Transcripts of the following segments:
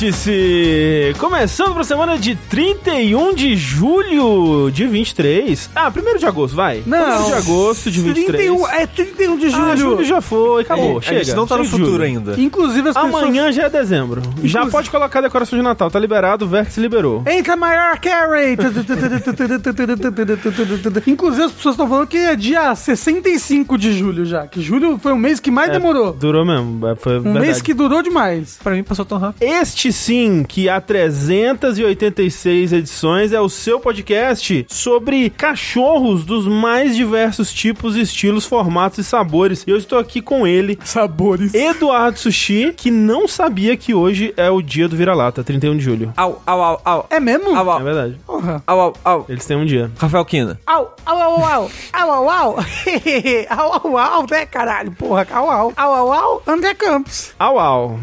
Vértice! Começando pra semana de 31 de julho de 23. Ah, 1 de agosto, vai. Não. 1 de agosto de 23. 31, é 31 de julho. Ah, julho já foi, acabou. a chega. gente não tá no futuro julho. ainda. Inclusive as Amanhã já é dezembro. Já Inclusive- pode colocar a decoração de Natal, tá liberado, o Vértice liberou. pessoas... Entra maior Carey! Inclusive as pessoas estão falando que é dia 65 de julho já. Que julho foi o mês que mais demorou. Durou mesmo, é, foi Um verdade. mês que durou demais. Pra mim passou tão rápido. Este este sim, que há 386 edições, é o seu podcast sobre cachorros dos mais diversos tipos, estilos, formatos e sabores. E eu estou aqui com ele. Sabores. Eduardo Sushi, que não sabia que hoje é o dia do vira-lata, 31 de julho. Au, au, au, au. É mesmo? Au, au. É verdade. Porra. Au, au, au. Eles têm um dia. Rafael Kina. Au, au, au, au. au, au, au. au, au, au, né, caralho? Porra, au, au. Au, au, au. André Campos. Au, au.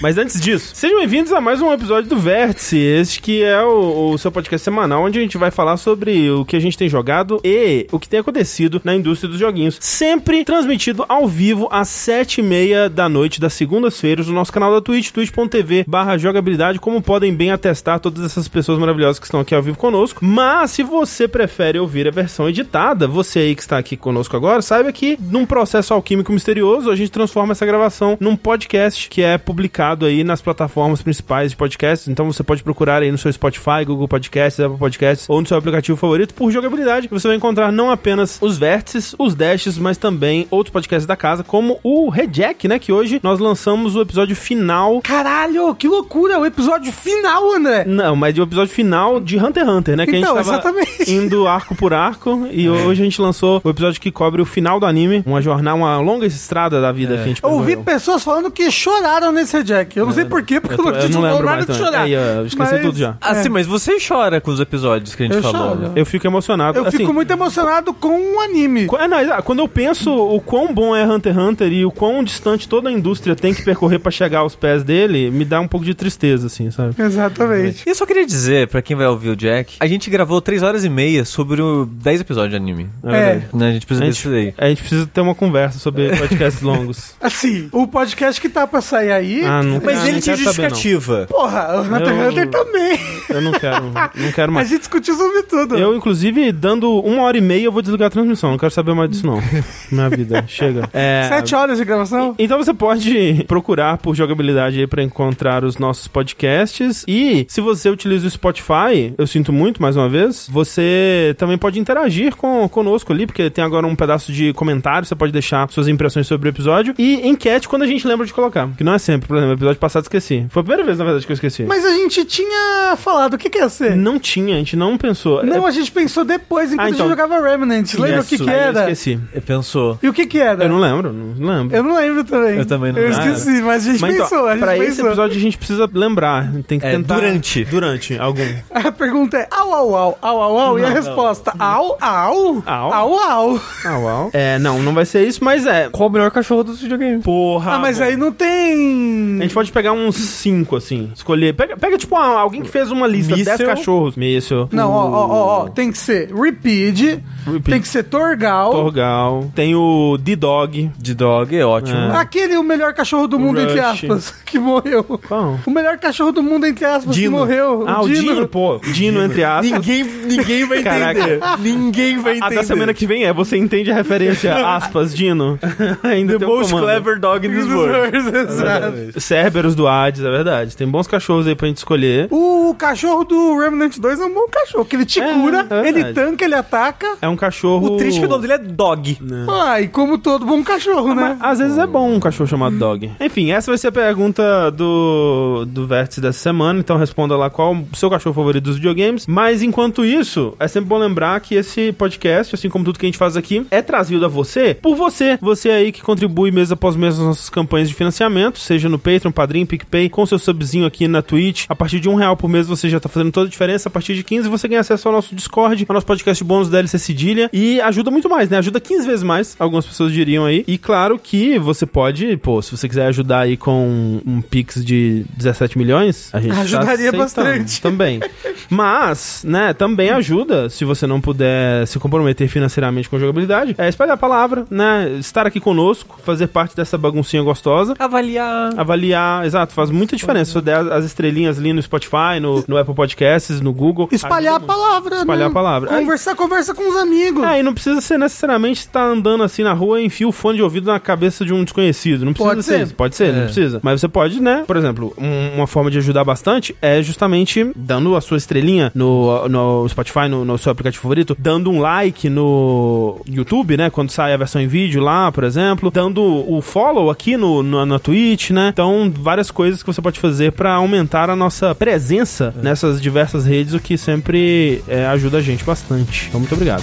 Mas antes disso, sejam bem-vindos a mais um episódio do Vértice, este que é o, o seu podcast semanal, onde a gente vai falar sobre o que a gente tem jogado e o que tem acontecido na indústria dos joguinhos. Sempre transmitido ao vivo às sete e meia da noite das segundas-feiras no nosso canal da Twitch, twitch.tv jogabilidade, como podem bem atestar todas essas pessoas maravilhosas que estão aqui ao vivo conosco. Mas se você prefere ouvir a versão editada, você aí que está aqui conosco agora, saiba que num processo alquímico misterioso, a gente transforma essa gravação num podcast que é publicado aí nas plataformas principais de podcasts. Então você pode procurar aí no seu Spotify, Google Podcasts, Apple Podcasts ou no seu aplicativo favorito por jogabilidade. Você vai encontrar não apenas os vértices, os dashes, mas também outros podcasts da casa, como o Rejack, né? Que hoje nós lançamos o episódio final. Caralho, que loucura, o episódio final, André. Não, mas o episódio final de Hunter x Hunter, né? Que Então, a gente tava exatamente. indo arco por arco. E hoje a gente lançou o episódio que cobre o final do anime. Uma jornada, uma longa estrada da vida que a gente Eu ouvi pessoas falando que choraram nesse Jack. Eu não sei porquê, porque Eu, tô- eu, eu não lembro mais nada de chorar. Aí, eu esqueci Mas- tudo já. Ah, sim, mas você chora com os episódios que a gente Eu falou. choro. né? Eu fico emocionado. Eu assim, fico muito emocionado com o anime. Qu- é, quando eu penso o quão bom é Hunter x Hunter e o quão distante toda a indústria tem que percorrer pra chegar aos pés dele, me dá um pouco de tristeza, assim, sabe? Exatamente. E eu só queria dizer, pra quem vai ouvir o Jack, a gente gravou 3 horas e meia sobre o 10 episódios de anime. É verdade. Né? A gente precisa A gente, a gente precisa ter uma conversa sobre podcasts longos. Assim, o podcast que tá pra sair aí. Ah, não, Mas ele não tinha quero saber, justificativa. Porra, o Hunter x Eu- Hunter também. Eu não quero, não quero A mais. gente discutiu sobre tudo. Eu, inclusive, dando uma hora e meia, eu vou desligar a transmissão. Não quero saber mais disso, não. Minha vida, chega. É, Sete horas de gravação? Então você pode procurar por jogabilidade aí pra encontrar os nossos podcasts. E se você utiliza o Spotify, eu sinto muito mais uma vez, você também pode interagir com, conosco ali, porque tem agora um pedaço de comentário, você pode deixar suas impressões sobre o episódio. E enquete quando a gente lembra de colocar. Que não é sempre, por exemplo, o episódio passado eu esqueci. Foi a primeira vez, na verdade, que eu esqueci. Mas a gente tinha falado o que, que ia ser. Não tinha, a gente não pensou. Não, É- a gente pensou depois, enquanto Ah, então. a gente jogava Remnant. Lembra o que, que aí Eu era? esqueci. Ele pensou. E o que, que era? Eu não lembro, não lembro. Eu não lembro também. Eu também não Eu lembro. esqueci, mas a gente Mas então, pensou. a gente pra esse pensou. episódio a gente precisa lembrar. Tem que É, tentar. durante. Durante, algum. A pergunta é au, au, au, au, au, au. e a resposta au, au, Au? au, au. Ah, uau. É, não, não vai ser isso, mas é. Qual o melhor cachorro do videogame? Porra. Ah, mas aí não tem... A gente pode pegar uns cinco, assim. Escolher. Pega, pega tipo, alguém que fez uma lista, Míssel. 10 cachorros. Míssel. Não, ó, ó, ó, ó. Tem que ser Repeat, Repeat. tem que ser Torgal. Torgal. Tem o D-Dog. De dog é ótimo. É. Aquele o melhor cachorro do mundo, entre Rush. aspas, que morreu. Qual? O melhor cachorro do mundo, entre aspas, Dino. que morreu. Ah, o Dino, pô. Dino, entre aspas. Ninguém, ninguém vai Caraca. entender. Ninguém vai A entender. da semana que vem é você entende a referência, aspas, Dino. Ainda The most comando. clever dog in this world. Exato. Cerberus do Hades, é verdade. Tem bons cachorros aí pra gente escolher. O cachorro do Remnant 2 é um bom cachorro, que ele te É, cura, é ele tanca, ele ataca. É um cachorro. O triste é que o nome dele é Dog. Ah, e como todo bom cachorro, né? Mas, às vezes é bom um cachorro chamado dog. Enfim, essa vai ser a pergunta do, do vértice dessa semana. Então responda lá qual o seu cachorro favorito dos videogames. Mas enquanto isso, é sempre bom lembrar que esse podcast, assim como tudo que a gente faz aqui, é trazido a você por você. Você aí que contribui mês após mês nas nossas campanhas de financiamento, seja no Patreon, Padrim, PicPay, com seu subzinho aqui na Twitch. A partir de um real por mês você já tá fazendo toda a diferença. A partir de 15 você ganha acesso ao nosso Discord, ao nosso podcast bônus DLC cedilha e ajuda muito mais, né? Ajuda 15 vezes mais, algumas pessoas diriam aí. E claro que você pode, pô, se você quiser ajudar aí com um Pix de 17 milhões, a gente tá Ajudaria aceitando bastante. Também. Mas, né, também ajuda, se você não puder se comprometer financeiramente com jogabilidade, é espalhar a palavra, né? Estar aqui conosco, fazer parte dessa baguncinha gostosa. Avaliar. Avaliar, exato, faz muita diferença. Se der as- as estrelinhas ali no Spotify, no, no Apple Podcasts, no Google. Espalhar a palavra, Espalhar né? a palavra. Conversar, conversa com os amigos. É, e não precisa ser necessariamente estar andando assim na rua e enfia o fone de ouvido na cabeça de um desconhecido. Não precisa Pode ser. ser. Pode ser, não É. precisa. Mas você pode, né? Por exemplo, um- uma forma de ajudar bastante é justamente dando a sua estrelinha no, no Spotify, no, no seu aplicativo favorito, dando um like no YouTube, né? Quando sai a versão em vídeo lá, por exemplo, dando o follow aqui no, no, na Twitch, né? Então, várias coisas que você pode fazer pra aumentar a nossa presença nessas diversas redes, o que sempre é, ajuda a gente bastante. Então, muito obrigado.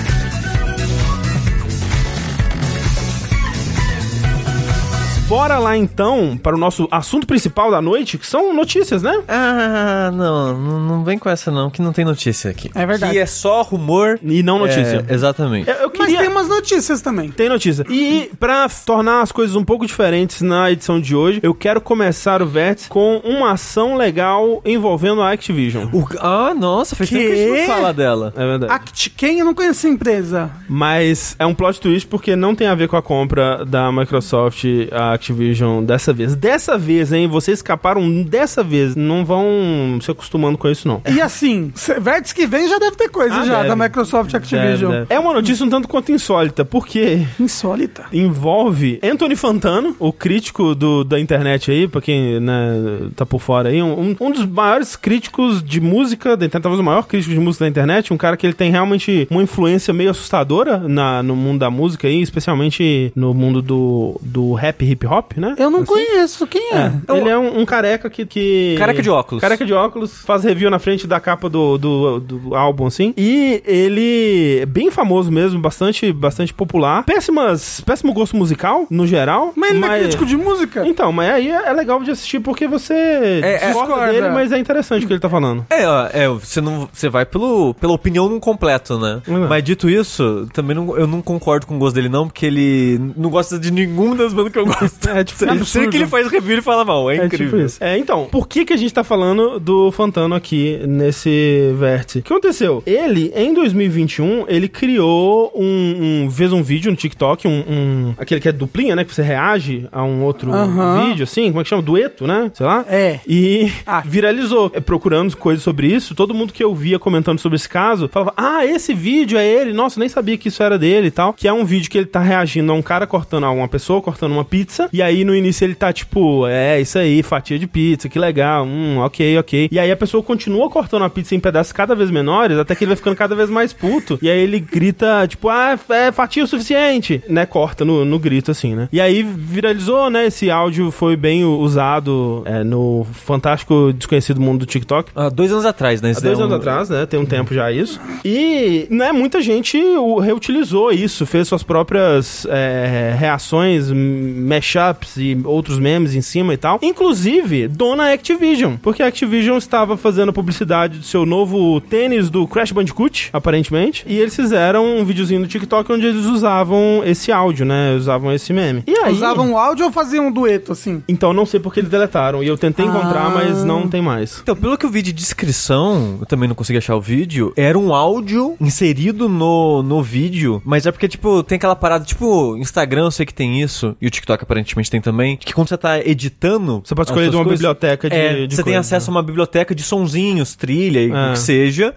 Bora lá então para o nosso assunto principal da noite, que são notícias, né? Ah, não, não, vem com essa não, que não tem notícia aqui. É verdade. Que é só rumor. E não notícia. É, exatamente. Eu, eu Mas queria... tem umas notícias também. Tem notícia. E pra tornar as coisas um pouco diferentes na edição de hoje, eu quero começar o Vértice com uma ação legal envolvendo a Activision. O- ah, nossa, faz tempo que a gente não fala dela. É verdade. Act quem eu não conheço a empresa? Mas é um plot twist porque não tem a ver com a compra da Microsoft, a Activision, dessa vez. Dessa vez, hein? Vocês escaparam dessa vez. Não vão se acostumando com isso, não. E assim, vértice que vem já deve ter coisa Ah, já deve. da Microsoft Activision. Deve, deve. É uma notícia um tanto quanto insólita, porque Insólita. envolve Anthony Fantano, o crítico do, da internet aí, pra quem né, tá por fora aí, um, um dos maiores críticos de música internet, talvez o maior crítico de música da internet, um cara que ele tem realmente uma influência meio assustadora na, no mundo da música aí, especialmente no mundo do, do rap hip hop, né? Eu não Assim? conheço. Quem é? É, ele é um, um careca que, que. Careca de óculos. Careca de óculos, faz review na frente da capa do, do, do álbum, assim. E ele é bem famoso mesmo, bastante, bastante popular. Péssimas, péssimo gosto musical, no geral. Mas ele não é crítico de música? Então, mas aí é é legal de assistir porque você é- discorda discorda. dele, mas é interessante o que ele tá falando. É, ó, é, você não, você vai pelo, pela opinião não completo, né? Uhum. Mas dito isso, também não, eu não concordo com o gosto dele não, porque ele não gosta de nenhuma das bandas que eu gosto. É, tipo, Sempre absurdo. que ele faz review ele fala mal, é, É incrível. tipo isso. É, então, por que que a gente tá falando do Fantano aqui nesse vértice? O que aconteceu? Ele, em 2021, ele criou um, um fez um vídeo no TikTok, um, um- aquele que é duplinha, né, que você reage a um outro vídeo, assim, como é que chama? Dueto, né? Sei lá. É. E Ah. viralizou. É, procurando coisas sobre isso, todo mundo que eu via comentando sobre esse caso, falava, ah, esse vídeo é ele, nossa, eu nem sabia que isso era dele e tal. Que é um vídeo que ele tá reagindo a um cara cortando a uma pessoa, cortando uma pizza, e aí no início ele tá tipo, é, isso aí, fatia de pizza, que legal, hum, ok, ok. E aí a pessoa continua cortando a pizza em pedaços cada vez menores, até que ele vai ficando cada vez mais puto. E aí ele grita, tipo, ah, é fatia o suficiente, né? Corta no, no grito, assim, né? E aí viralizou, né? Esse áudio foi bem usado é, no fantástico desconhecido mundo do TikTok. Há dois anos atrás, né? Há dois é um- anos atrás, né? Tem um tempo já isso. E, né, muita gente reutilizou isso, fez suas próprias é, reações, m- mashups e outros memes em cima e tal. Inclusive, dona Activision. Porque a Activision estava fazendo publicidade do seu novo tênis do Crash Bandicoot, aparentemente. E eles fizeram um videozinho no TikTok onde eles usavam esse áudio, né? Usavam esse meme. E aí... Usavam um áudio ou faziam um dueto, assim? Então não sei porque eles deletaram. E eu tentei encontrar, Ah. mas não tem mais. Então, pelo que eu vi de descrição, eu também não consegui achar o vídeo, era um áudio inserido no, no vídeo, mas é porque, tipo, tem aquela parada, tipo, Instagram eu sei que tem isso, e o TikTok aparentemente tem também, que quando você tá editando... Você pode escolher de uma coisas, biblioteca de, é, de você tem coisa, acesso né? a uma biblioteca de sonzinhos, trilha, e É. o que seja,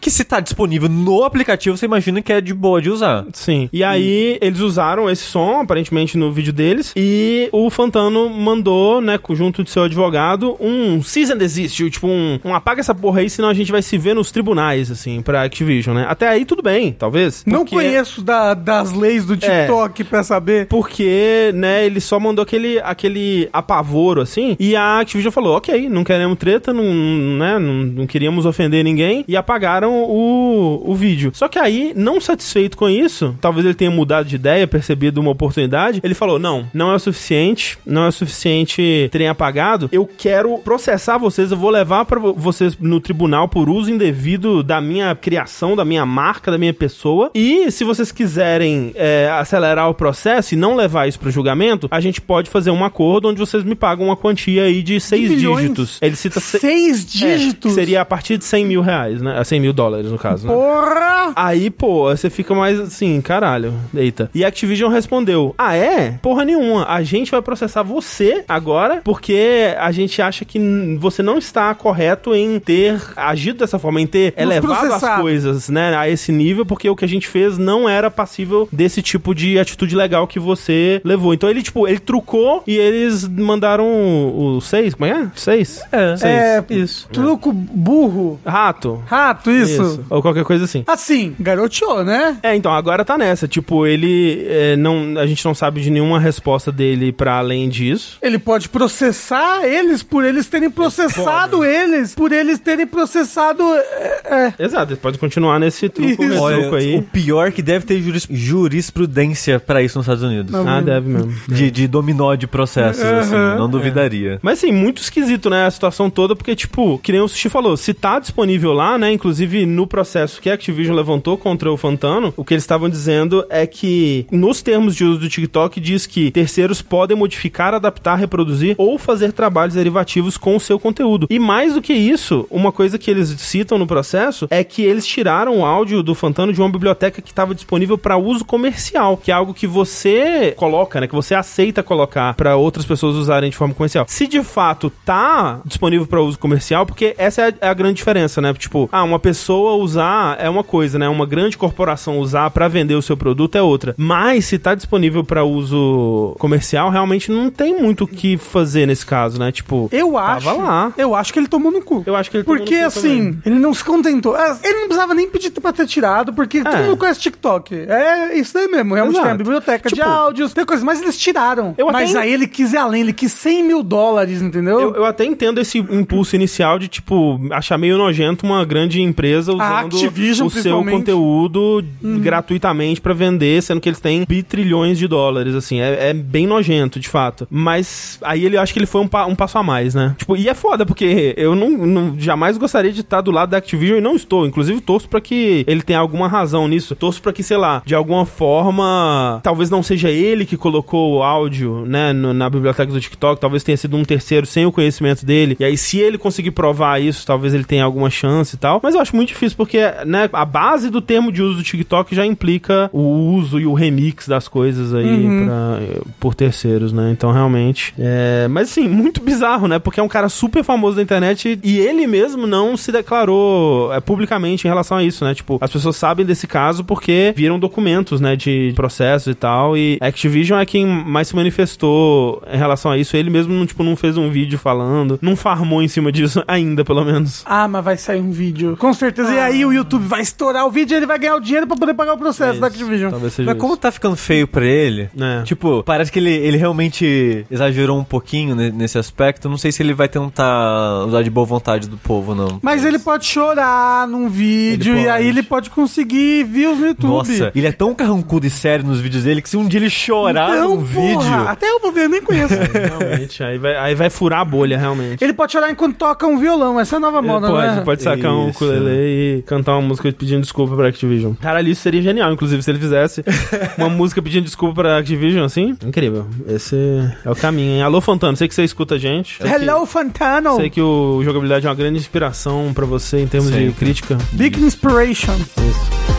que se tá disponível no aplicativo, você imagina que é de boa de usar. Sim. E aí, eles usaram esse som, aparentemente, no vídeo deles. E o Fantano mandou, né, junto de seu advogado, um cease and desist. Tipo, um, um apaga essa porra aí, senão a gente vai se ver nos tribunais, assim, pra Activision, né? Até aí, tudo bem, talvez. Não porque- conheço da- das leis do TikTok pra saber. Porque, né, ele só mandou aquele, aquele apavoro, assim, e a Activision falou, ok, não queremos treta, não, né, não, não queríamos ofender ninguém, e apagaram o, o vídeo. Só que aí, não satisfeito com isso, talvez ele tenha mudado de ideia, percebido uma oportunidade, ele falou, não, não é o suficiente, não é o suficiente terem apagado, eu quero processar vocês, eu vou levar para vocês no tribunal por uso indevido da minha criação, da minha marca, da minha pessoa, e se vocês quiserem é, acelerar o processo e não levar isso pro julgamento, a gente pode fazer um acordo onde vocês me pagam uma quantia aí de seis milhões? dígitos. Ele cita se- Seis é, dígitos. seria a partir de 100 mil reais, né? 100 mil dólares, no caso, né? Porra! Aí, pô, você fica mais assim, caralho, eita. E a Activision respondeu: Ah, é? Porra nenhuma. A gente vai processar você agora porque a gente acha que você não está correto em ter agido dessa forma, em ter Nos elevado as processado. coisas, né, a esse nível, porque o que a gente fez não era passível desse tipo de atitude legal que você levou. Então ele, tipo, ele trucou e eles mandaram o o seis, como é? Seis? É. Seis. É, Isso. Truco burro. Rato. Rato, isso. Ou qualquer coisa assim. Assim, garoteou, né? É, então, agora tá nessa. Tipo, ele. é, não, a gente não sabe de nenhuma resposta dele pra além disso. Ele pode processar eles por eles terem processado eles, por eles terem processado. É, é. Exato, ele pode continuar nesse truco, Isso. nesse Olha, truco aí. o pior é que deve ter juris- jurisprudência pra isso nos Estados Unidos. Não. Ah, deve mesmo. De, de dominó de processos, assim, Aham. não duvidaria. Mas assim, muito esquisito, né, a situação toda, porque, tipo, que nem o Sushi falou, se tá disponível lá, né, inclusive no processo que a Activision levantou contra o Fantano, o que eles estavam dizendo é que, nos termos de uso do TikTok, diz que terceiros podem modificar, adaptar, reproduzir ou fazer trabalhos derivativos com o seu conteúdo. E mais do que isso, uma coisa que eles citam no processo é que eles tiraram o áudio do Fantano de uma biblioteca que estava disponível para uso comercial, que é algo que você coloca, né, que você aceita colocar para outras pessoas usarem de forma comercial. Se de fato tá disponível para uso comercial, porque essa é a, é a grande diferença, né? Tipo, ah, uma pessoa usar é uma coisa, né? Uma grande corporação usar para vender o seu produto é outra. Mas se tá disponível para uso comercial, realmente não tem muito o que fazer nesse caso, né? Tipo, Eu tava acho. lá. Eu acho que ele tomou no cu. Eu acho que ele tomou Porque no cu assim, também. ele não se contentou. Ah, Ele não precisava nem pedir pra ter tirado, porque todo mundo conhece TikTok. É isso aí mesmo. Realmente Exato. tem a biblioteca de Tipo, áudios, tem coisas, mas eles tiraram. Eu mas até- aí ele quis ir além, ele quis 100 mil dólares, entendeu? Eu, eu até entendo esse impulso inicial de, tipo, achar meio nojento uma grande empresa usando o seu conteúdo gratuitamente pra vender, sendo que eles têm bitrilhões de dólares, assim. É, é bem nojento, de fato. Mas aí ele acho que ele foi um, pa- um passo a mais, né? Tipo, e é foda, porque eu não, não- jamais gostaria de estar do lado da Activision e não estou. Inclusive, torço pra que ele tenha alguma razão nisso. Torço pra que, sei lá, de alguma forma, talvez não seja ele que colocou o áudio, né, no- na biblioteca do TikTok, talvez tenha sido um terceiro sem o conhecimento dele. E aí, se ele conseguir provar isso, talvez ele tenha alguma chance e tal. Mas eu acho muito difícil porque, né, a base do termo de uso do TikTok já implica o uso e o remix das coisas aí pra- por terceiros, né? Então, realmente. É... Mas, assim, muito bizarro, né? Porque é um cara super famoso da internet e ele mesmo não se declarou é, publicamente em relação a isso, né? Tipo, as pessoas sabem desse caso porque viram documentos, né, de processos e tal. E Activision é quem mais se manifestou em relação a isso. Ele mesmo, não, tipo, não fez um vídeo falando, não farmou em cima disso ainda, pelo menos. Ah, mas vai sair um vídeo. Com certeza. E aí o YouTube vai estourar o vídeo e ele vai ganhar o dinheiro pra poder pagar o processo É da. Activision. Talvez seja Mas como isso. tá ficando feio pra ele, É. tipo, parece que ele, ele realmente exagerou um pouquinho ne- nesse aspecto. Não sei se ele vai tentar usar de boa vontade do povo, não. Mas ele pode chorar num vídeo e aí ele pode conseguir views no YouTube. Nossa, ele é tão carrancudo e sério nos vídeos dele que se um dia ele chorar Então, num porra, vídeo. Até eu vou ver, eu nem conheço. Realmente, aí vai, aí vai furar a bolha, realmente. ele pode chorar enquanto toca um violão. Essa é a nova Ele moda, pode, né? pode sacar um Isso. ukulele e cantar uma música pedindo desculpa pra Activision. Caralho, isso seria genial, inclusive, se ele fizesse uma música pedindo desculpa pra Activision, assim. Incrível. Esse é o caminho, hein? Alô, Fantano, sei que você escuta a gente. Sei que- Hello, Fantano. Sei que o jogabilidade é uma grande inspiração pra você em termos de Sempre. crítica. Big Inspiration. Isso.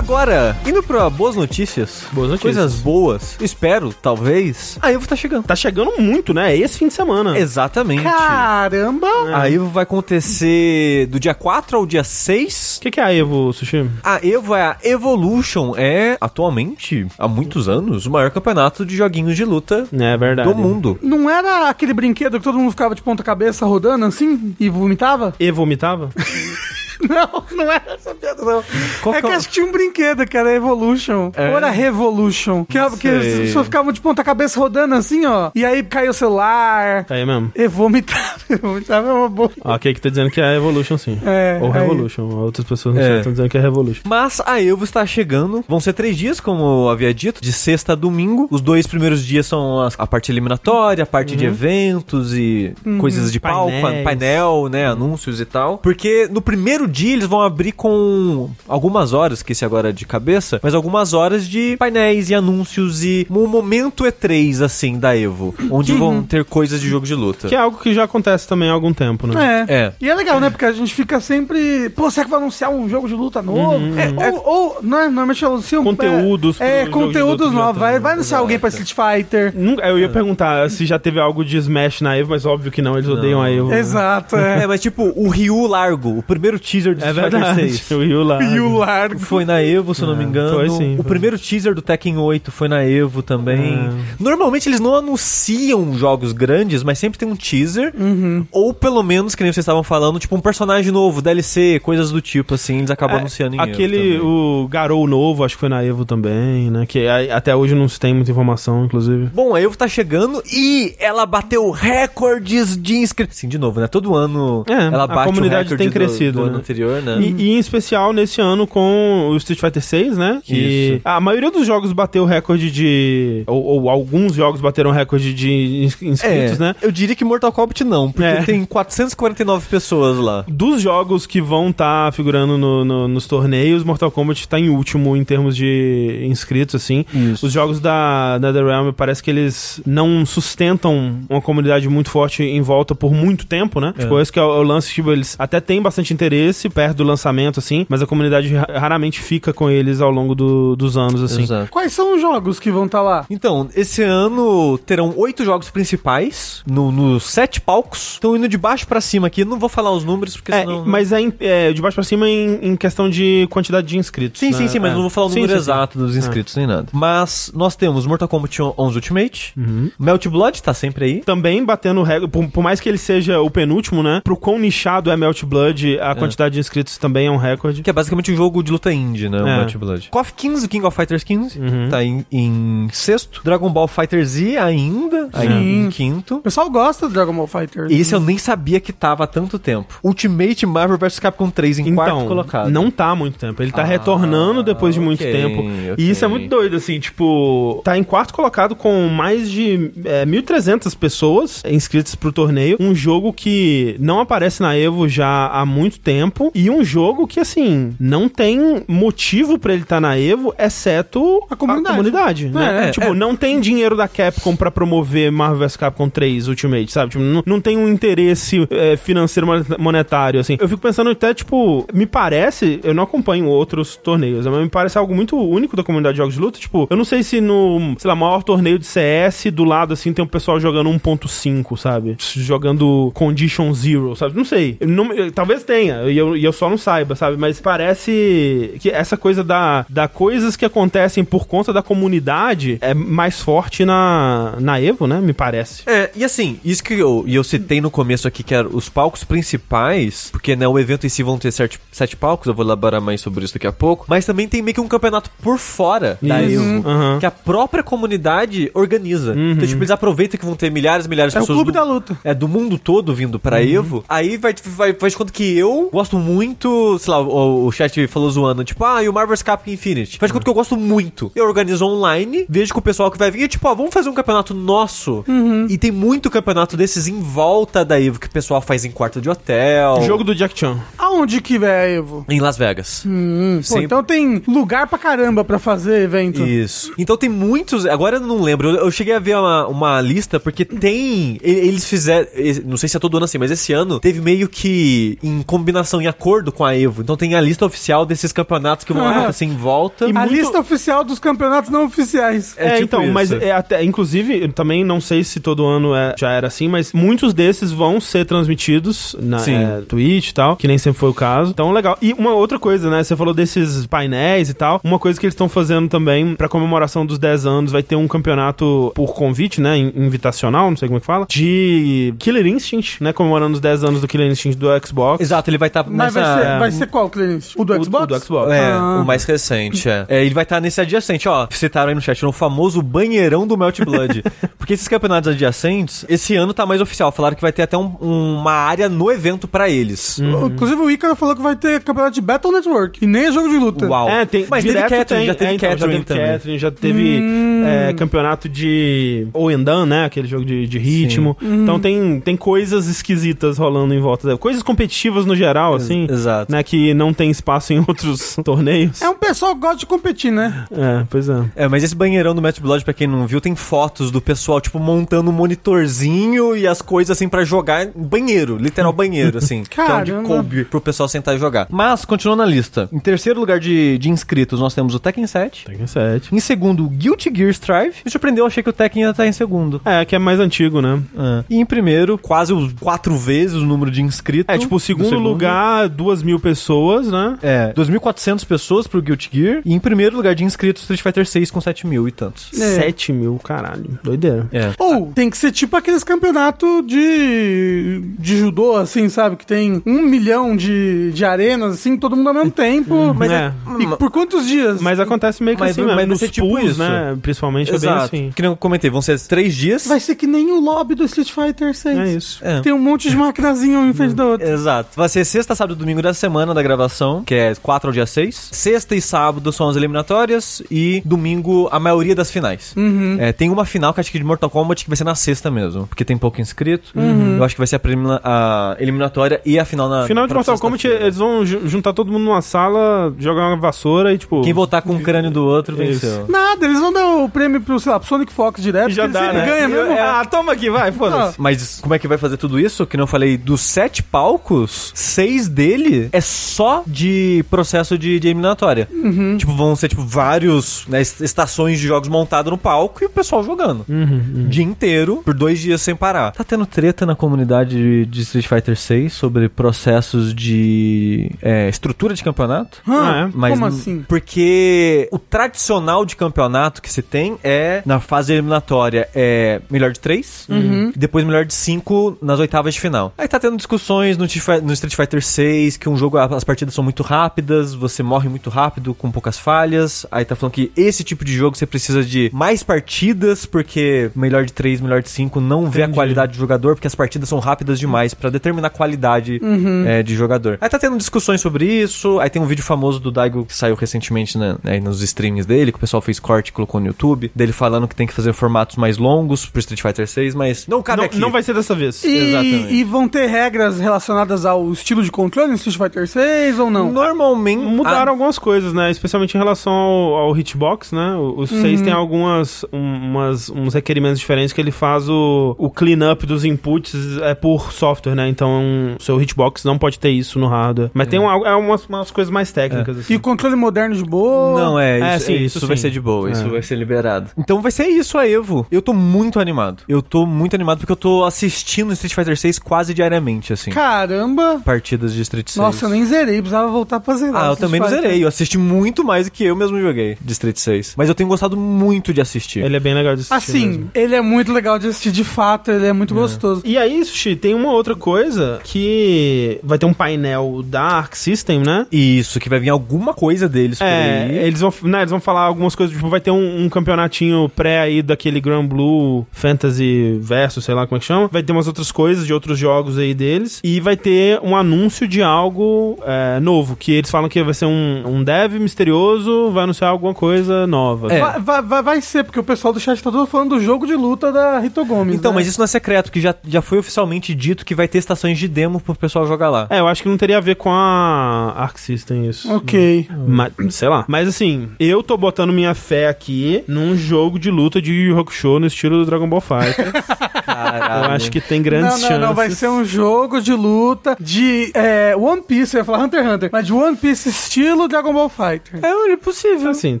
Agora, indo pra boas notícias, Boas notícias. coisas boas, espero, talvez, a Evo tá chegando. Tá chegando muito, né? É esse fim de semana. Exatamente. Caramba! A Evo vai acontecer do dia 4 ao dia 6. O que, que é a Evo, Sushi? A Evo é a Evolution, é atualmente, há muitos anos, o maior campeonato de joguinhos de luta É verdade. do mundo. Não era aquele brinquedo que todo mundo ficava de ponta cabeça rodando assim e vomitava? E vomitava? Não, não era essa piada, não. Qual é que que é acho que tinha um brinquedo, que era Evolution. É? Ou era Revolution. Que, é- que as pessoas ficavam de ponta cabeça rodando assim, ó. E aí caiu o celular. Tá aí mesmo. E vomitava. vomitava é uma boa. Ó, aqui que tá dizendo que é Evolution, sim. É, Ou aí. Revolution. Outras pessoas não É. estão dizendo que é Revolution. Mas a Evo está chegando. Vão ser três dias, como eu havia dito, de sexta a domingo. Os dois primeiros dias são as- a parte eliminatória, a parte de eventos e coisas de palco, painel, né, anúncios e tal. Porque no primeiro dia eles vão abrir com algumas horas, que esse agora é de cabeça, mas algumas horas de painéis e anúncios e um momento E3, assim, da Evo, onde vão ter coisas de jogo de luta. Que é algo que já acontece também há algum tempo, né? É. É. E é legal, né? Porque a gente fica sempre. Pô, será que vai anunciar um jogo de luta novo? É, ou, ou, né? Normalmente anunciam. Conteúdos É, é conteúdos novos. Vai, tem. vai anunciar alguém pra Street Fighter. Nunca- Eu ia perguntar se já teve algo de Smash na Evo, mas óbvio que não, eles odeiam a Evo. Exato, é. É, mas tipo, o Ryu Largo, o primeiro teaser do É Street Fighter verdade. 6. O Ryu lá. E o largo. Foi na Evo, se eu não me engano. foi sim, O foi. primeiro teaser do Tekken 8 foi na Evo também. É. Normalmente eles não anunciam jogos grandes, mas sempre tem um teaser. Uhum. Ou pelo menos, que nem vocês estavam falando, tipo um personagem novo, DLC, coisas do tipo, assim, eles acabam É, anunciando em Aquele, o Garou novo, acho que foi na Evo também, né? Que a- até hoje não se tem muita informação, inclusive. Bom, a Evo tá chegando e ela bateu recordes de inscritos. Sim, de novo, né? Todo ano É, ela a bate comunidade o recorde tem do- crescido, do, né? Anterior, né? E, e em especial nesse ano com o Street Fighter 6, né? Que Isso. a maioria dos jogos bateu recorde de. Ou, ou alguns jogos bateram recorde de ins- inscritos, É, né? eu diria que Mortal Kombat não, porque É. tem 449 pessoas lá. Dos jogos que vão estar figurando no- no- nos torneios, Mortal Kombat tá em último em termos de inscritos, assim. Isso. Os jogos da NetherRealm parece que eles não sustentam uma comunidade muito forte em volta por muito tempo, né? Tipo, esse que é o, o lance, tipo, eles até têm bastante interesse perto do lançamento, assim, mas a comunidade ra- raramente fica com eles ao longo do- dos anos, assim. Exato. Quais são os jogos que vão estar lá? Então, esse ano terão oito jogos principais no- nos sete palcos. Estão indo de baixo pra cima aqui. Não vou falar os números porque É, senão. mas é, em- é de baixo pra cima em, em questão de quantidade de inscritos. Sim, né? sim, sim, mas É. não vou falar o Sim, número sim, sim. exato dos inscritos nem nada. Mas nós temos Mortal Kombat 11 Ultimate, Uhum. Melt Blood tá sempre aí. Também batendo recorde, por, por mais que ele seja o penúltimo, né? Pro quão nichado é Melt Blood, a quantidade de inscritos também é um recorde. Que é basicamente um jogo de luta indie, né? O É. Melt Blood. KOF 15, King of Fighters 15, Uhum. tá em, em sexto. Dragon Ball Fighter Z ainda, aí em quinto. O pessoal gosta do Dragon Ball Fighter. Esse eu nem sabia que tava há tanto tempo. Ultimate Marvel vs Capcom 3 em quarto Então, colocado. não tá há muito tempo. Ele tá Ah, retornando depois de muito ok, tempo. ok. E isso é muito doido, assim, tipo, tá em quarto colocado com mais de é, 1.300 pessoas inscritas pro torneio. Um jogo que não aparece na Evo já há muito tempo. E um jogo que, assim, não tem motivo pra ele estar na Evo, exceto A comunidade. comunidade, né? É, tipo, é. não tem dinheiro da Capcom pra promover Marvel vs Capcom 3 Ultimate, sabe? Tipo, não, não tem um interesse é, financeiro mon- monetário, assim. Eu fico pensando até, tipo, me parece, eu não acompanho outros torneios, mas me parece algo muito único da comunidade de jogos de luta. Tipo, eu não sei se no, sei lá, maior torneio de CS, do lado, assim, tem um pessoal jogando 1.5, sabe? Jogando Condition Zero, sabe? Não sei. Não- talvez tenha, e eu, e eu só não saiba, sabe? Mas parece que essa coisa da, da coisas que acontecem por conta da comunidade é mais forte na, na Evo, né? Me parece. É, e assim, isso que eu, e eu citei no começo aqui, que eram os palcos principais, porque né, o evento em si vão ter sete, sete palcos, eu vou elaborar mais sobre isso daqui a pouco, mas também tem meio que um campeonato por fora da Isso. Evo, Aham. que a própria comunidade organiza. Então, tipo, eles aproveitam que vão ter milhares e milhares de É o pessoas clube do, da luta. é, do mundo todo vindo pra Evo. Aí vai, vai, faz de conta que eu gosto muito, sei lá, o, o chat falou zoando, tipo, ah, e o Marvel's Capcom Infinity. Faz de conta que eu gosto muito. Eu organizo online, vejo com o pessoal que vai vir, e, tipo, ó, vamos fazer um campeonato nosso. E tem muito campeonato desses em volta da Evo, que o pessoal faz em quarto de hotel. Jogo do Jack Chan. Aonde que é a Evo? Em Las Vegas. Hum, pô, então tem lugar pra caramba pra fazer evento. Isso. Então tem muitos. Agora eu não lembro. Eu, eu cheguei a ver uma, uma lista, porque tem. Eles fizeram. Não sei se é todo ano assim, mas esse ano teve meio que em combinação, em acordo com a Evo. Então tem a lista oficial desses campeonatos que vão Ah. acontecer em volta. E A muito- lista oficial dos campeonatos não oficiais. É É, tipo então, isso. mas é até, inclusive, eu também não sei se todo ano é- já era assim, mas muitos desses vão ser transmitidos na é, Twitch e tal, que nem sempre foi o caso. Então, legal. E uma outra coisa, né? Você falou desses painéis e tal. Uma coisa que eles estão fazendo também pra comemoração dos 10 anos, vai ter um campeonato por convite, né? in- Invitacional, não sei como é que fala, de Killer Instinct, né? Comemorando os 10 anos do Killer Instinct do Xbox. Exato, ele vai estar Mas vai nessa- ser, vai ser qual, Clenis? O do O- Xbox? O, do Xbox. É, Ah. o mais recente, é. É, Ele vai estar nesse adjacente, ó. Citaram aí no chat, no famoso banheirão do Melt Blood. Porque esses campeonatos adjacentes, esse ano tá mais oficial. Falaram que vai ter até um- uma área no evento pra eles. Inclusive o Icaro falou que vai ter campeonato de Battle Network. E nem é jogo de luta. Uau. É, tem, Mas teve Catherine, tem, já teve é, então, Catherine já teve também. Catherine, já teve é, campeonato de Oendan, né? Aquele jogo de, de ritmo. Então tem, tem coisas esquisitas rolando em volta dela. Coisas competitivas no geral, assim. Exato. Né, que não tem espaço em outros torneios. É um pessoal que gosta de competir, né? É, pois é. É, mas esse banheirão do Match Blood, pra quem não viu, tem fotos do pessoal, tipo, montando um monitorzinho e as coisas, assim, pra jogar banheiro, literal banheiro, assim. que é onde coube pro pessoal sentar e jogar. Mas, continuando na lista, em terceiro lugar de, de inscritos, nós temos o Tekken 7. Tekken 7. Em segundo, o Guilty Gear Strive. Me surpreendeu, eu achei que o Tekken ia estar em segundo. É, que é mais antigo, né? Ah. E em primeiro, quase os quatro vezes o número de inscritos. É, tipo, o do segundo, lugar, duas mil pessoas, né? É, 2.400 pessoas pro Guilty Gear. E em primeiro lugar de inscritos, Street Fighter 6 com 7 mil e tantos. É. 7 mil, caralho. Doideira. É. Ou tem que ser tipo aqueles campeonatos de, de judô, assim, sabe? Que tem um milhão de, de arenas, assim, todo mundo ao mesmo tempo. Mas Mas é. E por quantos dias? Mas acontece meio que Mas assim mesmo. mas vai Nos ser tipo pools, isso. né? Principalmente é bem Exato. assim. Que nem eu comentei, vão ser três dias. Vai ser que nem o lobby do Street Fighter 6. É isso. É. Tem um monte de maquinazinha um em frente da outra. Exato. Vai ser sexta, sábado e domingo da semana da gravação, que é 4 ao dia 6. Sexta e sábado são as eliminatórias e domingo a maioria das finais. Uhum. É, tem uma final que acho que de Mortal Kombat que vai ser na sexta mesmo, porque tem pouco inscrito. Uhum. Eu acho que vai ser a, prelima- a eliminatória e a final na Final de Mortal Kombat, eles vão ju- juntar todo mundo numa sala, jogar uma vassoura e, tipo. Quem votar com o crânio do outro Isso. venceu. Nada, eles vão dar o prêmio pro, sei lá, pro Sonic Fox direto, já dá, né? ganha mesmo. É, Ah, toma aqui, vai, foda-se. Mas como é que vai fazer tudo isso? Que não falei, dos sete palcos, seis dele é só de processo de, de eliminatória. Uhum. Tipo, vão ser, tipo, vários né, est- estações de jogos montadas no palco e o pessoal jogando. Uhum, O dia inteiro, por dois dias sem parar. Tá tendo treta na comunidade de, Street Fighter 6 sobre processos de é, estrutura de campeonato. Hã? Ah, é? Mas Como assim? Porque o tradicional de campeonato que se tem é, na fase eliminatória, é melhor de três, Uhum. e depois melhor de cinco nas oitavas de final. Aí tá tendo discussões no, no Street Fighter 6 que um jogo, as partidas são muito rápidas, você morre muito rápido, com poucas falhas. Aí tá falando que esse tipo de jogo você precisa de mais partidas, porque melhor de três, melhor de cinco não vê a Entendi. qualidade do jogador, porque as partidas são rápidas demais pra determinar a qualidade é, de jogador. Aí tá tendo discussões sobre isso. Aí tem um vídeo famoso do Daigo que saiu recentemente né, aí nos streams dele, que o pessoal fez corte e colocou no YouTube, dele falando que tem que fazer formatos mais longos pro Street Fighter 6, mas não cabe Não, aqui. não vai ser dessa vez. E, Exatamente. e vão ter regras relacionadas ao estilo de controle no Street Fighter 6 ou não? Normalmente Mudaram Ah, algumas coisas, né? Especialmente em relação ao, ao hitbox, né? O, o 6 tem algumas um- umas, uns requerimentos diferentes que ele faz o, o cleanup dos inputs é por software, né? Então, o seu hitbox não pode ter isso no hardware. Mas tem um, é umas, umas coisas mais técnicas, assim. E o controle moderno de boa? Não, é, É, isso, sim, é, isso isso vai sim. ser de boa, isso É. vai ser liberado. Então vai ser isso a Evo. Eu tô muito animado. Eu tô muito animado porque eu tô assistindo Street Fighter 6 quase diariamente, assim. Caramba! Partidas de Street 6. Nossa, eu nem zerei, precisava voltar pra zerar. Ah, eu também não zerei. Eu assisti muito mais do que eu mesmo joguei de Street 6. Mas eu tenho gostado muito de assistir. Ele é bem legal de assistir. Assim, mesmo. ele é muito legal de assistir, de fato, ele é muito gostoso. E aí, Sushi, tem uma outra coisa que vai ter um painel da Arc System, né? Isso, que vai vir alguma coisa deles por É, aí. eles vão, né, eles vão falar algumas coisas, tipo, vai ter um, um campeonatinho pré aí daquele Grand Blue Fantasy Versus, sei lá como é que chama. Vai ter umas outras coisas de outros jogos aí deles. E vai ter um anúncio de algo é, novo, que eles falam que vai ser um, um dev misterioso, vai anunciar alguma coisa nova. É. Vai, vai- vai- ser, porque o pessoal do chat tá todo falando do jogo de luta da Rito Gomes. Então, né? mas isso não é secreto, que já, já foi oficialmente dito que vai ter estações de demo pro pessoal jogar lá. É, eu acho que não teria a ver com a Arc System isso. Ok. Mas, sei lá. Mas assim, eu tô botando minha fé aqui num jogo de luta de Yu Yu Hakusho no estilo do Dragon Ball Fighter. Caralho. eu acho que tem grandes Não, não, chances. não, vai ser um jogo de luta de é, One Piece, eu ia falar Hunter x Hunter, mas de One Piece estilo Dragon Ball Fighter. É, é possível. Assim,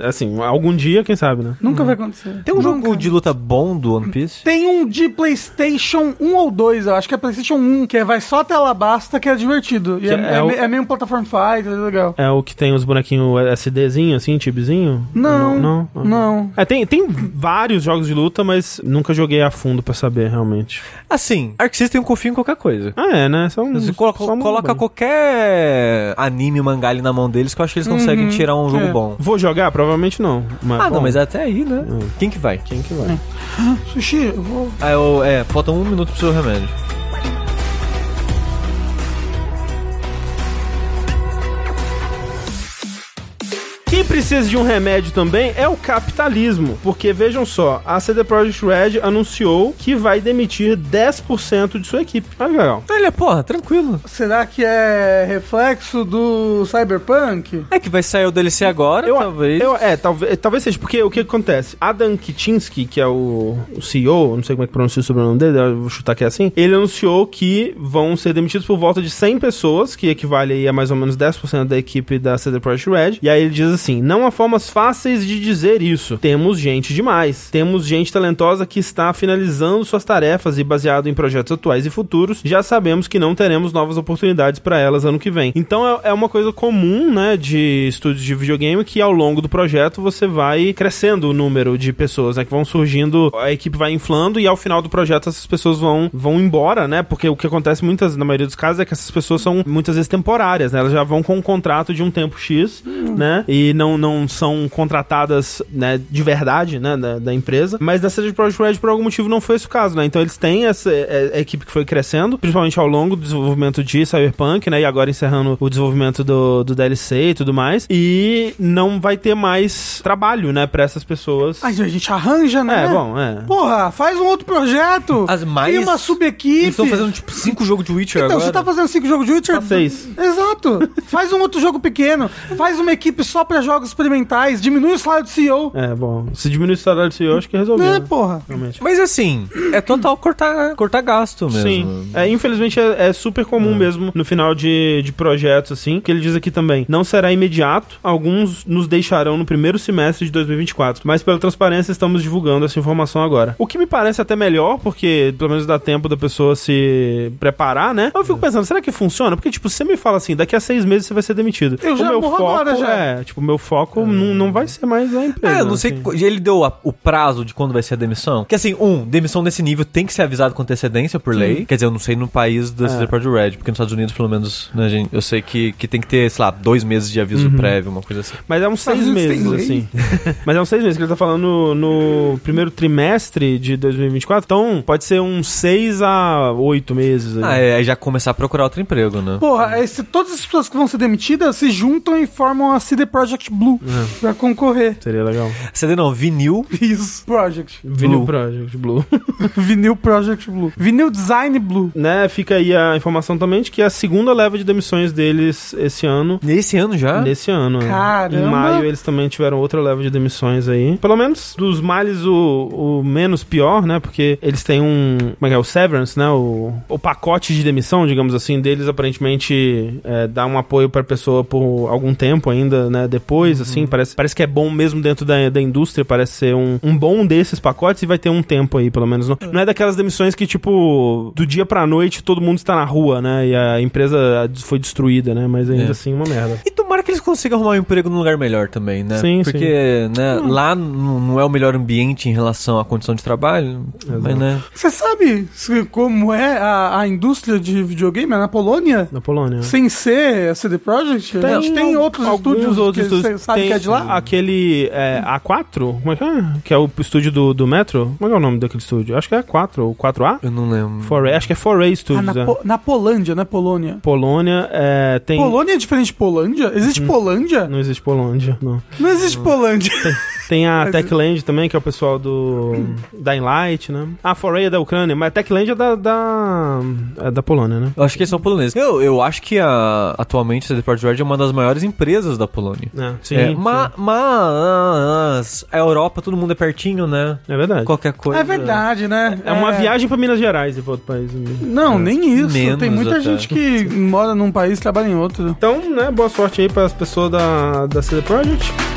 assim, algum dia, quem sabe, né? Nunca vai acontecer. Tem um jogo Nunca. de luta bom do One Piece? Tem um de PlayStation 1 ou 2, eu acho que é PlayStation 1, que é vai só tela basta, que é divertido. E Que é, é é o- me- é meio um platform fighter, é legal. É o que tem os bonequinhos SDzinho, assim, tibizinho? Não, Não? não. não. É, tem, tem vários jogos de luta, mas nunca joguei a fundo pra saber, realmente. Assim, Arc System eu confio em qualquer coisa. Ah, é, né? Só um, Você coloca, só um coloca bem. qualquer anime, mangá ali na mão deles que eu acho que eles conseguem tirar um jogo é. bom. Vou jogar? Provavelmente não. Mas, Ah, bom, não, mas até aí, né? Hum. Quem que vai? Quem que vai? Sushi, eu vou. Ah, eu, é, falta um minuto pro seu remédio. Quem precisa de um remédio também é o capitalismo. Porque vejam só, a CD Projekt Red anunciou que vai demitir 10% de sua equipe. Olha que legal. Olha, porra, tranquilo. Será que é reflexo do Cyberpunk? É que vai sair o DLC agora, Eu, talvez. eu- é, talvez, talvez seja, porque o que acontece? Adam Kitinsky, que é o, o CEO, não sei como é que pronuncia o sobrenome dele, eu vou chutar que é assim, ele anunciou que vão ser demitidos por volta de 100 pessoas, que equivale aí a mais ou menos 10% da equipe da CD Projekt Red, e aí ele diz assim, não há formas fáceis de dizer isso, temos gente demais, temos gente talentosa que está finalizando suas tarefas e baseado em projetos atuais e futuros, já sabemos que não teremos novas oportunidades para elas ano que vem. Então é, é uma coisa comum, né, de estúdios de videogame que ao longo do projeto você vai crescendo o número de pessoas, né, que vão surgindo, a equipe vai inflando e ao final do projeto essas pessoas vão, vão embora, né, porque o que acontece muitas, na maioria dos casos é que essas pessoas são muitas vezes temporárias, né, elas já vão com um contrato de um tempo X, né, e não, não são contratadas, né, de verdade, né, da, da empresa, mas da CD Projekt Red por algum motivo não foi esse o caso, né, então eles têm essa é, é, equipe que foi crescendo, principalmente ao longo do desenvolvimento de Cyberpunk, né, e agora encerrando o desenvolvimento do, do DLC e tudo mais, e não vai ter mais trabalho, né, pra essas pessoas. Ai, a gente arranja, né? é, bom, é. Porra, faz um outro projeto. As mais- Cria uma sub-equipe. Eles estão fazendo, tipo, cinco jogos de Witcher Então, agora. você tá fazendo cinco jogos de Witcher? Só seis. Exato. Faz um outro jogo pequeno. Faz uma equipe só pra jogos experimentais. Diminui o salário do CEO. É, bom, se diminuir o salário do CEO, acho que resolveu. É, né, porra. Realmente. Mas assim, é total cortar, cortar gasto mesmo. Sim. É, infelizmente é, é super comum mesmo no final de, de projetos, assim, que ele diz aqui também. Não será imediato, alguns nos deixarão no primeiro semestre de 2024, mas pela transparência estamos divulgando essa informação agora. O que me parece até melhor, porque pelo menos dá tempo da pessoa se preparar, né? Eu fico pensando, será que funciona? Porque, tipo, você me fala assim, daqui a seis meses você vai ser demitido. Eu o já meu morro foco agora, já. É, tipo, meu foco não, não vai ser mais a empresa. É, eu não sei. assim. Ele deu a- o prazo de quando vai ser a demissão? Que assim, um, demissão desse nível tem que ser avisado com antecedência por lei. Quer dizer, eu não sei no país da É. CD Projekt Red, porque nos Estados Unidos, pelo menos, né, gente, eu sei que, que tem que ter, sei lá, dois meses de aviso Uhum. prévio, uma coisa assim. Mas é uns seis meses, assim. Mas é uns seis meses que ele tá falando no, no primeiro trimestre de 2024. Então, pode ser uns seis a oito meses. aí. Ah, é, aí já começar a procurar outro emprego, né? Porra, esse, todas as pessoas que vão ser demitidas se juntam e formam a CD Projekt Blue pra concorrer. Seria legal. CD não, vinil. Isso. Project. Blue. Project Blue. Vinil Project Blue. Vinil Design Blue. né, fica aí a informação também de que é a segunda leva de demissões deles esse ano. Nesse ano já? Nesse ano. né? Caramba! Em maio eles também tiveram outra leva de demissões aí. Pelo menos dos males o, o menos pior, né? Porque eles têm um. Como é que é? O severance, né? O, o pacote de demissão, digamos assim, deles aparentemente é, dá um apoio pra pessoa por algum tempo ainda, né? Depois, assim, parece, parece que é bom mesmo dentro da, da indústria, parece ser um, um bom desses pacotes e vai ter um tempo aí, pelo menos. Não, não é daquelas demissões que, tipo, do dia pra noite todo mundo está na rua, né? E a empresa foi destruída, né? Mas ainda É. assim, uma merda. E tomara que eles consigam arrumar um emprego num lugar melhor também, né? Sim, Porque, né, lá n- não é o melhor ambiente em relação à condição de trabalho, mas, né? Você sabe como é a, a indústria de videogame na Polônia? Na Polônia. Sem ser a CD Projekt? a gente tem outros alguns estúdios outros que estúdios. você sabe Tem que é de lá? Aquele é, A4, como é que é? Que é o estúdio do, do Metro. Como é que é o nome daquele estúdio? Acho que é A4 ou 4A? Eu não lembro. Foray, acho que é Foray Ah, Studios. na, é. Po- na Polândia, né? Polônia. Polônia é, tem. Polônia é diferente de Polândia? Existe Polândia? Não existe Polônia, não. Não existe Polândia. Tem a Mas- Techland também, que é o pessoal do da Enlight, né? A Foray é da Ucrânia, mas a Techland é da, da, é da Polônia, né? Eu acho que eles são poloneses. Eu, eu acho que a, atualmente a CD Projekt Red é uma das maiores empresas da Polônia. É, sim, É, sim. ma- mas a Europa, todo mundo é pertinho, né? É verdade. Qualquer coisa. É verdade, né? É uma viagem pra Minas Gerais e pra outro país. né? Não, nem isso. Menos Tem muita até. gente que mora num país e trabalha em outro. Então, né, boa sorte aí para as pessoas da, da CD Projekt.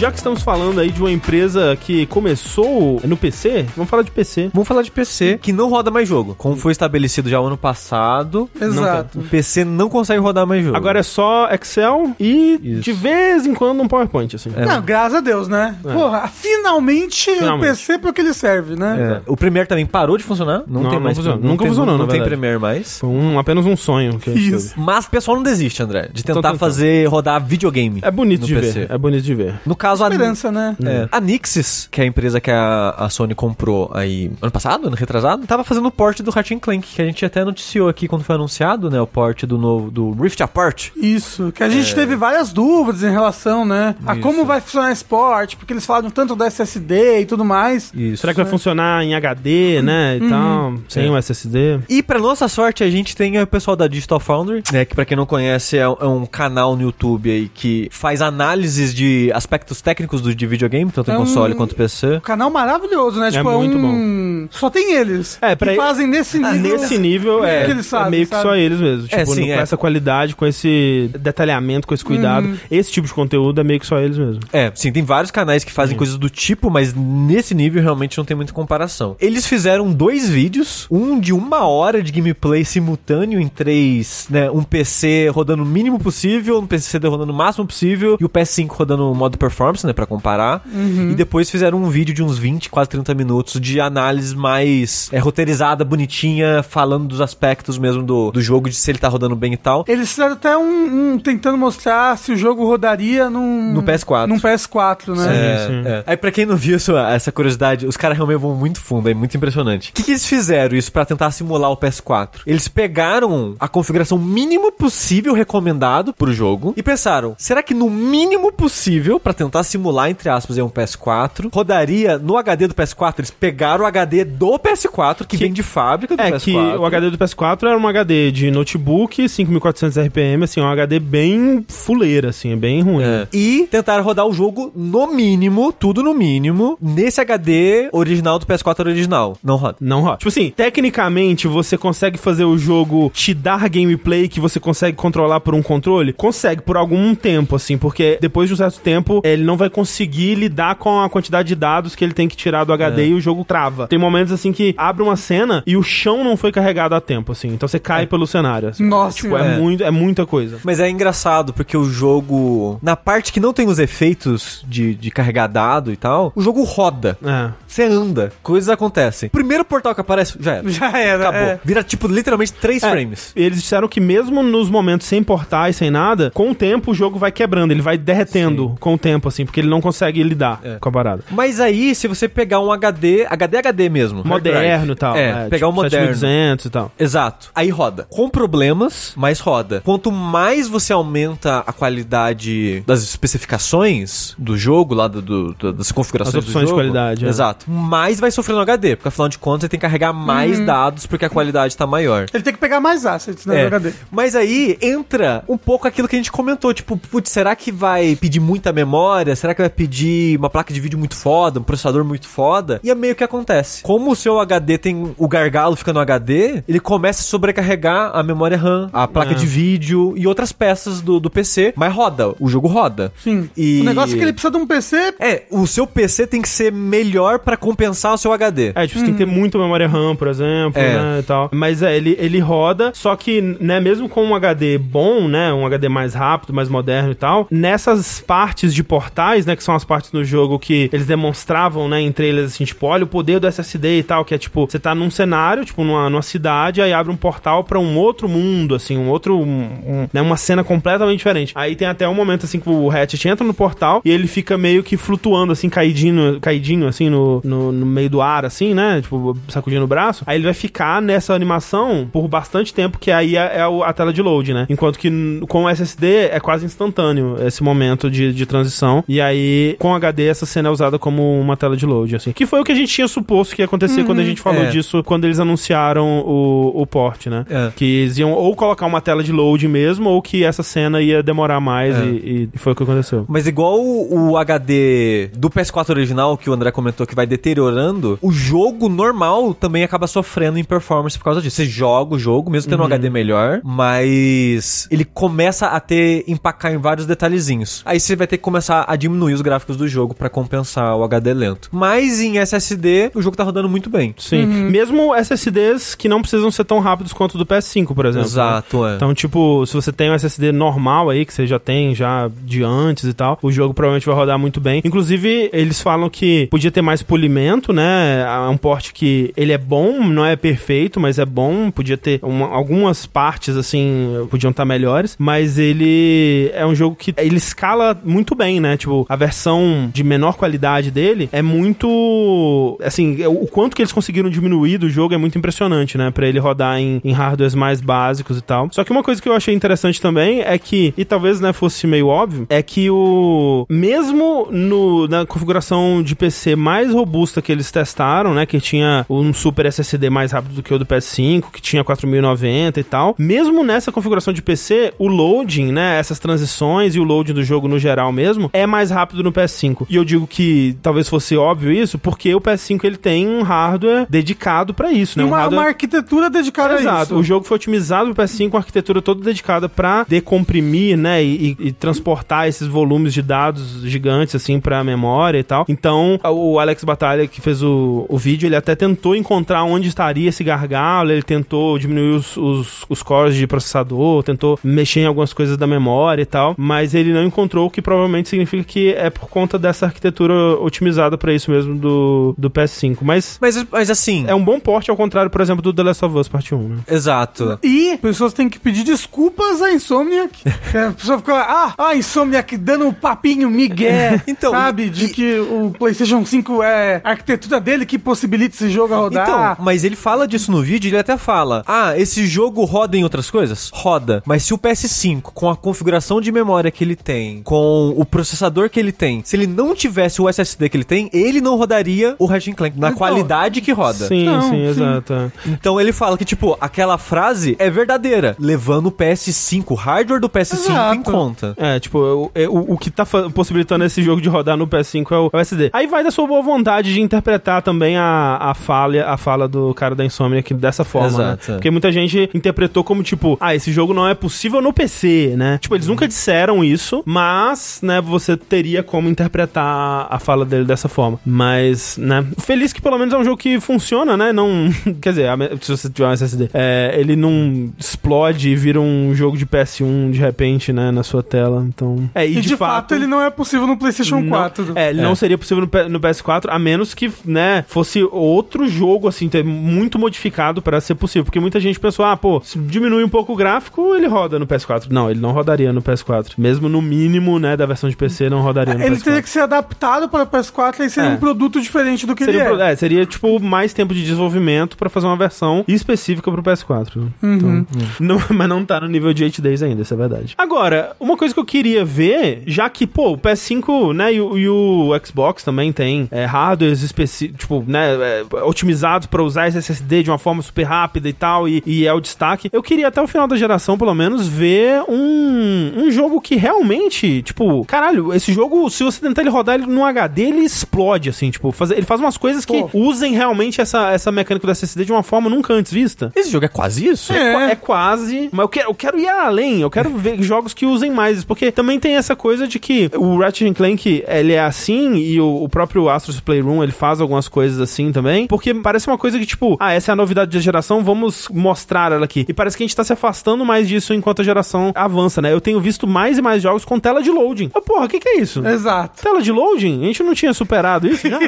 Já que estamos falando aí de uma empresa que começou no PC, vamos falar de PC. Vamos falar de PC, que não roda mais jogo. Como foi estabelecido já o ano passado, Exato. o PC não consegue rodar mais jogo. Agora é só Excel e Isso. de vez em quando um PowerPoint, assim. É. Não, graças a Deus, né? Porra, finalmente, Finalmente. o PC pro que ele serve, né? É. O Premiere também parou de funcionar. Não, Não, tem não mais. funciona. não Nunca tem- funcionou, Não tem. Premiere mais. Foi um- apenas um sonho que Isso. Mas o pessoal não desiste, André, de tentar fazer rodar videogame. É bonito no de PC. ver. É bonito de ver. No caso, a, Esperança, né? é, a Nixis, que é a empresa que a, a Sony comprou aí ano passado, ano retrasado, tava fazendo o port do Ratchet Clank, que a gente até noticiou aqui quando foi anunciado, né? O port do novo do Rift Apart. Isso, que a gente teve várias dúvidas em relação, né, a Isso. como vai funcionar esse port, porque eles falam tanto da SSD e tudo mais. Isso. Será que vai funcionar em HD, né? E tal, sem É. o SSD? E pra nossa sorte, a gente tem o pessoal da Digital Foundry, né? Que pra quem não conhece, é, é um canal no YouTube aí que faz análises de aspectos técnicos do, de videogame, tanto em É um- console quanto PC. Um canal maravilhoso, né? tipo, muito é um... Só tem eles. É, pra- que fazem nesse nível. Nesse nível, é, que eles é fazem, meio que sabe? só eles mesmo. Tipo, É, sim, com é. essa qualidade, com esse detalhamento, com esse cuidado. Uhum. Esse tipo de conteúdo é meio que só eles mesmo. É, sim, tem vários canais que fazem coisas do tipo, mas nesse nível realmente não tem muita comparação. Eles fizeram dois vídeos, um de uma hora de gameplay simultâneo em três, né? Um PC rodando o mínimo possível, um PC rodando o máximo possível e o PS5 rodando o modo performance, né? Pra comparar. E depois fizeram um vídeo de uns 20, quase 30 minutos de análise mais é, roteirizada, bonitinha, falando dos aspectos mesmo do, do jogo, de se ele tá rodando bem e tal. Eles fizeram até um, um tentando mostrar se o jogo rodaria num... No PS4. Num PS4, né? É, sim. é. Aí, pra quem não viu isso, essa curiosidade, os caras realmente vão muito fundo, é muito impressionante. O que, que eles fizeram isso pra tentar simular o PS4? Eles pegaram a configuração mínimo possível recomendado pro jogo e pensaram: será que no mínimo possível, pra tentar simular, entre aspas, um PS4, rodaria no HD do PS4? Eles pegaram o HD do PS4, que, vem de fábrica do É PS4. que o HD do PS4 era um HD de notebook, 5400 RPM, assim, um HD bem fuleira, assim, é bem ruim. É. E tentaram rodar o jogo no mínimo, tudo no mínimo, nesse HD original do PS4 original. Não roda. Não roda. Tipo assim, tecnicamente você consegue fazer o jogo te dar gameplay que você consegue controlar por um controle? Consegue por algum tempo, assim, porque depois de um certo tempo ele não vai conseguir lidar com a quantidade de dados que ele tem que tirar do HD e o jogo trava. Tem momentos assim que abre uma cena e o chão não foi carregado a tempo, assim, então você cai pelo cenário. assim. Nossa tipo, é, senhora. muito, é muita coisa. Mas é engraçado, porque o jogo, na parte que não tem os efeitos de, de carregar dado e tal, o jogo roda. É. Você anda, coisas acontecem. Primeiro portal que aparece, já era. Já era, Acabou. é. Vira, tipo, literalmente três É, frames. Eles disseram que mesmo nos momentos sem portais, sem nada, com o tempo o jogo vai quebrando, ele vai derretendo com o tempo, assim, porque ele não consegue lidar É. com a parada. Mas aí, se você pegar um HD, HD HD mesmo. Moderno e tal. É, pegar um moderno. 7200 e tal. Exato. Aí roda. Com problemas, mas roda. Quanto mais você aumenta a qualidade das especificações do jogo, lá do, do- das configurações As opções do de jogo, qualidade, é. Exato. Mais vai sofrer no HD, porque afinal de contas você tem que carregar mais Uhum. dados porque a qualidade tá maior. Ele tem que pegar mais assets, né, É. no HD. Mas aí entra um pouco aquilo que a gente comentou, tipo, putz, será que vai pedir muita memória? Será que vai pedir uma placa de vídeo muito foda, um processador muito foda? E é meio que acontece. Como o seu HD tem o gargalo fica no HD, ele começa a sobrecarregar a memória RAM, a placa É. de vídeo e outras peças do, do PC, mas roda, o jogo roda. Sim. E- O negócio é que ele precisa de um PC É, o seu PC tem que ser melhor pra compensar o seu HD. É, tipo, você tem que ter muita memória RAM, por exemplo, É. né, e tal. Mas é, ele, ele roda, só que, né, mesmo com um HD bom, né, um HD mais rápido, mais moderno e tal, nessas partes de portais, né, que são as partes do jogo que eles demonstravam, né, entre eles, assim, tipo, olha o poder do SSD e tal, que é, tipo, você tá num cenário, tipo, numa, numa cidade, aí abre um portal pra um outro mundo, assim, um outro, um- um- né, uma cena completamente diferente. Aí tem até um momento, assim, que o Hatchet entra no portal e ele fica meio que flutuando, assim, caidinho, caidinho assim, no, no, no meio do ar, assim, né, tipo, sacudindo o braço. Aí ele vai ficar nessa animação por bastante tempo, que aí é, é a tela de load, né? Enquanto que com o SSD é quase instantâneo esse momento de, de transição. E aí, com HD, essa cena é usada como uma tela de load, assim. Que foi o que a gente tinha suposto que ia acontecer quando a gente falou é. disso, quando eles anunciaram o, o port, né? É. Que eles iam ou colocar uma tela de load mesmo, ou que essa cena ia demorar mais, É. e, e foi o que aconteceu. Mas igual o, o HD do PS4 original, que o André comentou que vai deteriorando, o jogo normal também acaba sofrendo em performance por causa disso. Você joga o jogo, mesmo tendo um HD melhor, mas ele começa a ter empacar em vários detalhezinhos. Aí você vai ter que começar a diminuir os gráficos do jogo pra compensar o HD lento. Mas em SSD, o jogo tá rodando muito bem. Sim. Mesmo SSDs que não precisam ser tão rápidos quanto o do PS5, por exemplo. Exato, é. Então, tipo, se você tem um SSD normal aí, que você já tem já de antes e tal, o jogo provavelmente vai rodar muito bem. Inclusive, eles falam que podia ter mais polimento, né? É um porte que ele é bom, não é perfeito, mas é bom. Podia ter uma- algumas partes, assim, podiam estar melhores. Mas ele é um jogo que ele escala muito bem, né? Tipo, a versão de menor qualidade dele é muito. Assim, o quanto que eles conseguiram diminuir do jogo é muito impressionante, né? Pra ele rodar em, em hardwares mais básicos e tal. Só que uma coisa que eu achei interessante também é que, e talvez né, fosse meio óbvio, é que o. Mesmo no, na configuração de PC mais robusta que eles testaram, né? Que tinha um super SSD mais rápido do que o do PS5, que tinha 4090 e tal. Mesmo nessa configuração de PC, o loading, né? Essas transições e o loading do jogo no geral mesmo, é mais rápido no PS5. E eu digo que talvez fosse óbvio isso, porque o PS5 ele tem um hardware dedicado pra isso, né? Um uma, hardware... uma arquitetura dedicada a Exato. isso. O jogo foi otimizado pro PS5 com a arquitetura toda dedicada pra decomprimir, né, e, e- e transportar esses volumes de dados gigantes assim pra memória e tal. Então, o Alex Batalha que fez o, o vídeo, ele até tentou encontrar onde estaria esse gargalo, ele tentou diminuir os, os, os cores de processador, tentou mexer em algumas coisas da memória e tal, mas ele não encontrou, o que provavelmente significa que é por conta dessa arquitetura otimizada pra isso mesmo do, do PS5. Mas Mas, mas assim. é um bom porte, ao contrário, por exemplo, do The Last of Us Parte 1, né? Exato. E pessoas têm que pedir desculpas à Insomniac. Que a pessoa fica, ah, a Insomniac dando um papinho migué, Então, sabe? De e- que o PlayStation 5 é a arquitetura dele que possibilita esse jogo a rodar. Então, mas ele fala disso no vídeo, ele até fala: Ah, esse jogo roda em outras coisas? Roda. Mas se o PS5, com a configuração de memória que ele tem, com o processador que ele tem, se ele não tivesse o SSD que ele tem, ele não rodaria o Ratchet Clank na Então, qualidade que roda. Sim, Não, sim, sim. exato. é. Então ele fala que, tipo, aquela frase é verdadeira, levando o PS5, o hardware do PS5 em Exato. conta. É, tipo, o, é, o, o que tá possibilitando esse jogo de rodar no PS5 é o, é o SD. Aí vai da sua boa vontade de interpretar também a, a, fala, a fala do cara da Insomniac dessa forma, Exato, né? Porque muita gente interpretou como, tipo, ah, esse jogo não é possível no PC, né? Tipo, eles nunca disseram isso, mas, né, você teria como interpretar a fala dele dessa forma. Mas, né, feliz que pelo menos é um jogo que funciona, né? Não, quer dizer, se você tiver um SSD, é, ele não explode e vira um jogo de PS1 de repente, né, na sua tela. Então, é, e, de, fato, ele não é possível no PlayStation não- 4. É, ele É. não seria possível no, no PS4, a menos que, né, fosse outro jogo, assim, ter muito modificado para ser possível. Porque muita gente pensou, ah, pô, se diminui um pouco o gráfico, ele roda no PS4. Não, ele não rodaria no PS4. Mesmo no mínimo, né, da versão de PC, não rodaria no Ele PS4. teria que ser adaptado para o PS4 e seria É. um produto diferente do que Seria, ele um pro- é. é, seria, tipo, mais tempo de desenvolvimento pra fazer uma versão específica pro PS4. né? Uhum. Então, não- mas não tá no nível de 8 days ainda, isso é verdade. Agora, uma coisa que eu queria ver, já que, pô, o PS5, né, e o, e o Xbox também tem é, hardwares específicos, tipo, né, é, otimizados pra usar esse SSD de uma forma super rápida e tal, e, e é o destaque. Eu queria até o final da geração, pelo menos, ver um, um jogo que realmente, tipo, caralho, esse jogo, se você tentar ele rodar ele no HD, ele explode, assim, tipo, faz, ele faz umas coisas que Pô. usem realmente essa, essa mecânica do SSD de uma forma nunca antes vista. Esse jogo é quase isso? É. Qua- É quase, mas eu quero, eu quero ir além, eu quero ver jogos que usem mais isso, porque também tem essa coisa de que o Ratchet Clank, ele é assim, e o, o próprio Astros Playroom, ele faz algumas coisas assim também, porque parece uma coisa que, tipo, ah, essa é a novidade da geração, vamos mostrar ela aqui. E parece que a gente tá se afastando mais disso enquanto a geração avança, né? Eu tenho visto mais e mais jogos com tela de loading. Ah, porra, o que que é isso? Exato. Tela de loading? A gente não tinha superado isso já?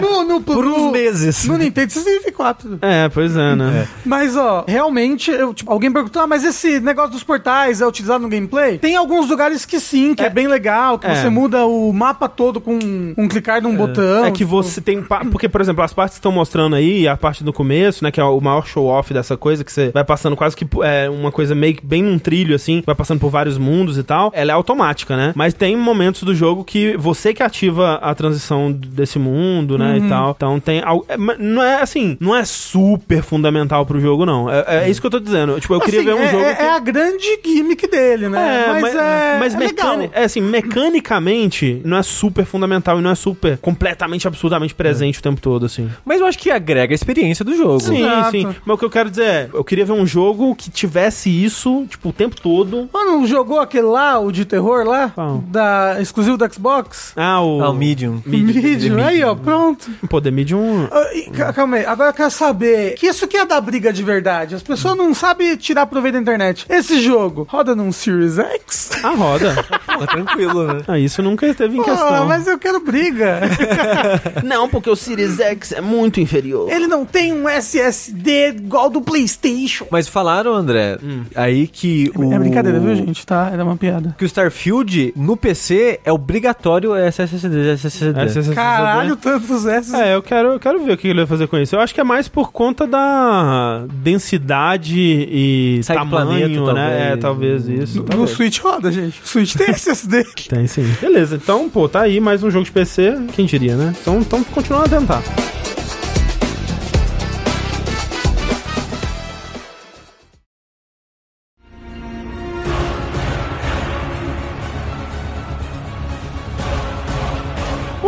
No, no, Por no- uns meses. No Nintendo 64. é, pois é, né? Mas, ó, realmente, eu, tipo, alguém perguntou, ah, mas esse negócio dos portais é utilizado no gameplay? Tem alguns lugares que sim, que é, bem legal, que É. você muda o mapa todo com um clicar num botão. É que tipo, você tem. pa- Porque, por exemplo, as partes que estão mostrando aí, a parte do começo, né? Que é o maior show-off dessa coisa, que você vai passando quase que é uma coisa meio que bem num trilho, assim, vai passando por vários mundos e tal. Ela é automática, né? Mas tem momentos do jogo que você que ativa a transição desse mundo, né? Uhum. E tal. Então tem. al- é, Não é assim, não é super fundamental pro jogo, não. É, é isso que eu tô dizendo. Tipo, eu queria assim, ver um é, jogo. é- que- é a grande gimmick dele, né? é, mas, mas, é, mas é mecani- legal. é assim, mecanicamente não é super fundamental e não é super completamente, absurdamente presente o tempo todo, assim. Mas eu acho que agrega a experiência do jogo. Sim, Exato. sim. Mas o que eu quero dizer é, eu queria ver um jogo que tivesse isso, tipo, o tempo todo. Mano, jogou aquele lá, o de terror lá? Qual? Da, exclusivo do Xbox? Ah, o... Ah, o Medium. Medium. Aí, ó, pronto. Pô, The Medium... Ah, e, ca- Calma aí, agora eu quero saber que isso que é da briga de verdade. As pessoas não sabem tirar proveito da internet. Esse jogo roda num Series X? Ah, roda. Pô, tranquilo, né? ah, isso nunca esteve em Ah, questão. mas eu quero briga. Não, porque o Series X é muito inferior. Ele não tem um SSD igual do PlayStation. Mas falaram, André, aí que o... É brincadeira, viu, gente? Tá? Era uma piada. Que o Starfield, no PC, é obrigatório SSD. SSD. SSD. Caralho, tantos S. É, eu quero, eu quero ver o que ele vai fazer com isso. Eu acho que é mais por conta da densidade e Sai do tamanho, planeta, né? É, talvez. talvez isso. No talvez. Switch roda, gente. O Switch tem SSD. Tem sim. Beleza, então, pô, tá aí mais um jogo de PC. Quem né? Então, então continuando a tentar.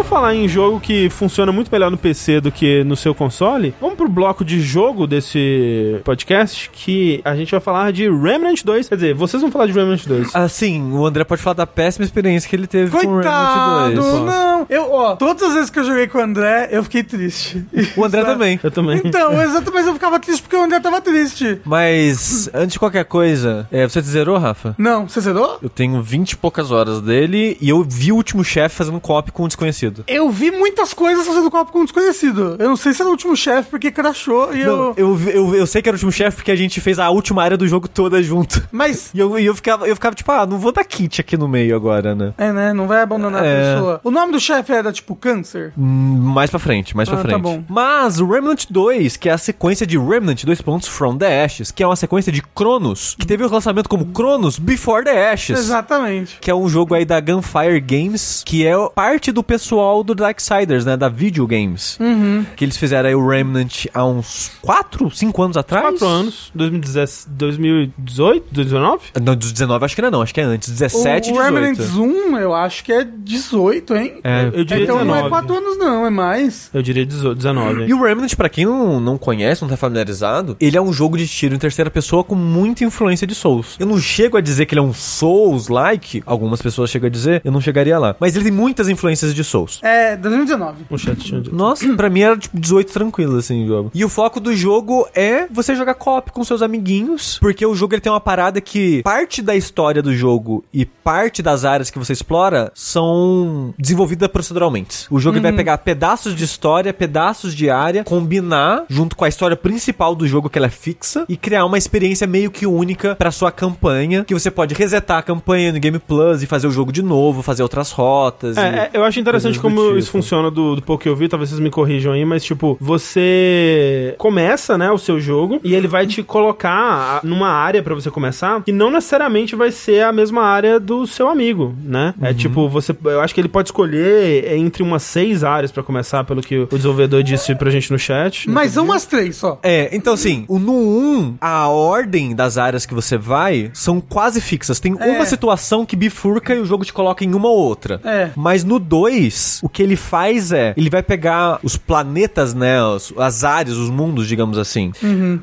Falar em jogo que funciona muito melhor no PC do que no seu console. Vamos pro bloco de jogo desse podcast que a gente vai falar de Remnant 2. Quer dizer, vocês vão falar de Remnant 2. Ah, sim, o André pode falar da péssima experiência que ele teve com o Coitado, Resident 2. não. Eu, ó, todas as vezes que eu joguei com o André, eu fiquei triste. O André Sabe? também. Eu também. Então, exatamente, eu ficava triste porque o André tava triste. Mas, antes de qualquer coisa, é, você zerou, Rafa? Não, você zerou? Eu tenho 20 e poucas horas dele e eu vi o último chefe fazendo co-op com um desconhecido. Eu vi muitas coisas fazendo copo com um desconhecido. Eu não sei se era o último chefe, porque crashou e Não, eu... eu, eu, eu sei que era o último chefe porque a gente fez a última área do jogo toda junto. Mas... E eu, e eu, ficava, eu ficava tipo, ah, não vou dar kit aqui no meio agora, né? É, né? Não vai abandonar É. a pessoa. O nome do chefe era, tipo, câncer? Hum, Mais pra frente, mais Ah, pra tá frente. bom. Mas o Remnant 2, que é a sequência de Remnant 2 pontos From the Ashes, que é uma sequência de Cronos, que teve o lançamento como Cronos Before the Ashes. Exatamente. Que é um jogo aí da Gunfire Games, que é parte do pessoal do Darksiders, né? Da Video Games. Uhum. Que eles fizeram aí o Remnant há uns 4, 5 anos atrás. 4 anos, 2017, 2018, 2019? Não, dos 19 acho que não é não, acho que é antes. 17 o, e o 18. Remnant 1, eu acho que é 18, hein? É. Eu diria Então não é 19. 4 anos não, é mais. Eu diria 18, 19. E o Remnant, pra quem não, não conhece, não tá familiarizado, ele é um jogo de tiro em terceira pessoa com muita influência de Souls. Eu não chego a dizer que ele é um Souls-like, algumas pessoas chegam a dizer, eu não chegaria lá. Mas ele tem muitas influências de Souls. É, 2019. O chat tinha dito. Nossa, pra mim era tipo 18 tranquilo assim o jogo. E o foco do jogo é você jogar co-op com seus amiguinhos, porque o jogo ele tem uma parada que parte da história do jogo e parte das áreas que você explora são desenvolvidas proceduralmente. O jogo ele vai pegar pedaços de história, pedaços de área, combinar junto com a história principal do jogo que ela é fixa e criar uma experiência meio que única pra sua campanha, que você pode resetar a campanha no Game Plus e fazer o jogo de novo, fazer outras rotas. e- É, é, eu acho interessante do como tipo. isso funciona do, do pouco que eu vi, talvez vocês me corrijam aí, mas tipo, você começa, né, o seu jogo e ele vai te colocar numa área pra você começar que não necessariamente vai ser a mesma área do seu amigo, né? É tipo, você, eu acho que ele pode escolher entre umas seis áreas pra começar, pelo que o desenvolvedor disse pra gente no chat. Mas são umas três só. É, então assim, o no 1, a ordem das áreas que você vai são quase fixas. Tem É. uma situação que bifurca e o jogo te coloca em uma ou outra. É. Mas no 2, o que ele faz é, ele vai pegar os planetas, né, os- as áreas, os mundos, digamos assim,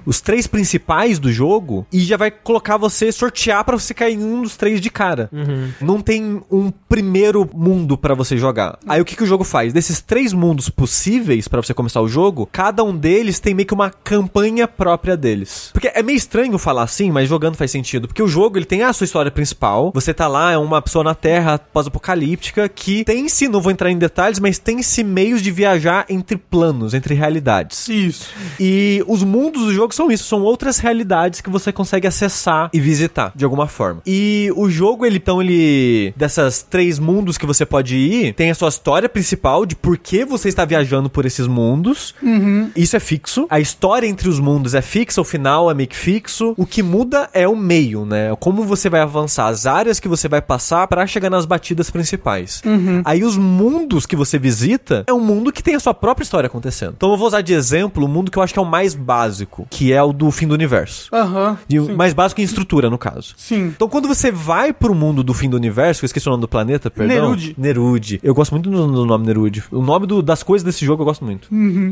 os três principais do jogo e já vai colocar você sortear pra você cair em um dos três de cara. Não tem um primeiro mundo pra você jogar. Aí o que, que o jogo faz? Desses três mundos possíveis pra você começar o jogo, cada um deles tem meio que uma campanha própria deles. Porque é meio estranho falar assim, mas jogando faz sentido. Porque o jogo ele tem a sua história principal. Você tá lá, é uma pessoa na Terra pós-apocalíptica que tem-se, não vou entrar em detalhes, mas tem-se meios de viajar entre planos, entre realidades. Isso. E os mundos do jogo são isso, são outras realidades que você consegue acessar e visitar de alguma forma. E o jogo, ele então, ele. Dessas três mundos que você pode ir, tem a sua história principal de por que você está viajando por esses mundos. Isso é fixo. A história entre os mundos é fixa, o final é meio que fixo. O que muda é o meio, né? Como você vai avançar, as áreas que você vai passar pra chegar nas batidas principais. Aí os mundos mundos que você visita é um mundo que tem a sua própria história acontecendo. Então eu vou usar de exemplo o mundo que eu acho que é o mais básico, que é o do fim do universo. Aham. Sim. mais básico em estrutura, no caso. Sim. Então, quando você vai pro mundo do fim do universo, eu esqueci o nome do planeta, perdão. Nerude. Nerude. Eu gosto muito do, do nome Nerude. O nome do- das coisas desse jogo eu gosto muito.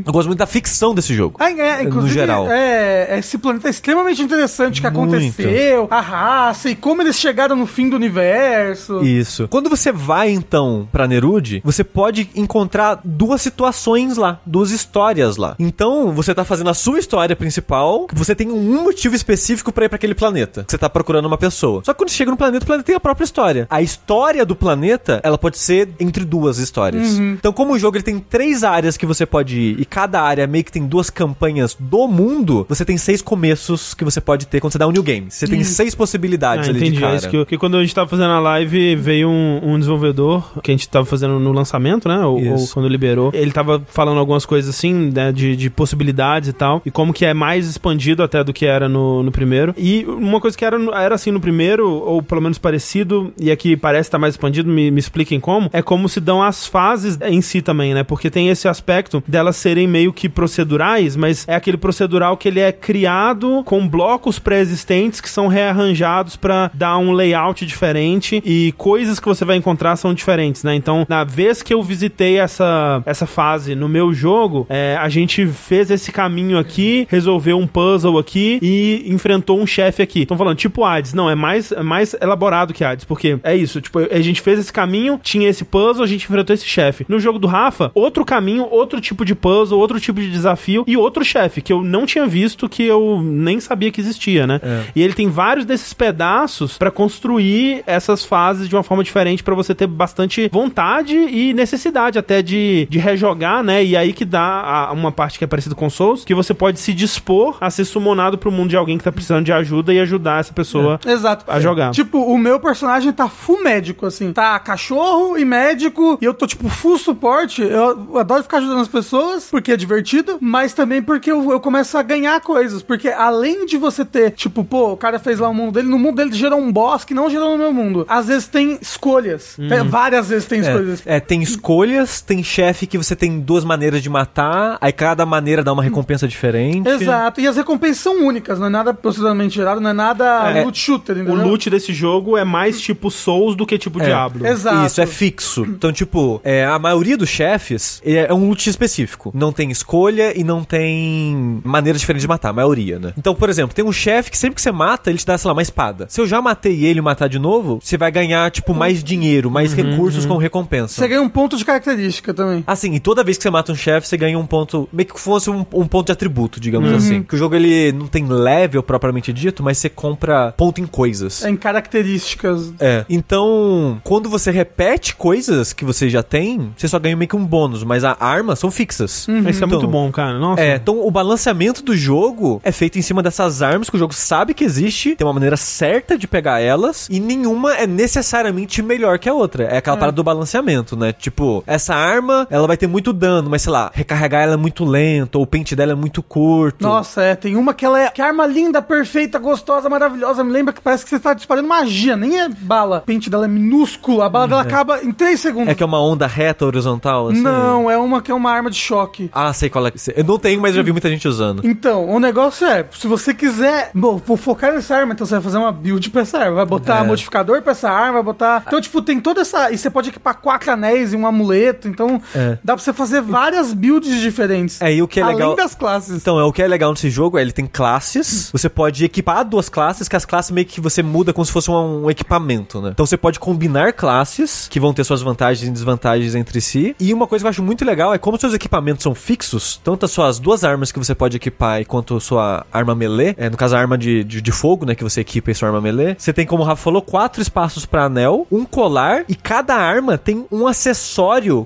Eu gosto muito da ficção desse jogo. Ah, é, no inclusive, geral. É, esse planeta é extremamente interessante que Muito. aconteceu, a raça e como eles chegaram no fim do universo. Isso. Quando você vai, então, pra Nerude, você pode encontrar duas situações lá, duas histórias lá. Então, você tá fazendo a sua história principal, você tem um motivo específico pra ir pra aquele planeta. Você tá procurando uma pessoa. Só que quando chega no planeta, o planeta tem a própria história. A história do planeta, ela pode ser entre duas histórias. Então, como o jogo ele tem três áreas que você pode ir, e cada área meio que tem duas campanhas do mundo, você tem seis começos que você pode ter quando você dá um new game. Você tem seis possibilidades Ah, ali de entendi. cara. É isso que, eu- que quando a gente tava fazendo a live, veio um, um desenvolvedor que a gente tava fazendo no lançamento, né? Ou, ou quando liberou. Ele tava falando algumas coisas assim, né? De, de possibilidades e tal. E como que é mais expandido até do que era no, no primeiro. E uma coisa que era, era assim no primeiro, ou pelo menos parecido, e aqui parece estar mais expandido, me, me expliquem como, é como se dão as fases em si também, né? Porque tem esse aspecto delas serem meio que procedurais, mas é aquele procedural que ele é criado com blocos pré-existentes que são rearranjados pra dar um layout diferente e coisas que você vai encontrar são diferentes, né? Então, na vez que eu visitei essa, essa fase no meu jogo, é, a gente fez esse caminho aqui, resolveu um puzzle aqui e enfrentou um chefe aqui. Estão falando, tipo Hades. Não, é mais, é mais elaborado que Hades, porque é isso, tipo, a gente fez esse caminho, tinha esse puzzle, a gente enfrentou esse chefe. No jogo do Rafa, outro caminho, outro tipo de puzzle, outro tipo de desafio e outro chefe que eu não tinha visto, que eu nem sabia que existia, né? E ele tem vários desses pedaços pra construir essas fases de uma forma diferente pra você ter bastante vontade e necessidade até de, de rejogar, né? E aí que dá a- uma parte que é parecida com Souls, que você pode se dispor a ser summonado pro mundo de alguém que tá precisando de ajuda e ajudar essa pessoa Exato. a jogar. Tipo, o meu personagem tá full médico, assim. Tá cachorro e médico. E eu tô, tipo, full suporte. Eu adoro ficar ajudando as pessoas, porque é divertido. Mas também porque eu, eu começo a ganhar coisas. Porque além de você ter, tipo, pô, o cara fez lá o mundo dele, no mundo dele gerou um boss que não gerou no meu mundo. Às vezes tem escolhas. Tem- várias vezes tem escolhas. É, é, tem escolhas, tem chefe que você tem duas maneiras de matar, aí cada maneira dá uma recompensa diferente. Exato. E as recompensas são únicas, não é nada proceduralmente gerado, não é nada É. loot shooter, O entendeu? loot desse jogo é mais tipo Souls do que tipo É. Diablo. Exato. Isso, é fixo. Então, tipo, é, a maioria dos chefes é, é um loot específico. Não tem escolha e não tem maneira diferente de matar, a maioria, né? Então, por exemplo, tem um chefe que sempre que você mata, ele te dá, sei lá, uma espada. Se eu já matei ele e matar de novo, você vai ganhar, tipo, mais dinheiro, mais recursos com recompensa. Você ganha um ponto de característica também. Assim, e toda vez que você mata um chefe, você ganha um ponto, meio que fosse um, um ponto de atributo, digamos assim. Que o jogo ele não tem level propriamente dito, mas você compra ponto em coisas. É em características. É. Então, quando você repete coisas que você já tem, você só ganha meio que um bônus, mas a arma são fixas. Isso é muito Então, bom, cara. Nossa. É, então o balanceamento do jogo é feito em cima dessas armas que o jogo sabe que existe, tem uma maneira certa de pegar elas, e nenhuma é necessariamente melhor que a outra. É aquela parada do balanceamento, né? Tipo, essa arma, ela vai ter muito dano, mas sei lá, recarregar ela é muito lento, ou o pente dela é muito curto. Nossa, é, tem uma que ela é que arma linda, perfeita, gostosa, maravilhosa. Me lembra que parece que você tá disparando magia, nem é bala. O pente dela é minúsculo, a bala dela acaba em 3 segundos. É que é uma onda reta horizontal, assim? Não, é uma que é uma arma de choque. Ah, sei qual é. Eu não tenho, mas já vi muita gente usando. Então, o negócio é, se você quiser bom, vou focar nessa arma, então você vai fazer uma build pra essa arma. Vai botar É. modificador pra essa arma, vai botar. Então, tipo, tem toda essa. E você pode equipar quatro anéis e um amuleto. Então, É. dá pra você fazer várias builds diferentes. É, e o que é Além legal. das classes. Então, é o que é legal nesse jogo, é ele tem classes. Você pode equipar duas classes, que as classes meio que você muda como se fosse um, um equipamento, né? Então você pode combinar classes que vão ter suas vantagens e desvantagens entre si. E uma coisa que eu acho muito legal é como seus equipamentos são fixos, tanto as suas duas armas que você pode equipar e quanto a sua arma melee, é, no caso a arma de, de, de fogo, né, que você equipa e sua arma melee. Você tem, como o Rafa falou, quatro espaços pra anel, um colar e cada arma tem um acessório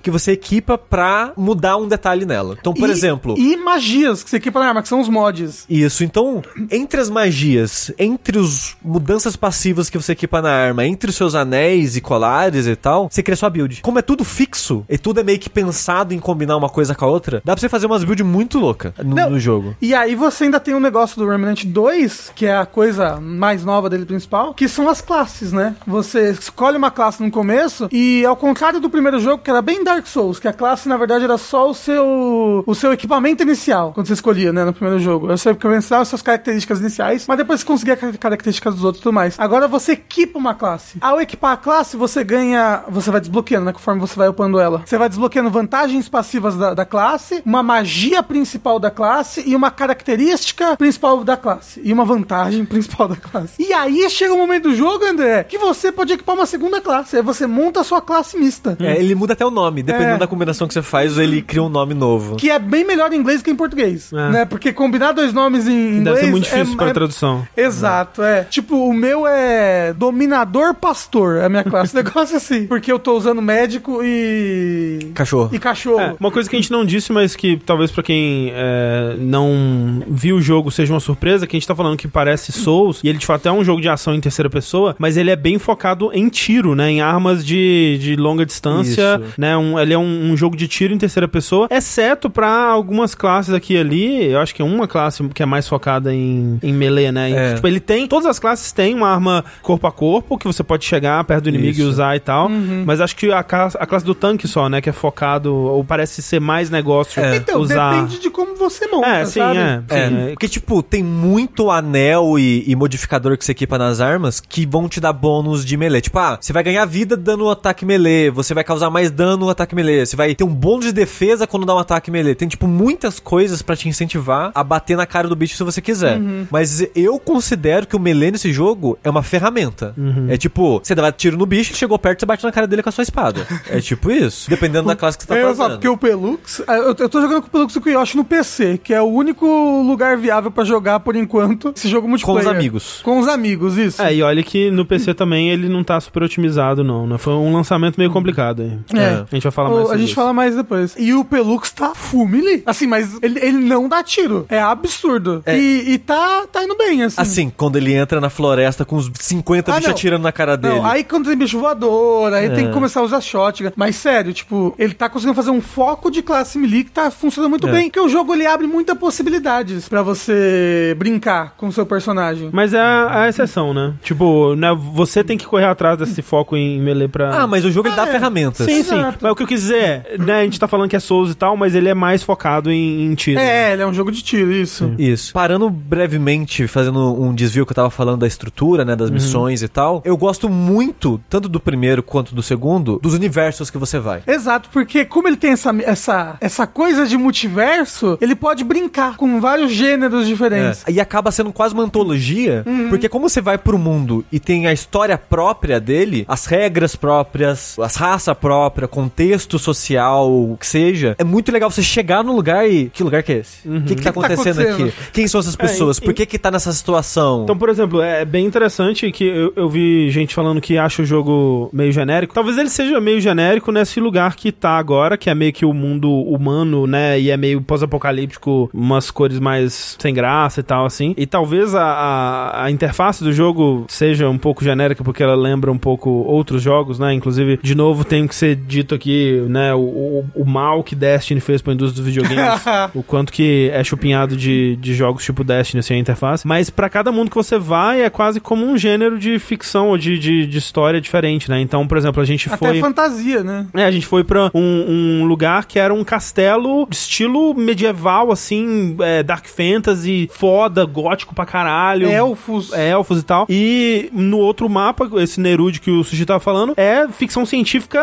que você equipa pra mudar um detalhe nela. Então, por E- exemplo, E magias que você equipa na arma, que são os mods. isso, então, entre as magias, entre os mudanças passivas que você equipa na arma, entre os seus anéis e colares e tal, você cria sua build. Como é tudo fixo e tudo é meio que pensado em combinar uma coisa com a outra, dá pra você fazer umas builds muito loucas no, Não. no jogo. E aí você ainda tem um negócio do Remnant 2, que é a coisa mais nova dele principal, que são as classes, né? Você escolhe uma classe no começo e ao contrário do primeiro primeiro jogo, que era bem Dark Souls, que a classe, na verdade, era só o seu o seu equipamento inicial, quando você escolhia, né, no primeiro jogo. Eu sei que pensava as suas características iniciais, mas depois você conseguia as características dos outros e tudo mais. Agora você equipa uma classe. Ao equipar a classe, você ganha. Você vai desbloqueando, né? Conforme você vai upando ela. Você vai desbloqueando vantagens passivas da, da classe, uma magia principal da classe e uma característica principal da classe. E uma vantagem principal da classe. E aí chega o momento do jogo, André, que você pode equipar uma segunda classe. Aí você monta a sua classe mista. É, ele muda até o nome. Dependendo É. da combinação que você faz, ele cria um nome novo. Que é bem melhor em inglês que em português. É. Né? Porque combinar dois nomes em inglês. Deve ser muito difícil é, pra é- tradução. Exato, é. Tipo, o meu é Dominador Pastor, é a minha classe. Negócio assim. Porque eu tô usando médico e. Cachorro. E cachorro. É, uma coisa que a gente não disse, mas que talvez pra quem é, não viu o jogo seja uma surpresa, que a gente tá falando que parece Souls, e ele de fato é um jogo de ação em terceira pessoa, mas ele é bem focado em tiro, né? Em armas de, de longa distância, Isso. Né? Um, ele é um, um jogo de tiro em terceira pessoa, exceto pra algumas classes aqui e ali, eu acho que é uma classe que é mais focada em, em melee, né? É. Tipo, ele tem, todas as classes têm uma arma corpo a corpo, que você pode chegar perto do inimigo e Isso. usar e tal, Uhum. mas acho que a, classe- a classe do tanque só, né? Que é focado, ou parece ser mais negócio É. Então, usar... depende de como você monta, É, sim, sabe? é. É, sim, é. porque, tipo, tem muito anel e, e modificador que você equipa nas armas que vão te dar bônus de melee. Tipo, ah, você vai ganhar vida dando um ataque melee, você vai causar mais dano no ataque melee, você vai ter um bônus de defesa quando dá um ataque melee. Tem, tipo, muitas coisas pra te incentivar a bater na cara do bicho se você quiser. Mas eu considero que o melee nesse jogo é uma ferramenta. É tipo, você dá tiro no bicho, chegou perto, você bate na cara dele com a sua espada. é tipo isso. Dependendo da classe que você tá É, eu falo, fazendo. porque o Pelux. ah, Eu, eu tô jogando com o Pelux e com o Yoshi no PC, que é o único lugar viável pra jogar por enquanto esse jogo Com multiplayer. os amigos. Com os amigos, isso. É, e olha que no PC também ele não tá super otimizado, não, né? Foi um lançamento meio complicado aí. É. A gente vai falar Ou mais a sobre gente isso. fala mais depois. E o Pelux tá full melee. Assim, mas ele, ele não dá tiro. É absurdo. É. E, e tá, tá indo bem, assim. Assim, quando ele entra na floresta com uns 50 Ah, bichos não. atirando na cara dele. Não, aí quando tem bicho voador, aí tem É. que começar a usar shotgun. Mas sério, tipo, ele tá conseguindo fazer um foco de classe melee que tá funcionando muito É. bem, que o jogo ele abre muitas possibilidades pra você brincar com o seu personagem. Mas é a, a exceção, né? Tipo, né, você tem que correr atrás desse foco em melee pra... Ah, mas o jogo ele dá Ah, é. ferramentas. Sim, sim. Exato. Mas o que eu quis dizer é, né, a gente tá falando que é Souls e tal, mas ele é mais focado em, em tiro. É, ele é um jogo de tiro, isso. Isso. Parando brevemente, fazendo um desvio que eu tava falando da estrutura, né, Uhum. das missões e tal, eu gosto muito, tanto do primeiro quanto do segundo, dos universos que você vai. Exato, porque como ele tem essa, essa, essa coisa de multiverso, ele pode brincar com vários gêneros diferentes. É. E acaba sendo quase uma antologia, Uhum. porque como você vai pro mundo e tem a história própria dele, as regras próprias, as raças próprias, contexto social, o que seja, é muito legal você chegar no lugar e. Que lugar que é esse? O que, que tá que tá acontecendo acontecendo? aqui? Quem são essas pessoas? e- Por que que tá nessa situação? Então, por exemplo, é bem interessante que eu, eu vi gente falando que acha o jogo meio genérico. Talvez ele seja meio genérico nesse lugar que tá agora, que é meio que o mundo humano, né? E é meio pós-apocalíptico, umas cores mais sem graça e tal, assim. E talvez a, a, a interface do jogo seja um pouco genérica, porque ela lembra um pouco outros jogos, né? Inclusive, de novo, tem que ser dito aqui, né? O, o, o mal que Destiny fez pra indústria dos videogames. o quanto que é chupinhado de, de jogos tipo Destiny, assim, a interface. Mas pra cada mundo que você vai, é quase como um gênero de ficção ou de, de, de história diferente, né? Então, por exemplo, a gente Até foi... fantasia, né? É, a gente foi pra um, um lugar que era um castelo estilo medieval, assim, é, Dark Fantasy, foda, gótico pra caralho. Elfos. É, elfos e tal. E no outro mapa, esse Nerude que o Sushi tava falando, é ficção científica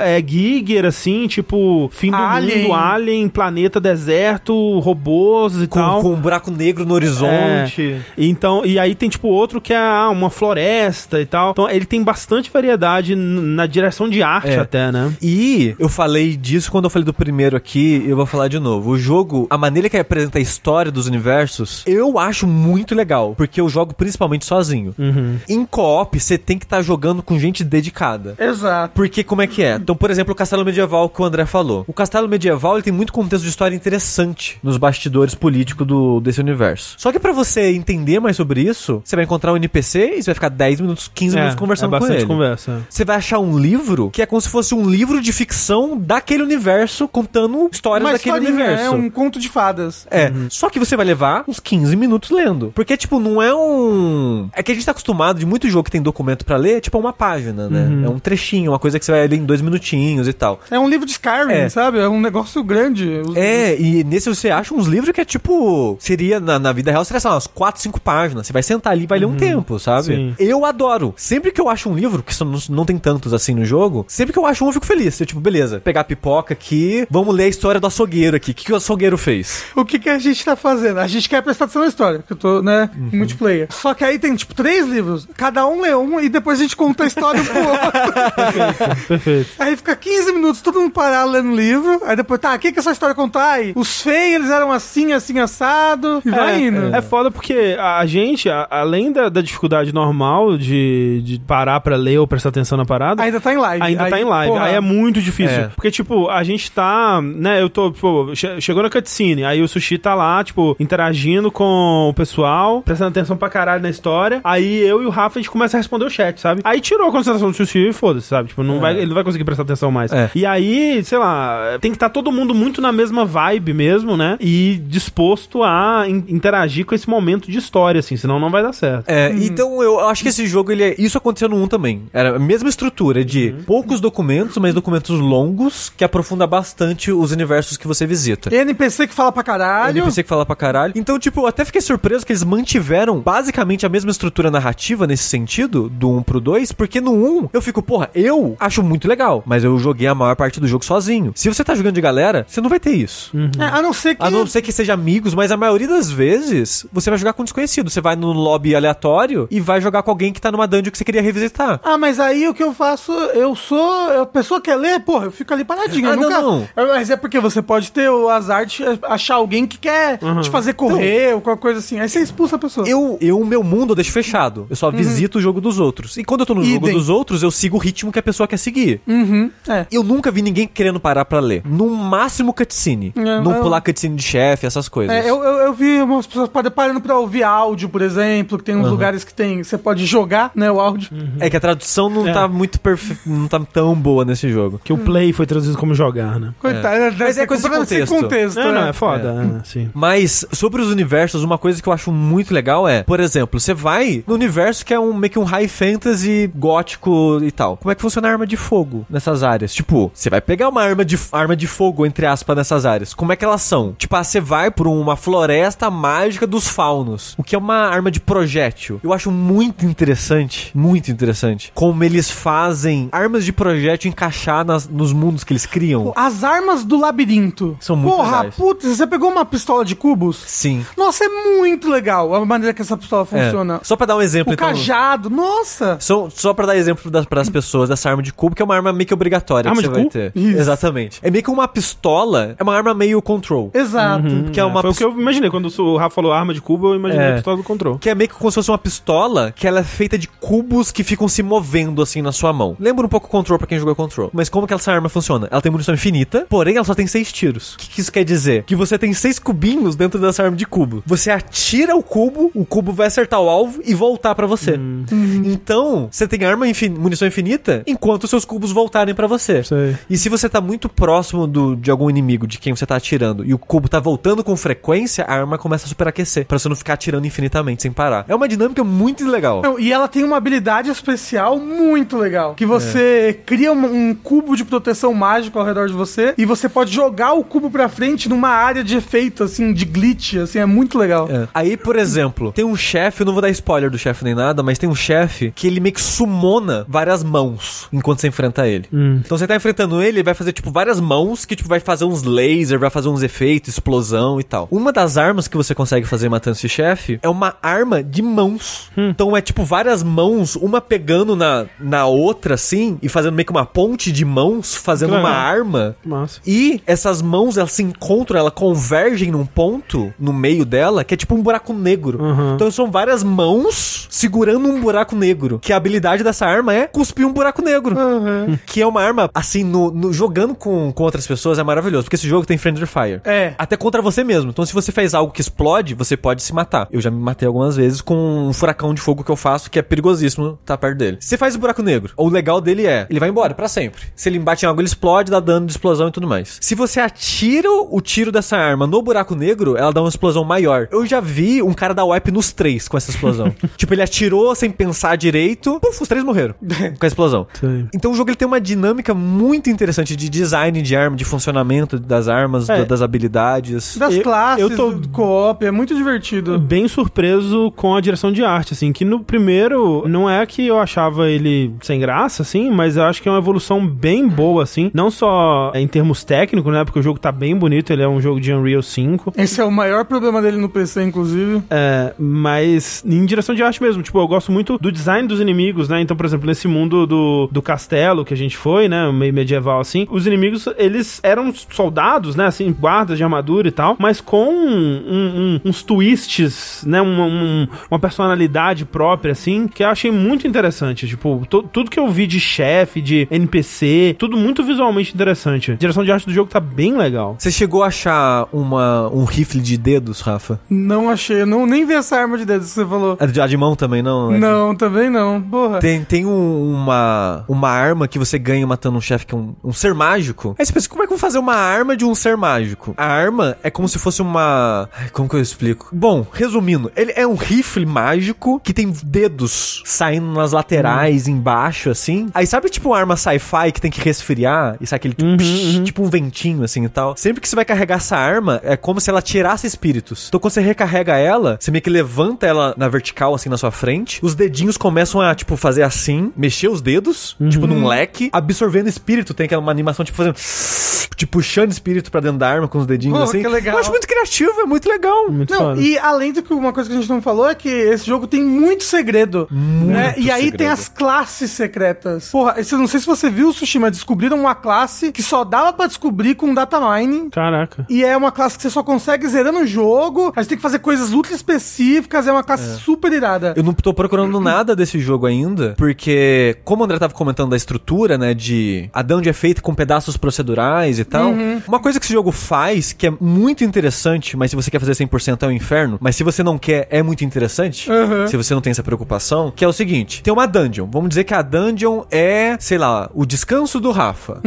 é, Giger, assim, tipo, fim do Alien. mundo, Alien, planeta deserto, robôs e com, tal. com um buraco negro no horizonte. Então, e aí tem tipo outro que é ah, uma floresta e tal. Então ele tem bastante variedade na direção de arte É. até, né? E eu falei disso quando eu falei do primeiro aqui, eu vou falar de novo. O jogo, a maneira que apresenta a história dos universos, eu acho muito legal, porque eu jogo principalmente sozinho. Uhum. Em co-op, você tem que estar jogando com gente dedicada. Exato. Porque como é que é? Então, por exemplo, o Castelo Medieval que o André falou. O Castelo Medieval ele tem muito contexto de história interessante nos bastidores políticos do, desse universo. Só que pra você entender mais sobre isso, você vai encontrar um NPC e você vai ficar 10 minutos, 15 minutos conversando é com bastante ele. conversa. Você vai achar um livro que é como se fosse um livro de ficção daquele universo, contando histórias Uma daquele historinha, universo. é um conto de fadas. É, só que você vai levar uns 15 minutos lendo. Porque, tipo, não é um. É que a gente tá acostumado de muito jogo que tem documento pra ler, tipo, é uma página, né? É um trechinho, uma coisa que você vai ler em dois dois minutinhos e tal. É um livro de Skyrim, É. sabe? É um negócio grande. Os- É, e nesse você acha uns livros que é tipo. Seria na, na vida real, seria sei lá, umas 4, 5 páginas. Você vai sentar ali e vai ler um tempo, sabe? Sim. Eu adoro. Sempre que eu acho um livro, que não, não tem tantos assim no jogo, sempre que eu acho um, eu fico feliz. Eu, tipo, beleza, pegar a pipoca aqui, vamos ler a história do açougueiro aqui. O que, que o açougueiro fez? O que, que a gente tá fazendo? A gente quer prestar atenção na história, que eu tô, né, Uhum. em multiplayer. Só que aí tem, tipo, três livros. Cada um lê um e depois a gente conta a história um pro outro. Perfeito. Aí fica 15 minutos todo mundo parado lendo o livro. Aí depois, tá, o que, que essa história contar aí? Os feios, eles eram assim, assim, assado. E vai indo. É foda porque a a gente, a- além da, da dificuldade normal de, de parar pra ler ou prestar atenção na parada, Ainda tá em live. Ainda Aí, tá em live. porra, Aí é muito difícil. É. Porque, tipo, a gente tá, né, eu tô, tipo, che- chegou na cutscene, aí o Sushi tá lá, tipo, interagindo com o pessoal, prestando atenção pra caralho na história. Aí eu e o Rafa, a gente começa a responder o chat, sabe? Aí tirou a concentração do Sushi e foda-se, sabe? Tipo, não vai, ele não vai conseguir prestar atenção mais. É. E aí, sei lá, tem que estar todo mundo muito na mesma vibe mesmo, né? E disposto a in- interagir com esse momento de história, assim, senão não vai dar certo. É, então eu acho que esse jogo, ele é... Isso aconteceu no 1 também. Era a mesma estrutura de poucos documentos, mas documentos longos, que aprofunda bastante os universos que você visita. NPC que fala pra caralho. NPC que fala pra caralho. Então, tipo, eu até fiquei surpreso que eles mantiveram basicamente a mesma estrutura narrativa nesse sentido, do 1 pro 2, porque no 1 eu fico, porra, eu acho muito legal, mas eu joguei a maior parte do jogo sozinho. Se você tá jogando de galera, você não vai ter isso. É, a não ser que. A não ser que seja amigos, mas a maioria das vezes você vai jogar com desconhecido. Você vai no lobby aleatório e vai jogar com alguém que tá numa dungeon que você queria revisitar. Ah, mas aí o que eu faço, eu sou. A pessoa quer ler, porra, eu fico ali paradinho. Ah, eu nunca. não, É, Mas é porque você pode ter o azar de achar alguém que quer te fazer correr ou qualquer coisa assim. Aí você expulsa a pessoa. Eu, eu, meu mundo eu deixo fechado. Eu só visito o jogo dos outros. E quando eu tô no jogo Idem. dos outros, eu sigo o ritmo que a pessoa quer seguir. Uhum. É. Eu nunca vi ninguém querendo parar pra ler. No máximo cutscene. É, não eu- pular cutscene de chefe, essas coisas. É, eu, eu, eu vi umas pessoas parando pra ouvir áudio, por exemplo, que tem uns lugares que tem. Você pode jogar, né, o áudio. É que a tradução não É. tá muito perfeita, não tá tão boa nesse jogo. Que o play foi traduzido como jogar, né? Coitado, deve Mas é coisa de contexto. contexto. É, não, né? é foda? Sim. Mas sobre os universos, uma coisa que eu acho muito legal é, por exemplo, você vai no universo que é um meio que um high fantasy gótico e tal. Como é que funciona a arma de fogo nessas áreas? Tipo, você vai pegar uma arma de arma de fogo entre aspas nessas áreas. Como é que elas são? Tipo, ah, você vai por uma floresta mágica dos faunos, o que é uma arma de projétil. Eu acho muito interessante, muito interessante, como eles fazem armas de projétil encaixar nas- nos mundos que eles criam. As armas do labirinto. São muito Porra, legais. putz, você pegou uma pistola de cubos? Sim. Nossa, é muito legal a maneira que essa pistola É. funciona. Só pra dar um exemplo, O então. cajado, nossa! Só, só pra dar exemplo das, pras pessoas dessa arma de cubo, que é uma arma meio que obrigatória Arma que de você vai cu? ter. Isso. Exatamente. É meio que uma pistola, é uma arma meio control. Exato. Que é uma Foi o pis- que eu imaginei. Quando o Rafa falou arma de cubo, eu imaginei É. a pistola do control. Que é meio que como se fosse uma pistola que ela é feita de cubos que ficam se movendo assim na sua mão. Lembra um pouco o Control pra quem jogou Control. Mas como que essa arma funciona? Ela tem munição infinita, porém ela só tem seis tiros. O que, que isso quer dizer? Que você tem seis cubinhos dentro dessa arma de cubo. Você atira o cubo, o cubo vai acertar o alvo e voltar pra você. Então, você tem arma infin munição infinita enquanto seus cubos voltarem pra você. Sei. E se você tá muito próximo do, de algum inimigo de quem você tá atirando e o cubo tá voltando com frequência, a arma começa a superaquecer. Pra você não ficar atirando infinitamente sem parar. É uma dinâmica muito legal. Não, e ela tem uma habilidade especial muito legal. Que você cria um, um cubo de proteção mágico ao redor de você e você pode jogar o cubo pra frente numa área de efeito, assim, de glitch, assim, é muito legal. É. Aí, por exemplo, tem um chefe, eu não vou dar spoiler do chefe nem nada, mas tem um chefe que ele meio que sumona várias mãos enquanto você enfrenta ele. Então você tá enfrentando ele, ele vai fazer tipo várias mãos que tipo vai fazer uns lasers, vai fazer uns efeitos, explosão e tal. Uma das armas que você consegue fazer matando esse chefe é uma arma de mãos. Então é tipo várias mãos, uma pegando na, na outra assim e fazendo meio que uma ponte de mãos, fazendo Que uma arma Massa. e essas mãos, elas se encontram, elas convergem num ponto no meio dela, que é tipo um buraco negro. Uhum. Então são várias mãos segurando um buraco negro. Que a habilidade dessa arma é cuspir um buraco negro. Que é uma arma, assim, no, no- jogando com, com outras pessoas é maravilhoso. Porque esse jogo tem Friendly Fire. É. Até contra você mesmo. Então, se você fez algo que explode, você pode se matar. Eu já me matei algumas vezes com um furacão de fogo que eu faço, que é perigosíssimo tá perto dele. Você faz o buraco negro. O legal dele é, ele vai embora pra sempre. Se ele bate em algo, ele explode, dá dano de explosão e tudo mais. Se você atira o tiro dessa arma no buraco negro, ela dá uma explosão maior. Eu já vi um cara dar wipe nos três com essa explosão. tipo, ele atirou sem pensar direito, puf, os três morreram com a explosão. Sei. Então o jogo ele tem tem uma dinâmica muito interessante de design de arma, de funcionamento das armas, É. da- das habilidades. Das Eu- classes, eu tô- co-op, é muito divertido. bem surpreso com a direção de arte, assim, que no primeiro não é que eu achava ele sem graça, assim, mas eu acho que é uma evolução bem boa, assim, não só em termos técnicos, né, porque o jogo tá bem bonito, ele é um jogo de Unreal 5, Esse é o maior problema dele no PC, inclusive. é, mas em direção de arte mesmo, tipo, eu gosto muito do design dos inimigos, né, então, por exemplo, nesse mundo do, do castelo que a gente foi, né, meio medieval, assim, os inimigos, eles eram soldados, né, assim, guardas de armadura e tal, mas com um- um- uns twists, né, uma, um- uma personalidade própria, assim, que eu achei muito interessante, tipo, tudo que eu vi de chefe, de NPC, tudo muito visualmente interessante. A direção de arte do jogo tá bem legal. Você chegou a achar uma, um rifle de dedos, Rafa? Não achei, eu não, nem vi essa arma de dedos que você falou. A de, a de mão também, não? Não, também não. Porra. Tem, tem um- uma, uma arma que você ganha matando um chefe que é um, um ser mágico. Aí você pensa, como é que eu vou fazer uma arma de um ser mágico? A arma é como se fosse uma. Ai, como que eu explico? Bom, resumindo, ele é um rifle mágico que tem dedos saindo nas laterais, embaixo, assim. Aí sabe tipo uma arma sci-fi que tem que resfriar? E sai aquele tipo, psh, tipo um ventinho, assim e tal. Sempre que você vai carregar essa arma, é como se ela tirasse espíritos. Então quando você recarrega ela, você meio que levanta ela na vertical, assim, na sua frente. Os dedinhos começam a, tipo, fazer assim, mexer os dedos, tipo num leque, absorvendo espírito. Tem aquela uma animação, tipo, fazendo. Tipo, puxando espírito pra dentro da arma com os dedinhos Pô, assim. que legal. Eu acho muito criativo, é muito legal. Muito Não, foda. e além do que uma coisa que a gente não falou é que esse jogo tem muito segredo. né? E aí segredo. tem as classes secretas. Porra, esse- eu não sei se você viu, Tsushima, descobriram uma classe que só dava pra descobrir com data mining. Caraca. E é uma classe que você só consegue zerando o jogo. Aí você tem que fazer coisas ultra específicas. É uma classe super irada. Eu não tô procurando nada desse jogo ainda, porque, como o André tava comentando da estrutura, né, de a dungeon é feita com pedaços procedurais e tal, uma coisa que esse jogo faz, que é muito interessante, mas se você quer fazer 100% é o inferno, mas se você não quer, é muito interessante, Uhum. se você não tem essa preocupação, que é o seguinte, tem uma dungeon, vamos dizer que a dungeon é, sei lá, o descanso do Rafa.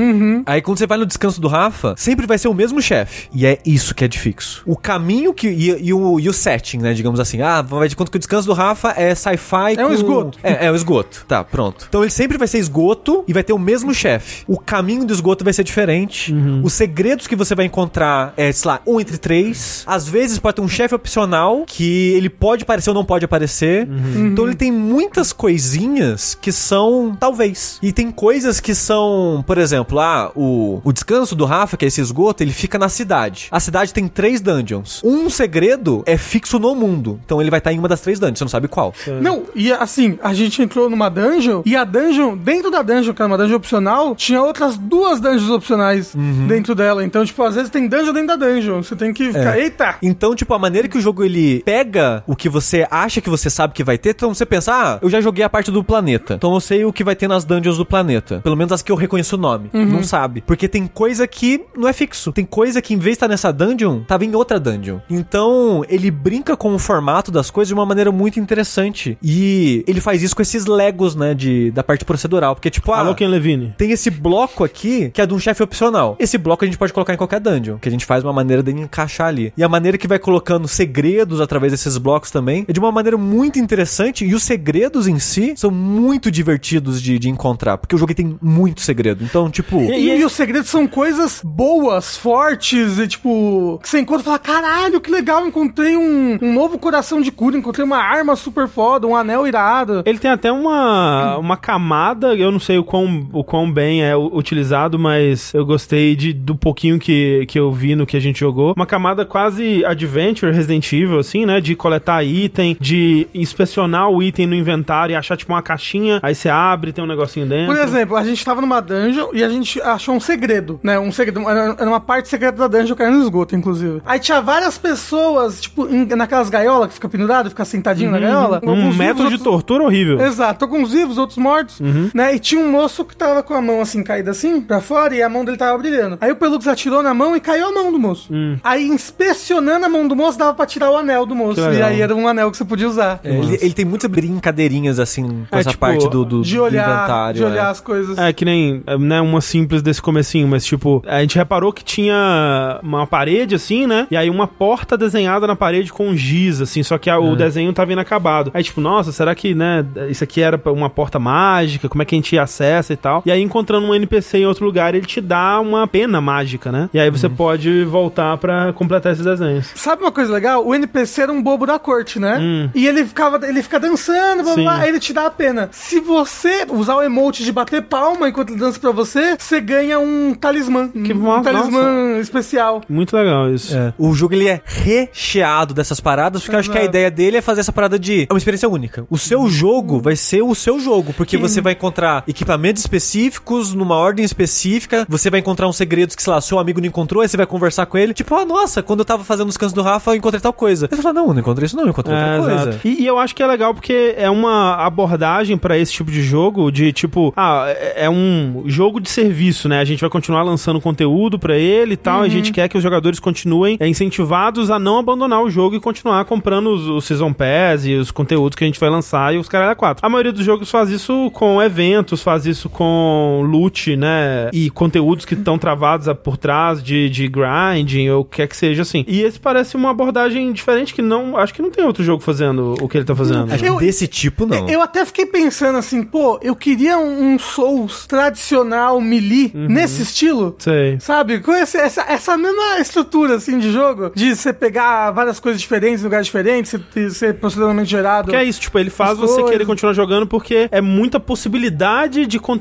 Aí quando você vai no descanso do Rafa, sempre vai ser o mesmo chefe, e é isso que é de fixo. O caminho que, e, e o, e o setting, né, digamos assim, ah, vai de conta que o descanso do Rafa é sci-fi É um com- esgoto. é, é o esgoto. Tá, pronto. Então ele sempre vai ser esgoto e vai ter o mesmo chefe. O caminho do esgoto vai ser diferente. Os segredos que você vai encontrar é, sei lá, um entre três. Às vezes pode ter um chefe opcional que ele pode aparecer ou não pode aparecer. Então ele tem muitas coisinhas que são talvez. E tem coisas que são, por exemplo, ah, o, o descanso do Rafa, que é esse esgoto, ele fica na cidade. A cidade tem três dungeons. Um segredo é fixo no mundo. Então ele vai estar em uma das três dungeons, você não sabe qual. Não, e assim, a gente entrou numa dungeon e a dungeon, dentro da dungeon, que era uma dungeon opcional, tinha outras duas dungeons opcionais dentro dela. Então, tipo, às vezes tem dungeon dentro da dungeon. Você tem que ficar, eita! Então, tipo, a maneira que o jogo ele pega o que você acha que você sabe que vai ter, então você pensa, ah, eu já joguei a parte do planeta. Então eu sei o que vai ter nas dungeons do planeta. Pelo menos as que eu reconheço o nome. Não sabe. Porque tem coisa que não é fixo. Tem coisa que em vez de estar nessa dungeon, tava em outra dungeon. Então, ele brinca com o formato das coisas de uma maneira muito interessante. E ele faz isso com esses legos, né, de, da parte procedural. Porque, tipo, ah, Ken Levine. tem esse bloco aqui que é de um chefe opcional. Esse bloco a gente pode colocar em qualquer dungeon, que a gente faz uma maneira de encaixar ali. E a maneira que vai colocando segredos através desses blocos também é de uma maneira muito interessante. E os segredos em si são muito divertidos de, de encontrar, porque o jogo tem muito segredo. Então, tipo. E, e os segredos são coisas boas, fortes, e tipo, que você encontra e fala: caralho, que legal, encontrei um, um novo coração de cura, encontrei uma arma super foda, um anel irado. Ele tem até uma, uma camada, eu não sei o quão, o quão bem é utilizado, mas eu gostei de, do pouquinho que, que eu vi no que a gente jogou. Uma camada quase adventure, Resident Evil, assim, né? De coletar item, de inspecionar o item no inventário e achar, tipo, uma caixinha, aí você abre, tem um negocinho dentro. Por exemplo, a gente tava numa dungeon e a gente achou um segredo, né? Um segredo, era uma parte secreta da dungeon que era no esgoto, inclusive. Aí tinha várias pessoas, tipo, naquelas gaiolas que fica pendurado, fica sentadinho na gaiola. um Alguns método de tortura horrível. Exato, tô com uns vivos, outros mortos, né? E tinha um moço que tava com a mão assim, caída assim, pra fora, e a mão dele tava brilhando. Aí o Pelux atirou na mão e caiu a mão do moço. Aí, inspecionando a mão do moço, dava pra tirar o anel do moço. E aí era um anel que você podia usar. É, ele, ele tem muitas brincadeirinhas, assim, com É, essa tipo, parte do, do, De do olhar, inventário. de olhar é. as coisas. É, que nem, né, uma simples desse comecinho, mas tipo, a gente reparou que tinha uma parede assim, né? E aí uma porta desenhada na parede com giz, assim, só que a- o desenho tava inacabado. Aí tipo, nossa, será que, né, isso aqui era uma porta mágica? Como é que a gente acessa e tal? E aí encontrando um NPC em outro lugar, ele te dá uma pena mágica, né? E aí você pode voltar pra completar esses desenhos. Sabe uma coisa legal? O NPC era um bobo da corte, né? Hum. E ele ficava, ele fica dançando, blá, blá, aí ele te dá a pena. Se você usar o emote de bater palma enquanto ele dança pra você, você ganha um talismã. Que um talismã especial. Muito legal isso. É. O jogo ele é recheado dessas paradas, porque eu acho que a Exato. ideia dele é fazer essa parada de. É uma experiência única. O seu jogo vai ser o seu jogo, porque você vai encontrar equipamentos específicos, numa ordem específica, você vai encontrar uns segredos que, sei lá, seu amigo não encontrou, aí você vai conversar com ele. Tipo, ah, nossa, quando eu tava fazendo os cantos do Rafa, eu encontrei tal coisa. Aí você fala, não, não encontrei isso, não, eu encontrei É, outra coisa. E, e eu acho que é legal porque é uma abordagem pra esse tipo de jogo de tipo, ah, é é um jogo de serviço, né? A gente vai continuar lançando conteúdo pra ele e tal, e a gente quer que os jogadores continuem é, incentivados a não abandonar o jogo e continuar comprando os, os Season Pass e os conteúdos que a gente vai lançar e os caralho a quatro. A maioria dos jogos faz isso com eventos, faz isso com loot, né? E conteúdos que estão travados por trás de, de grinding ou o que quer que seja assim. E esse parece uma abordagem diferente que não, acho que não tem outro jogo fazendo o que ele tá fazendo. Acho que Eu- desse tipo, não. Eu até fiquei pensando assim, pô, eu queria um, um Souls tradicional melee Uhum. nesse estilo. Sei. Sabe? Com esse- essa, essa mesma estrutura, assim, de jogo. De você pegar várias coisas diferentes, em lugares diferentes, ser, ser proceduralmente gerado. Que é isso, tipo, ele faz você coisas. querer continuar jogando porque é muita possibilidade de conteúdo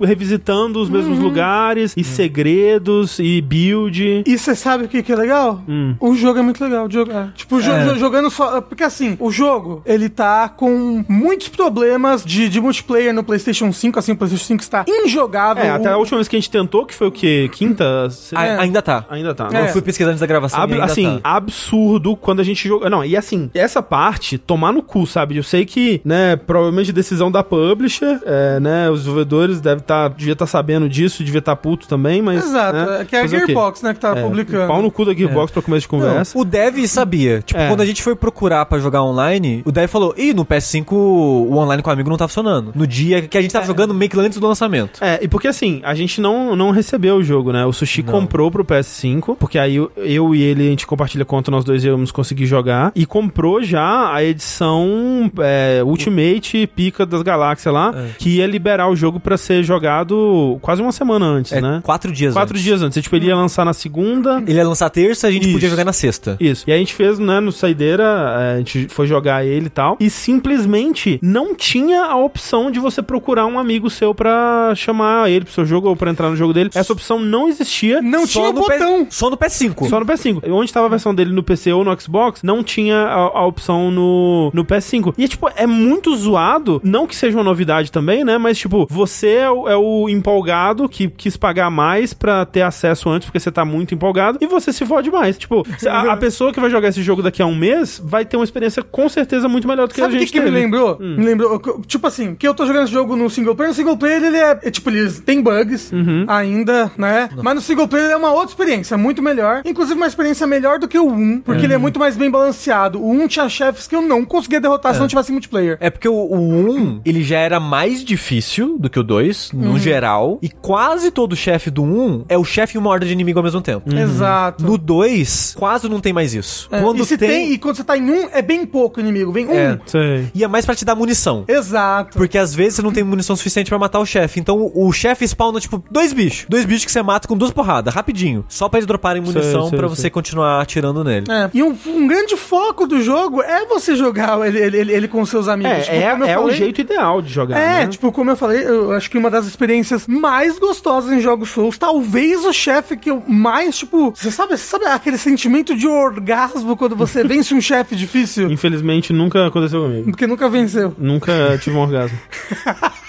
revisitando os Uhum. mesmos lugares e segredos e build. E você sabe o que, que é legal? Hum. O jogo é muito legal de jogar. Tipo, o jo- É. jo- jogando só. Porque assim, o jogo, ele tá com muitos problemas de, de multiplayer no PlayStation 5. Assim, o PlayStation 5 está injogável. É, até a O- última vez que a gente tentou, que foi o quê? Quinta? A- É. Ainda tá. Ainda tá. É. Eu fui pesquisando antes da gravação. Ab- e ainda assim, tá. absurdo quando a gente joga. Não, e assim, essa parte, tomar no cu, sabe? Eu sei que, né, provavelmente decisão da publisher, é, né, os desenvolvedores devem estar, devia estar sabendo disso, devia estar puto também, mas. Exato, né, é que é a? Gearbox, né, que tá É, publicando. Pau no cu da Gearbox pra começo de conversa. Não, o Dev sabia. Tipo, É. quando a gente foi procurar pra jogar online, o Dev falou: Ih, no PS5 o online com o amigo não tá funcionando. No dia que a gente tava jogando meio que antes do lançamento. É, e porque assim, a gente não, não recebeu o jogo, né? O Sushi Não. comprou pro PS5, porque aí eu, eu e ele, a gente compartilha conta, nós dois íamos conseguir jogar, e comprou já a edição é, Ultimate Pica das Galáxias lá, É. que ia liberar o jogo pra ser jogado quase uma semana antes, É, né? quatro dias Quatro antes. dias antes. E, tipo, ele ia lançar na segunda, Ele ia lançar terça, a gente Isso. podia jogar na sexta. isso. E aí a gente fez, né, no Saideira, é, a gente foi jogar ele e tal. E simplesmente não tinha a opção de você procurar um amigo seu pra chamar ele pro seu jogo ou pra entrar no jogo dele. Essa opção não existia. Não Só tinha no P- botão. Só no PS5. Só no PS5. Onde tava a versão dele no PC ou no Xbox, não tinha a, a opção no, no PS5. E, tipo, é muito zoado. Não que seja uma novidade também, né? Mas, tipo, você é o, é o empolgado que quis pagar mais pra ter acesso antes, porque você tá muito empolgado. E você se fode mais. Tipo, a, a pessoa que vai jogar esse jogo daqui a um mês vai ter uma experiência com certeza muito melhor do que Sabe a o que, gente que me lembrou? Me lembrou, tipo assim, que eu tô jogando esse jogo no single player, no single player ele é, é, tipo, eles tem bugs Uhum. ainda, né? Mas no single player é uma outra experiência, muito melhor. Inclusive uma experiência melhor do que o 1, porque ele é muito mais bem balanceado. O 1 tinha chefes que eu não conseguia derrotar se não tivesse multiplayer. É porque o, o 1, ele já era mais difícil do que o 2, Uhum. no geral. E quase todo chefe do 1 é o chefe e uma horda de inimigo ao mesmo tempo. Exato. No 2, quase não tem mais isso. É, e se tem... e quando você tá em um, é bem pouco inimigo. Vem um. É. Sei. E é mais pra te dar munição. Exato. Porque às vezes você não tem munição suficiente pra matar o chefe. Então o chefe spawna, tipo, dois bichos. Dois bichos que você mata com duas porradas, rapidinho. Só pra eles droparem munição sei. você continuar atirando nele. É. E um, um grande foco do jogo é você jogar ele, ele, ele, ele com seus amigos. É, Tipo, é, como eu é o falei- jeito ideal de jogar. É, né? tipo, como eu falei, eu acho que uma das experiências mais gostosas em jogos Souls, talvez o chefe que eu mais, tipo, você sabe, você sabe aquele sentimento de orgasmo quando você vence um chefe difícil? Infelizmente nunca aconteceu comigo. Porque nunca venceu. Nunca tive um orgasmo.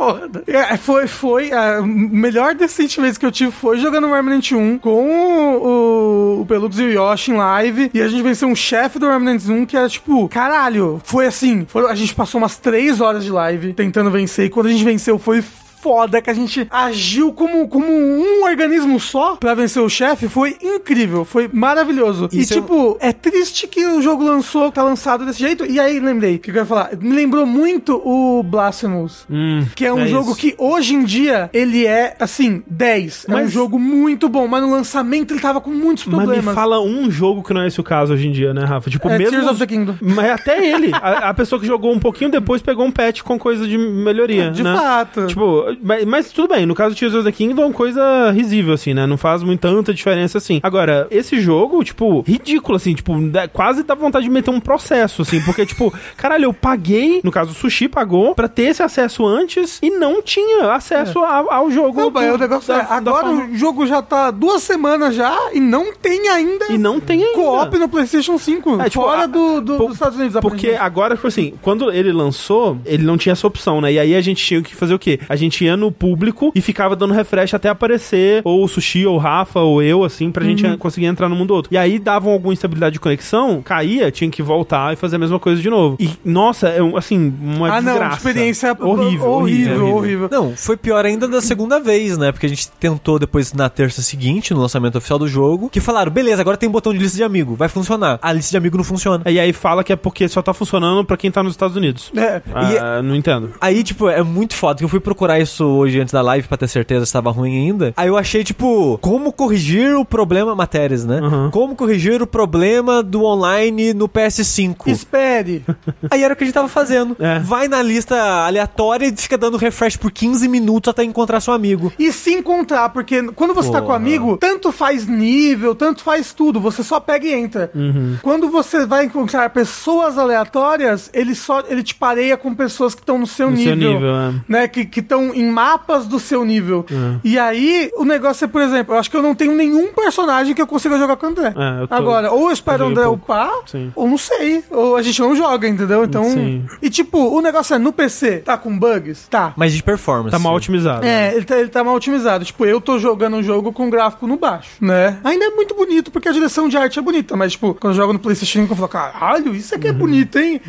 Porra. É, foi, foi. A melhor desses sentimentos que eu tive foi jogando Remnant 1 com o, o Pelux e o Yoshi em live. E a gente venceu um chefe do Remnant 1 que era tipo, caralho, foi assim. foi- a gente passou umas três horas de live tentando vencer. E quando a gente venceu, foi foda, que a gente agiu como, como um organismo só pra vencer o chefe, foi incrível, foi maravilhoso. Isso e é- tipo, é triste que o jogo lançou, tá lançado desse jeito. E aí, lembrei, o que eu ia falar? Me lembrou muito o Blasphemous. Hum, Que é um é jogo isso. que hoje em dia ele é, assim, 10. É um Mas- jogo muito bom, mas no lançamento ele tava com muitos Mas me problemas. fala um jogo que não é esse o caso hoje em dia, né, Rafa? Tipo, É mesmo. Tears of the Kingdom. Mas até ele, a, a pessoa que jogou um pouquinho depois pegou um patch com coisa de melhoria, De né? fato. Tipo, mas, mas tudo bem, no caso do Tears of the Kingdom é uma coisa risível, assim, né? Não faz muito tanta diferença assim. Agora, esse jogo, tipo, ridículo, assim, tipo, quase dá vontade de meter um processo, assim, porque, tipo, caralho, eu paguei, no caso o Sushi pagou, pra ter esse acesso antes e não tinha acesso ao, ao jogo. Não, do- o negócio da- é, agora forma- o jogo já tá duas semanas já e não tem ainda E não tem ainda. co-op no PlayStation 5, É, tipo, fora a- do, do- por- dos Estados Unidos. Porque agora, tipo assim, quando ele lançou, ele não tinha essa opção, né? E aí a gente tinha que fazer o quê? A gente no público e ficava dando refresh até aparecer ou o Sushi, ou o Rafa, ou eu, assim, pra Uhum. gente conseguir entrar no mundo outro. E aí davam alguma instabilidade de conexão, caía, tinha que voltar e fazer a mesma coisa de novo. E, nossa, é um, assim, uma Ah, não, desgraça. experiência horrível, horrível, horrível. Não, foi pior ainda da segunda vez, né? Porque a gente tentou depois na terça seguinte, no lançamento oficial do jogo, que falaram, beleza, agora tem um botão de lista de amigo, vai funcionar. A lista de amigo não funciona. E aí fala que é porque só tá funcionando pra quem tá nos Estados Unidos. É. Ah, não entendo. Aí, tipo, é muito foda, que eu fui procurar isso hoje antes da live pra ter certeza se tava ruim ainda. Aí eu achei, tipo, como corrigir o problema, matérias, né? Uhum. Como corrigir o problema do online no PS5. Espere. Aí era o que a gente tava fazendo. É. Vai na lista aleatória e fica dando refresh por 15 minutos até encontrar seu amigo. E se encontrar, porque quando você tá com Porra. amigo, tanto faz nível, tanto faz tudo, você só pega e entra. Uhum. Quando você vai encontrar pessoas aleatórias, ele só ele te pareia com pessoas que estão no seu No nível. seu nível, é. Né, que estão em mapas do seu nível. E aí, o negócio é, por exemplo, eu acho que eu não tenho nenhum personagem que eu consiga jogar com o André. É, eu tô- Agora, ou eu espero eu o André pouco. upar, Sim. ou não sei. Ou a gente não joga, entendeu? Então. Sim. E tipo, o negócio é no PC, tá com bugs? Tá. Mas de performance. Tá mal otimizado. É, ele tá, ele tá mal otimizado. Tipo, eu tô jogando um jogo com gráfico no baixo, né? Ainda é muito bonito, porque a direção de arte é bonita, mas, tipo, quando eu jogo no PlayStation 5, eu falo, caralho, isso aqui é bonito, hein?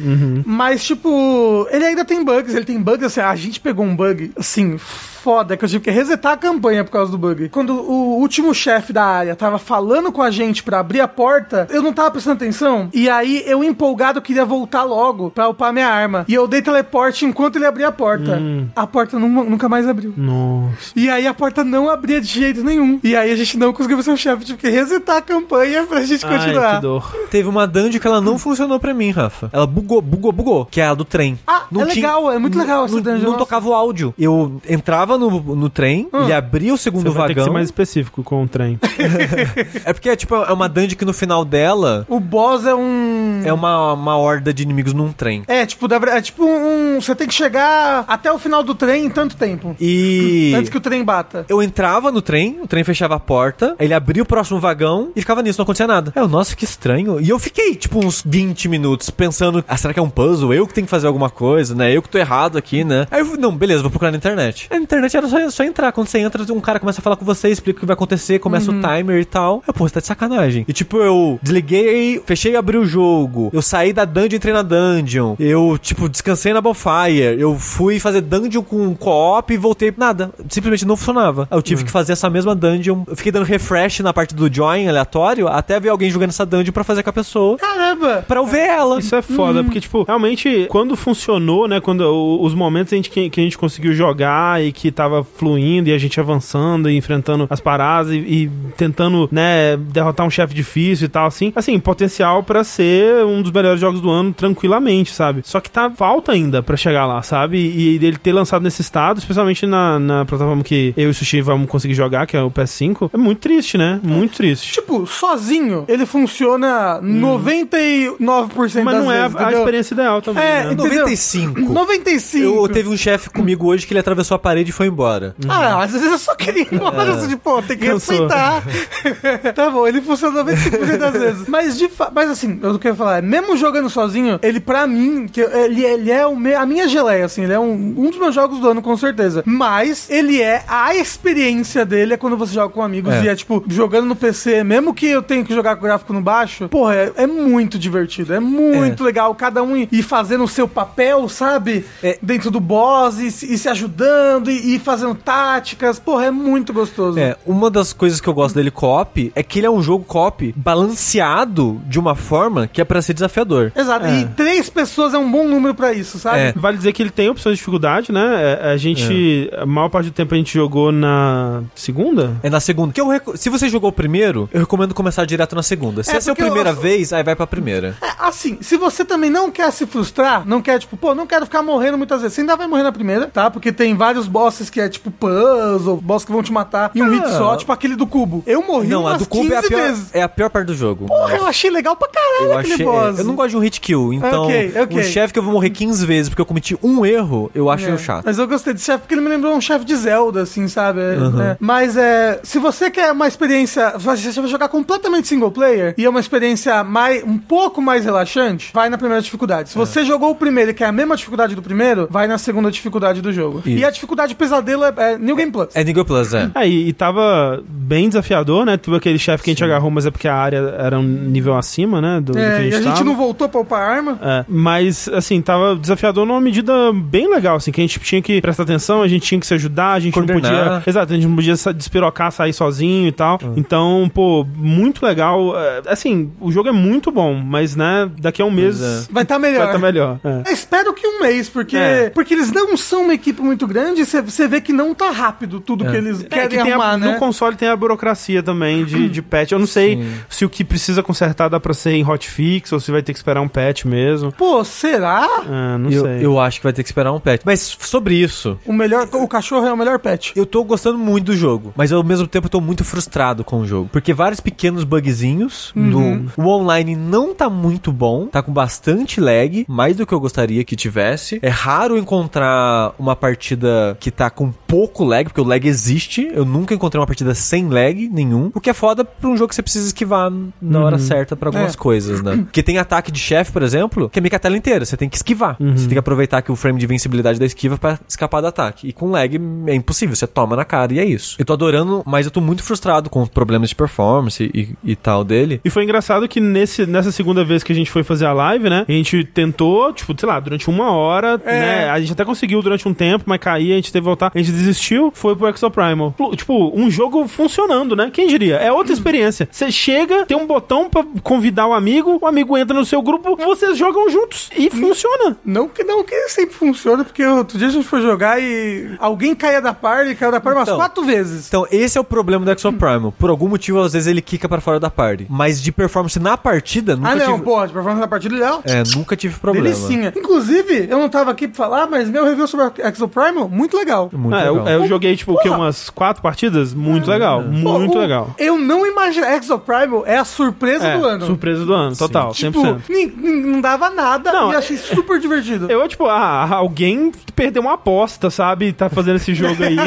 Mas, tipo, ele ainda tem bugs, ele tem bugs assim, a gente pegou um bug, assim, assim, foda, que eu tive que resetar a campanha por causa do bug. Quando o último chefe da área tava falando com a gente pra abrir a porta, eu não tava prestando atenção, e aí eu empolgado queria voltar logo pra upar minha arma. E eu dei teleporte enquanto ele abria a porta. A porta nu- nunca mais abriu. Nossa. E aí a porta não abria de jeito nenhum. E aí a gente não conseguiu ver seu chefe, tive que resetar a campanha pra gente Ai, continuar. que dor. Teve uma dungeon que ela não funcionou pra mim, Rafa. Ela bugou, bugou, bugou. Que é a do trem. Ah, é legal, é muito legal essa não, dungeon, Não nossa. tocava o áudio. Eu entrava no, no trem, Hum. ele abria o segundo Você vai ter que vagão. ser mais específico com o trem. É porque, tipo, é uma dungeon que no final dela O boss é um. é uma, uma horda de inimigos num trem. É, tipo, é tipo um. Você tem que chegar até o final do trem em tanto tempo. E. Antes que o trem bata. Eu entrava no trem, o trem fechava a porta, ele abria o próximo vagão e ficava nisso, não acontecia nada. Eu, nossa, que estranho. E eu fiquei, tipo, uns 20 minutos pensando, ah, será que é um puzzle? Eu que tenho que fazer alguma coisa, né? Eu que tô errado aqui, né? Aí eu, não, beleza, vou procurar na internet. A internet era só, só entrar. Quando você entra, um cara começa a falar com você, explica o que vai acontecer, começa o timer e tal. Eu, pô, você tá de sacanagem. E tipo, eu desliguei, fechei e abri o jogo. Eu saí da dungeon e entrei na dungeon. Eu, tipo, descansei na Bonfire. Eu fui fazer dungeon com co-op e voltei. Nada. Simplesmente não funcionava. Eu tive que fazer essa mesma dungeon. Eu fiquei dando refresh na parte do join aleatório até ver alguém jogando essa dungeon pra fazer com a pessoa. Caramba! Pra eu ver ela. Isso é foda, porque, tipo, realmente, quando funcionou, né? Quando os momentos a gente, que, que a gente conseguiu jogar e que tava fluindo e a gente avançando e enfrentando as paradas e, e tentando, né, derrotar um chefe difícil e tal, assim. Assim, potencial pra ser um dos melhores jogos do ano tranquilamente, sabe? Só que tá falta ainda pra chegar lá, sabe? E ele ter lançado nesse estado, especialmente na, na plataforma que eu e o Sushi vamos conseguir jogar, que é o PS5, é muito triste, né? Muito triste. Tipo, sozinho, ele funciona 99% Mas das não é a, vezes, a entendeu? experiência ideal também. É, né? entendeu? 95. 95. Eu teve um chefe comigo hoje que ele atravessou a parede e foi embora. Ah, às vezes eu só queria ir embora, assim, tipo, pô, tem que Cansou. respeitar. tá bom, ele funciona 95% das vezes. Mas, de fa... Mas assim, eu quero falar, é, mesmo jogando sozinho, ele pra mim, que ele, ele é o me... a minha geleia, assim, ele é um, um dos meus jogos do ano, com certeza. Mas ele é, a experiência dele é quando você joga com amigos É. e é, tipo, jogando no PC, mesmo que eu tenha que jogar com o gráfico no baixo, porra, é, é muito divertido, é muito legal, cada um ir- fazendo o seu papel, sabe? É. Dentro do boss e, se- e se ajudando e, e ir fazendo táticas. Porra, é muito gostoso. É, uma das coisas que eu gosto dele co-op é que ele é um jogo co-op balanceado de uma forma que é pra ser desafiador. Exato. É. E três pessoas é um bom número pra isso, sabe? É. Vale dizer que ele tem opções de dificuldade, né? É, A gente, a maior parte do tempo a gente jogou na segunda? É na segunda. Que eu reco- Se você jogou o primeiro, eu recomendo começar direto na segunda. Se É, essa é a eu- primeira vez, aí vai pra primeira. É, assim, se você também não quer se frustrar, não quer, tipo, pô, não quero ficar morrendo muitas vezes, você ainda vai morrer na primeira, tá? Porque tem vários bosses que é tipo puzzle, boss que vão te matar em um Ah. hit só, tipo aquele do cubo. Eu morri Não, a umas do cubo 15 é a, pior, vezes. é a pior parte do jogo. Porra, eu achei legal pra caralho Eu aquele achei. boss. Eu não gosto de um hit kill, então Ok, ok. um chefe que eu vou morrer 15 vezes porque eu cometi um erro, eu acho É, chato. Mas eu gostei desse chefe porque ele me lembrou um chefe de Zelda, assim, sabe? É, é. Mas é. Se você quer uma experiência. Você vai jogar completamente single player e é uma experiência mais, um pouco mais relaxante, vai na primeira dificuldade. Se você jogou o primeiro e quer a mesma dificuldade do primeiro, vai na segunda dificuldade do jogo. E Isso. a dificuldade pesadelo é, é New Game Plus. É Nigel Plus, é. É, e, e tava bem desafiador, né? Teve aquele chefe que a gente agarrou, mas é porque a área era um nível acima, né? Do, do que É, a e gente a gente tava. não voltou pra upar arma. É, mas, assim, tava desafiador numa medida bem legal, assim, que a gente tinha que prestar atenção, a gente tinha que se ajudar, a gente não Coordenar. podia... Exato, a gente não podia despirocar, sair sozinho e tal. Então, pô, muito legal. É, Assim, o jogo é muito bom, mas, né, daqui a um mês Pois Vai estar vai melhor. estar melhor. É. Eu espero que um mês, porque, É. porque eles não são uma equipe muito grande, você- você vê que não tá rápido tudo que eles É, querem que tem a- arrumar, né? No console tem a burocracia também de, de patch. Eu não sei se o que precisa consertar dá pra ser em hotfix ou se vai ter que esperar um patch mesmo. Pô, será? Ah, não Eu, sei. eu acho que vai ter que esperar um patch. Mas sobre isso, O melhor, o cachorro é o melhor pet. eu tô gostando muito do jogo, mas ao mesmo tempo eu tô muito frustrado com o jogo. Porque vários pequenos bugzinhos, Uhum. do, o online não tá muito bom, tá com bastante lag, mais do que eu gostaria que tivesse. É raro encontrar uma partida que tá com pouco lag, porque o lag existe. Eu nunca encontrei uma partida sem lag nenhum. O que é foda pra um jogo que você precisa esquivar na hora certa pra algumas É. coisas, né? Porque tem ataque de chefe, por exemplo, que é meio que a tela inteira. Você tem que esquivar. Você tem que aproveitar que o frame de invencibilidade da esquiva pra escapar do ataque. E com lag é impossível. Você toma na cara e é isso. Eu tô adorando, mas eu tô muito frustrado com os problemas de performance e, e tal dele. E foi engraçado que nesse, nessa segunda vez que a gente foi fazer a live, né? A gente tentou, tipo, sei lá, durante uma hora, É. né? A gente até conseguiu durante um tempo, mas caía, a gente teve voltar. A gente desistiu, foi pro Exoprimal. Tipo, um jogo funcionando, né? Quem diria? É outra experiência. Você chega, tem um botão pra convidar o amigo, o amigo entra no seu grupo, vocês jogam juntos e funciona. Não que não que sempre funciona, porque outro dia a gente foi jogar e alguém caía da party, caiu da party umas Então. quatro vezes. Então, esse é o problema do Exo Primal. Por algum motivo, às vezes ele quica pra fora da party. Mas de performance na partida, nunca ah, não, tive. porra, de performance da partida legal. É, nunca tive problema. Delicinha. Inclusive, eu não tava aqui pra falar, mas meu review sobre Exo Primal, muito legal. Muito É, eu, legal. eu joguei, tipo, o quê? Porra. Umas quatro partidas? Muito legal. Muito Pô, o- legal. Eu não imagino. Exo Primal é a surpresa É, do ano. surpresa do ano, total, 100%. Tipo, não dava nada Não, e achei super divertido. Eu, tipo, ah, alguém perdeu uma aposta, sabe? Tá fazendo esse jogo aí.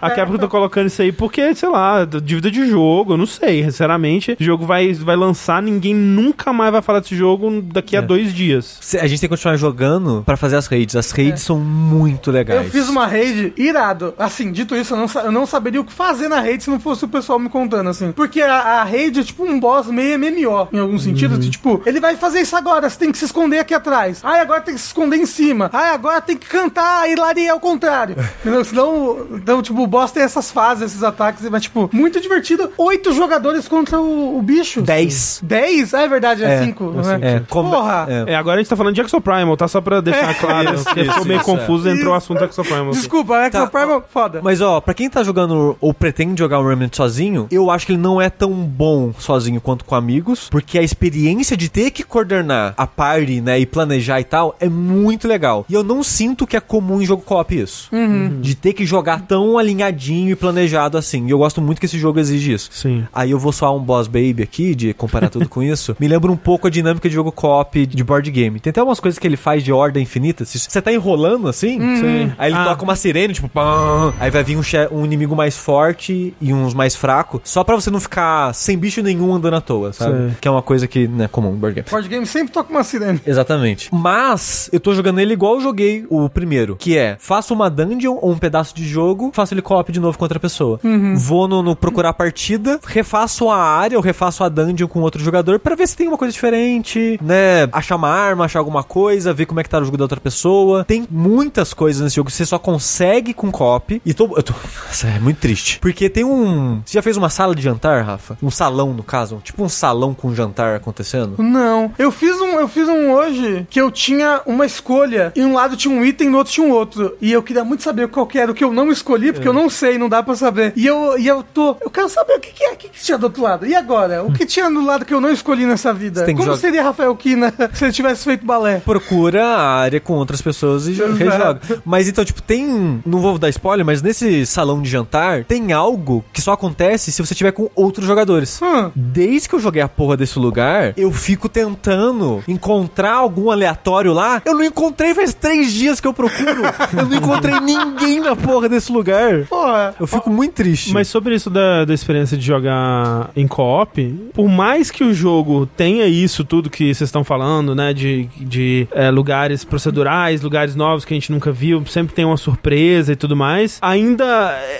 a Capcom tá colocando isso aí porque, sei lá, dívida de jogo, eu não sei. Sinceramente, o jogo vai, vai lançar, ninguém nunca mais vai falar desse jogo daqui a É. dois dias. A gente tem que continuar jogando pra fazer as raids. As raids são muito legais. Eu fiz uma raid irado. Assim, dito isso, eu não, eu não saberia o que fazer na raid se não fosse o pessoal me contando, assim. Porque a, a raid é tipo um boss meio MMO, em algum sentido. que, Tipo, ele vai fazer isso agora, você tem que se esconder aqui atrás. Ai, agora tem que se esconder em cima. Ai, agora tem que cantar e Lari ao contrário. Entendeu? Senão, então, tipo, o boss tem essas fases, esses ataques, mas, tipo, muito divertido. Oito jogadores contra o, o bicho. Dez. Dez? Ah, é verdade, é, É, cinco. é né? É, como- Porra! é. É, agora a gente tá falando de Exoprimal, tá? Só pra deixar claro. Isso, ficou meio isso, confuso, é. entrou o assunto Exoprimal. aqui. Desculpa, Exo Tá, Primal, foda. Mas ó, pra quem tá jogando ou pretende jogar o Remnant sozinho, eu acho que ele não é tão bom sozinho quanto com amigos, porque a experiência de ter que coordenar a party, né, e planejar e tal, é muito legal. E eu não sinto que é comum em jogo co-op isso. De ter que jogar tão alinhadinho e planejado assim. E eu gosto muito que esse jogo exige isso. Sim. Aí eu vou soar um boss baby aqui, de comparar tudo com isso. Me lembra um pouco a dinâmica de jogo co-op de board game. Tem até umas coisas que ele faz de ordem infinita. Se você tá enrolando assim, Sim. aí ele Ah. toca uma sirene, tipo, pam, aí vai vir um, um inimigo mais forte e uns mais fracos, só pra você não ficar sem bicho nenhum andando à toa, sabe? Sei. Que é uma coisa que, né, comum no board game. Board game sempre toca uma sirene. Exatamente. Mas eu tô jogando ele igual eu joguei o primeiro, que é faço uma dungeon ou um pedaço de jogo, faço ele co-op de novo com outra pessoa. Vou no, no procurar partida, refaço a área ou refaço a dungeon com outro jogador pra ver se tem uma coisa diferente, né? Achar uma arma, achar alguma coisa, ver como é que tá o jogo da outra outra pessoa. Tem muitas coisas nesse jogo que você só consegue com co-op. E tô, eu tô. Nossa, é muito triste. Porque tem um. Você já fez uma sala de jantar, Rafa? Um salão, no caso? Tipo um salão com jantar acontecendo? Não. Eu fiz um, eu fiz um hoje que eu tinha uma escolha. E um lado tinha um item, no outro tinha um outro. E eu queria muito saber qual que era o que eu não escolhi, porque eu não sei, não dá pra saber. E eu, e eu tô. Eu quero saber o que, que é, o que, que tinha do outro lado. E agora? O que tinha do lado que eu não escolhi nessa vida? Como jogar- seria Rafael Kina se ele tivesse feito balé? procura a área com outras pessoas e rejoga. Mas então, tipo, tem. Não vou dar spoiler, mas nesse salão de jantar tem algo que só acontece se você tiver com outros jogadores. Hum. Desde que eu joguei a porra desse lugar, eu fico tentando encontrar algum aleatório lá. Eu não encontrei faz três dias que eu procuro. eu não encontrei ninguém na porra desse lugar. Porra. Eu fico muito triste. Mas sobre isso da, da experiência de jogar em co-op, por mais que o jogo tenha isso tudo que vocês estão falando, né? De, de é, lugares procedurais, lugares novos que a gente nunca viu, sempre tem uma surpresa e tudo mais, ainda,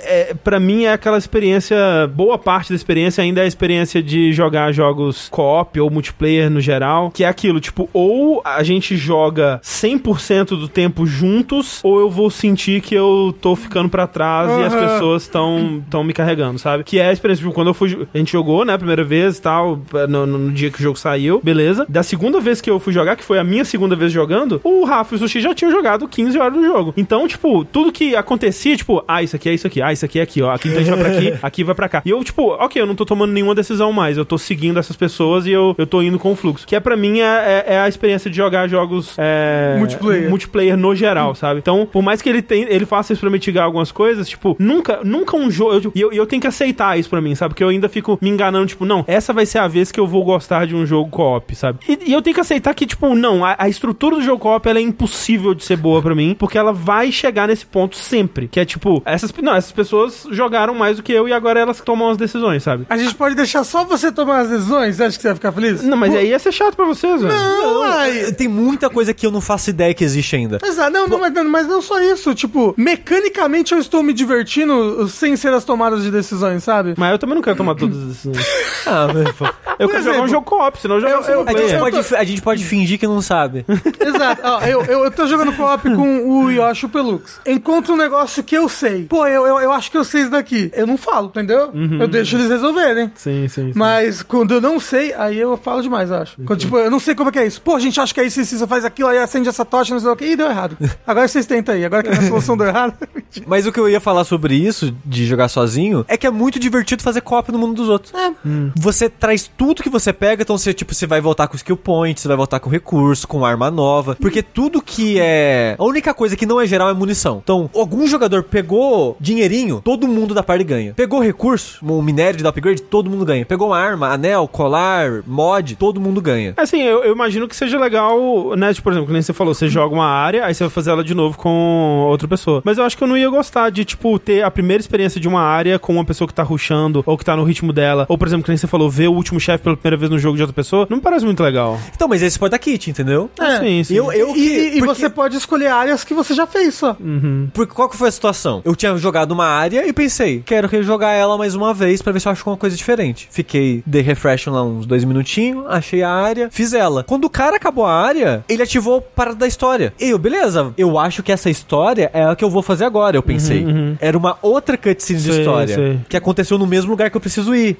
é, é, para mim, é aquela experiência, boa parte da experiência ainda é a experiência de jogar jogos co-op ou multiplayer no geral, que é aquilo, tipo, ou a gente joga 100% do tempo juntos, ou eu vou sentir que eu tô ficando pra trás e as pessoas estão estão me carregando, sabe? Que é a experiência, tipo, quando eu fui, a gente jogou, né, a primeira vez e tal, no, no dia que o jogo saiu, beleza. Da segunda vez que eu fui jogar, que foi a minha segunda vez jogando, o Rafa e o Sushi já tinham jogado 15 horas do jogo. Então, tipo, tudo que acontecia, tipo, ah, isso aqui é isso aqui, ah, isso aqui é aqui, ó, aqui então a gente vai pra aqui, aqui vai pra cá. E eu, tipo, ok, eu não tô tomando nenhuma decisão mais, eu tô seguindo essas pessoas e eu, eu tô indo com o fluxo. Que é pra mim é, é- é a experiência de jogar jogos é, Multiplayer. multiplayer no geral, sabe? Então, por mais que ele tenha, ele faça isso pra mitigar algumas coisas, tipo, nunca, nunca um jogo. eu- E eu, e eu tenho que aceitar isso pra mim, sabe? Porque eu ainda fico me enganando, tipo, não, essa vai ser a vez que eu vou gostar de um jogo co-op, sabe? E, e eu tenho que aceitar que, tipo, não, a, a estrutura do jogo co-op ela é impossível de ser boa pra mim, porque ela vai chegar nesse ponto sempre. Que é tipo, essas, não, essas pessoas jogaram mais do que eu e agora elas que tomam as decisões, sabe? A gente pode deixar só você tomar as decisões? Você acha que você vai ficar feliz? Não, mas aí ia ser chato pra vocês, velho. Não, ai. Tem muita coisa que eu não faço ideia que existe ainda. Exato, não, não, mas, não, mas não só isso. Tipo, mecanicamente eu estou me divertindo sem ser as tomadas de decisões, sabe? Mas eu também não quero tomar todas as decisões. Ah, mas, pô. Eu Por quero jogar um jogo co-op, senão eu jogo eu- eu- A gente, pode, a gente pode fingir que não sabe. Exato. Ó, eu, eu, eu tô jogando co-op com o Yoshi Pelux. Encontro um negócio que eu sei. Pô, eu, eu, eu acho que eu sei isso daqui. Eu não falo, entendeu? Eu deixo eles resolverem. Sim, sim, sim. Mas quando eu não sei, aí eu falo demais, eu acho. Quando, tipo, eu não sei como é que é isso. Pô, a gente acha que é isso, isso, você faz aquilo, aí acende essa tocha, não sei o que. Ih, deu errado. Agora vocês tentam aí. Agora que a minha solução deu errado. Mas o que eu ia falar sobre isso, de jogar sozinho, é que é muito divertido fazer copy no mundo dos outros. Você traz tudo que você pega, então você, tipo, você vai voltar com skill point, você vai voltar com recurso, com arma nova. Porque tudo que é. A única coisa que não é geral é munição. Então, algum jogador pegou dinheirinho, todo mundo da party ganha. Pegou recurso, um minério de upgrade, todo mundo ganha. Pegou uma arma, anel, colar, mod, todo mundo ganha. Assim, eu, eu imagino que seja legal, né? Tipo, por exemplo, que nem você falou, você joga uma área, aí você vai fazer ela de novo com outra pessoa. Mas eu acho que eu não ia gostar de, tipo, ter a primeira experiência de uma área com uma pessoa que tá rushando, ou que tá no ritmo dela. Ou, por exemplo, que nem você falou, ver o último chefe pela primeira vez no jogo de outra pessoa. Não me parece muito legal. Então, mas esse pode dar kit, entendeu? É. Sim, sim. Eu, eu E, que- e- porque- você pode escolher áreas que você já fez só. Porque qual que foi a situação? Eu tinha jogado uma área e pensei, quero rejogar ela mais uma vez pra ver se eu acho alguma coisa diferente. Fiquei, dei refresh lá uns dois minutinhos, achei a área, fiz ela. Quando o cara acabou a área, ele ativou para da história. E eu, beleza, eu acho que essa história é a que eu vou fazer agora, eu pensei. Era uma outra cutscene de Sei, história sei. que aconteceu no mesmo lugar que eu preciso ir.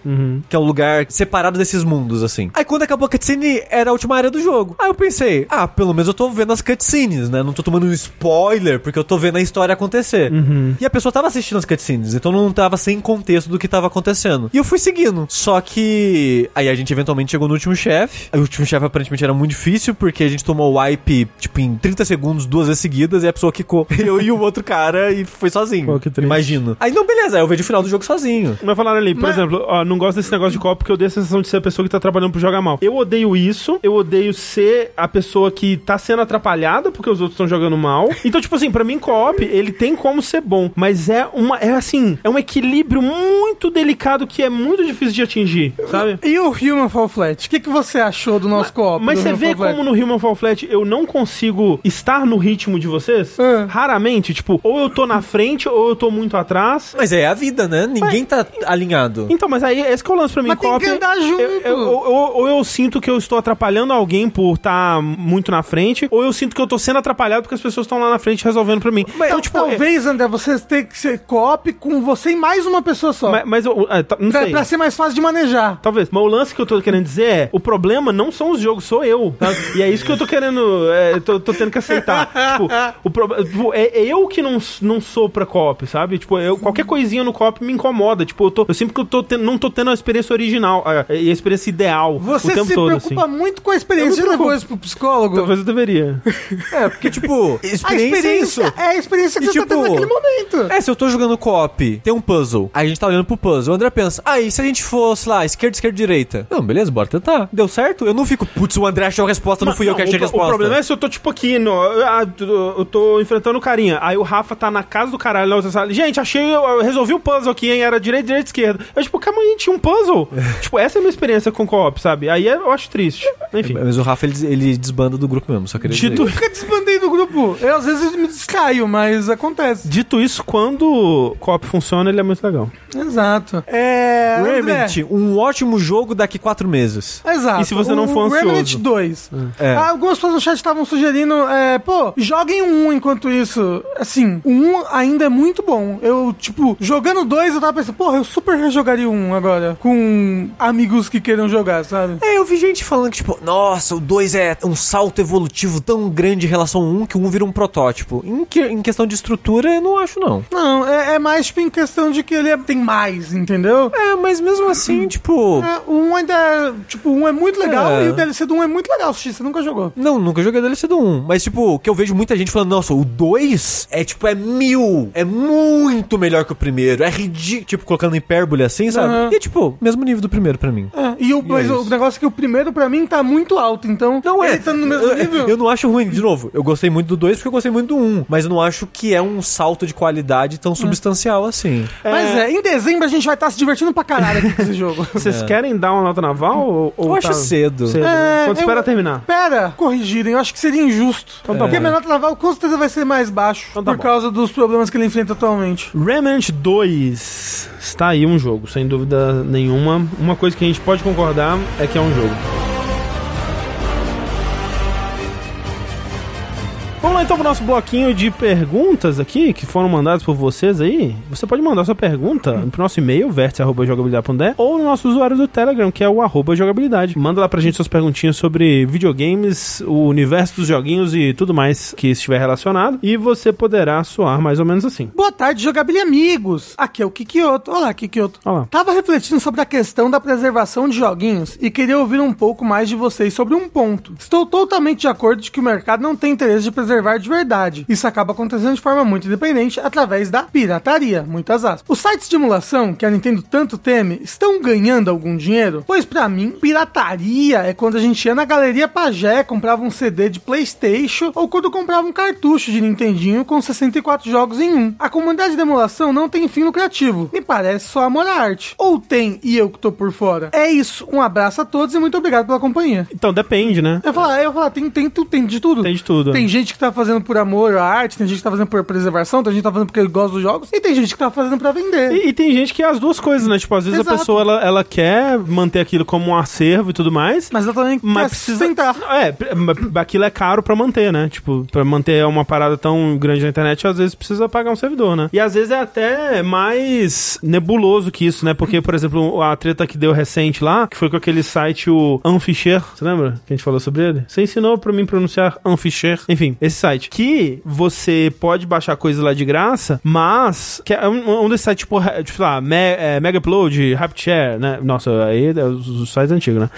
Que é um lugar separado desses mundos, assim. Aí quando acabou a cutscene, era a última área do jogo. Aí eu pensei, ah, pelo menos eu tô vendo as cutscenes, né? Não tô tomando um spoiler, porque eu tô vendo a história acontecer. E a pessoa tava assistindo as cutscenes, então não tava sem contexto do que tava acontecendo. E eu fui seguindo. Só que. Aí a gente eventualmente chegou no último chefe. O último chefe aparentemente era muito difícil, porque a gente tomou o wipe, tipo, em 30 segundos, duas vezes seguidas, e a pessoa quicou. Eu e o outro cara e foi sozinho. Pô, que triste. Imagino. Aí não, beleza, aí eu vejo o final do jogo sozinho. Mas falaram ali, por Mas- exemplo, ó, não gosto desse negócio de copo porque eu odeio a sensação de ser a pessoa que tá trabalhando pra jogar mal. Eu odeio isso, eu odeio ser a pessoa que tá sendo atrapalhada porque os outros estão jogando mal. Então, tipo assim, pra mim, co-op, ele tem como ser bom, mas é uma, é assim, é um equilíbrio muito delicado que é muito difícil de atingir, sabe? E o Human Fall Flat? O que, que você achou do nosso co-op? Mas você vê como no Human Fall Flat eu não consigo estar no ritmo de vocês? Ah. Raramente, tipo, ou eu tô na frente ou eu tô muito atrás. Mas é a vida, né? Ninguém tá alinhado. Então, mas aí esse que é o lance pra mim. Mas tem co-op, que andar junto. eu- eu- ou, ou- ou eu sinto que eu estou atrapalhando alguém por estar muito na frente, ou eu sinto que eu tô sendo atrapalhado porque as pessoas estão lá na frente resolvendo pra mim. Então, tipo, é- talvez, André, você tenha que ser co-op com você e mais uma pessoa só. Mas, mas eu, é, tá- não pra, sei. pra ser mais fácil de manejar. Talvez. Mas o lance que eu tô querendo dizer é: o problema não são os jogos, sou eu. tá? E é isso que eu tô querendo. É, tô, tô tendo que aceitar. tipo, o prob- tipo, é, é eu que não, não sou pra co-op, sabe? Tipo, eu, qualquer coisinha no co-op me incomoda. Tipo, eu, tô, eu sempre que eu tô tendo, não tô tendo a experiência original a- e a experiência ideal Você o tempo se todo, preocupa assim. muito com a experiência. Me levou isso pro psicólogo? Talvez eu deveria. É, porque, tipo, A experiência, é isso. experiência é a experiência que E, você tá tipo, tendo naquele momento. É, se eu tô jogando co-op, tem um puzzle, aí a gente tá olhando pro puzzle, o André pensa, ah, e se a gente fosse lá, esquerda, esquerda, direita? Não, beleza, bora tentar. Deu certo? Eu não fico, putz, o André achou a resposta, não fui eu que achei a resposta. o problema é se eu tô, tipo, aqui, no, ah, eu tô enfrentando o carinha. Aí o Rafa tá na casa do caralho na outra sala. Gente, achei, eu resolvi o puzzle aqui, hein? Era direita, direita, esquerda. Eu, tipo, calma aí, tinha um puzzle. tipo, essa é a minha experiência com co-op, sabe? Aí eu acho triste. Enfim. Mas o Rafa, ele, ele desbanda do grupo mesmo, só queria dizer. Dito, Nunca desbandei do grupo. Eu às vezes me distraio, mas acontece. dito isso, quando o co-op funciona, ele é muito legal. Exato. É. André, Remnant, um ótimo jogo daqui quatro meses. Exato. E se você não O for ansioso? Remnant 2. É. Ah, Algumas pessoas no chat estavam sugerindo, é, pô, joguem um enquanto isso. Assim, o um ainda é muito bom. Eu, tipo, jogando dois, eu tava pensando, porra, eu super rejogaria um agora. Com amigos que queiram jogar, sabe? É, eu vi gente falando que, tipo, nossa, o 2 é um salto evolutivo tão grande em relação ao 1 um, que o 1 um vira um protótipo. Em, que- em questão de estrutura, eu não acho, não. Não, é, é mais, tipo, em questão de que ele é- tem mais, entendeu? É, mas mesmo assim, tipo. É, o 1 ainda é, tipo, o 1 é muito legal É. e o DLC do 1 é muito legal, X, você nunca jogou. Não, nunca joguei DLC do 1. Mas, tipo, que eu vejo muita gente falando, nossa, o 2 é, tipo, é mil. É muito melhor que o primeiro. É ridículo. Tipo, colocando hipérbole assim, sabe? Aham. E, tipo, mesmo nível do primeiro pra mim. É, e o, mas é o negócio é que o primeiro, pra mim, tá muito alto, então... Não é. Ele tá no mesmo eu, nível... Eu não acho ruim, de novo. Eu gostei muito do 2 porque eu gostei muito do 1. Um, mas eu não acho que é um salto de qualidade tão substancial assim. Mas é, em dezembro a gente vai estar se divertindo pra caralho aqui com esse jogo. Vocês querem dar uma nota naval? Ou, ou Eu acho tá cedo. cedo? É, Quando eu- espera terminar? Pera, corrigirem, eu acho que seria injusto. Então tá Porque a minha nota naval com certeza vai ser mais baixo Então tá por bom. causa dos problemas que ele enfrenta atualmente. Remnant 2 está aí um jogo, sem dúvida nenhuma. Uma coisa que a gente pode concordar é que é um jogo. Vamos lá então pro nosso bloquinho de perguntas aqui, que foram mandadas por vocês aí. Você pode mandar sua pergunta pro nosso e-mail, vértice.jogabilidade.de, ou no nosso usuário do Telegram, que é o arroba jogabilidade. Manda lá pra gente suas perguntinhas sobre videogames, o universo dos joguinhos e tudo mais que estiver relacionado. E você poderá soar mais ou menos assim. Boa tarde, jogabilidade amigos. Aqui é o Kikioto. Olá, Kikioto. Olá. Tava refletindo sobre a questão da preservação de joguinhos e queria ouvir um pouco mais de vocês sobre um ponto. Estou totalmente de acordo de que o mercado não tem interesse de preservar de verdade. Isso acaba acontecendo de forma muito independente através da pirataria, muitas aspas. Os sites de emulação que a Nintendo tanto teme estão ganhando algum dinheiro? Pois pra mim, pirataria é quando a gente ia na galeria Pajé, comprava um CD de PlayStation ou quando comprava um cartucho de Nintendinho com 64 jogos em um. A comunidade de emulação não tem fim lucrativo. Me parece só amor à arte. Ou tem e eu que tô por fora. É isso. Um abraço a todos e muito obrigado pela companhia. Então, depende, né? Eu falo, eu falo, tem, tem, tu- tem de tudo. Tem de tudo. Tem gente que tá fazendo por amor à arte, tem gente que tá fazendo por preservação, tem gente que tá fazendo porque gosta dos jogos, e tem gente que tá fazendo pra vender. E, e tem gente que é as duas coisas, né? Tipo, às vezes a Exato. pessoa ela, ela quer manter aquilo como um acervo e tudo mais. Mas ela também Mas quer precisa. sustentar. É, aquilo é caro pra manter, né? Tipo, pra manter uma parada tão grande na internet, às vezes precisa pagar um servidor, né? E às vezes é até mais nebuloso que isso, né? Porque, por exemplo, a treta que deu recente lá, que foi com aquele site, o Unfisher, você lembra que a gente falou sobre ele? Você ensinou pra mim pronunciar Unfisher. Enfim, esse site. Que você pode baixar coisas lá de graça, mas que é um, um desses sites, tipo, tipo lá, Me, é, Mega Upload, Rapture, né? Nossa, aí é os, os sites antigos, né?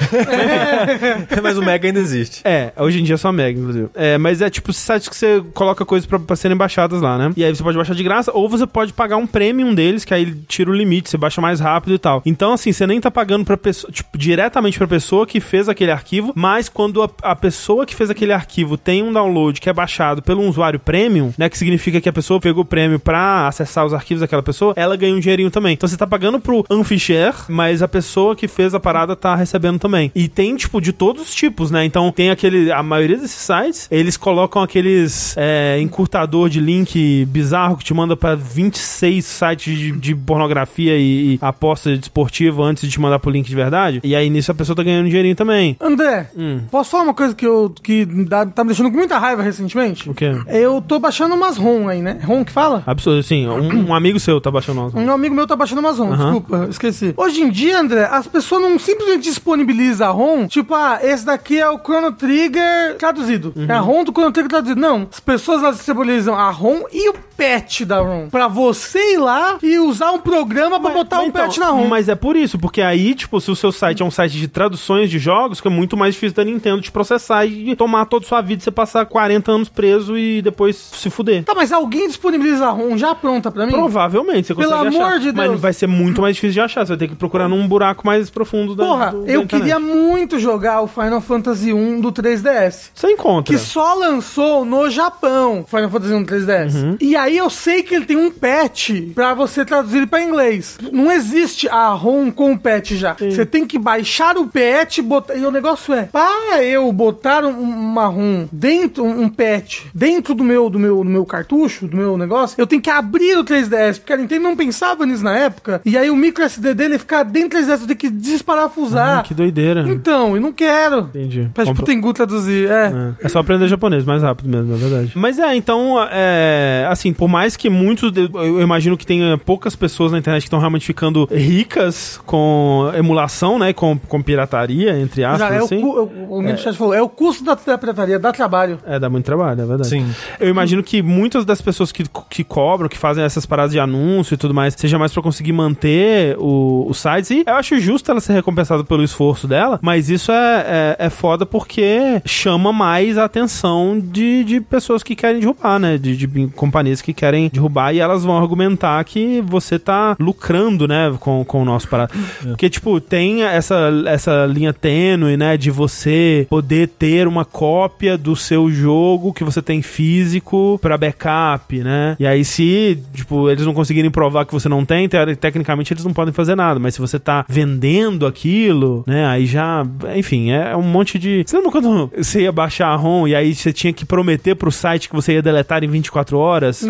mas o Mega ainda existe. É, hoje em dia é só Mega, inclusive. É, mas é tipo sites que você coloca coisas pra, pra serem baixadas lá, né? E aí você pode baixar de graça, ou você pode pagar um premium deles, que aí ele tira o limite, você baixa mais rápido e tal. Então, assim, você nem tá pagando pra pessoa, tipo, diretamente pra pessoa que fez aquele arquivo, mas quando a, a pessoa que fez aquele arquivo tem um download que é baixado pelo usuário premium, né, que significa que a pessoa pegou o prêmio pra acessar os arquivos daquela pessoa, ela ganha um dinheirinho também. Então você tá pagando pro Unficher, mas a pessoa que fez a parada tá recebendo também. E tem, tipo, de todos os tipos, né? Então tem aquele. A maioria desses sites, eles colocam aqueles é, encurtador de link bizarro que te manda pra 26 sites de, de pornografia e, e aposta desportiva antes de te mandar pro link de verdade. E aí nisso a pessoa tá ganhando dinheirinho também. André, Hum. posso falar uma coisa que, eu, que dá- tá me deixando com muita raiva recentemente? O quê? Eu tô baixando umas ROM aí, né? ROM que fala? Absurdo, assim, um, um amigo seu tá baixando nosso. Um amigo meu tá baixando umas ROM, desculpa, esqueci. Hoje em dia, André, as pessoas não simplesmente disponibilizam a ROM, tipo, ah, esse daqui é o Chrono Trigger traduzido. É a ROM do Chrono Trigger traduzido. Não, as pessoas elas disponibilizam a ROM e o patch da ROM. Pra você ir lá e usar um programa pra botar um Então, patch na ROM. Mas é por isso, porque aí, tipo, se o seu site é um site de traduções de jogos, fica muito mais difícil da Nintendo te processar e tomar toda a sua vida e você passar 40 anos preso e depois se fuder. Tá, mas alguém disponibiliza a ROM já pronta pra mim? Provavelmente, você Pelo consegue amor achar. de Deus. Mas vai ser muito mais difícil de achar. Você vai ter que procurar num buraco mais profundo da Porra, do- da eu internet. queria muito jogar o Final Fantasy 1 do 3DS. Você encontra. Que só lançou no Japão, Final Fantasy 1 3DS. Uhum. E aí eu sei que ele tem um patch pra você traduzir ele pra inglês. Não existe a ROM com o patch já. Você tem que baixar o patch botar... e o negócio é, para eu botar um- uma ROM dentro, um patch, dentro do meu, do, meu, do meu cartucho, do meu negócio, eu tenho que abrir o 3DS, porque a Nintendo não pensava nisso na época. E aí o micro SD dele ficar dentro do 3DS, eu tenho que desparafusar. Ah, que doideira. Então, eu não quero. Entendi. Pra tipo, Compra- Tengu traduzir, é. É, é só aprender japonês, mais rápido mesmo, é verdade. Mas é, então, é, assim, por mais que muitos, de- eu imagino que tenha poucas pessoas na internet que estão realmente ficando ricas com emulação, né, com, com pirataria, entre aspas, Já é o, assim. cu- o, o menino do chat falou, é o custo da pirataria, dá trabalho. É, dá muito trabalho, é verdade. Sim. Eu imagino que muitas das pessoas que, que cobram, que fazem essas paradas de anúncio e tudo mais, seja mais pra conseguir manter o, os sites. E eu acho justo ela ser recompensada pelo esforço dela, mas isso é, é, é foda porque chama mais a atenção de, de pessoas que querem derrubar, né? De, de companhias que querem derrubar e elas vão argumentar que você tá lucrando, né? Com, com o nosso parado. Porque, tipo, tem essa, essa linha tênue, né? De você poder ter uma cópia do seu jogo que você tem físico pra backup, né? E aí, se, tipo, eles não conseguirem provar que você não tem, te- tecnicamente eles não podem fazer nada. Mas se você tá vendendo aquilo, né? Aí já. Enfim, é um monte de. Você lembra quando você ia baixar a ROM e aí você tinha que prometer pro site que você ia deletar em 24 horas?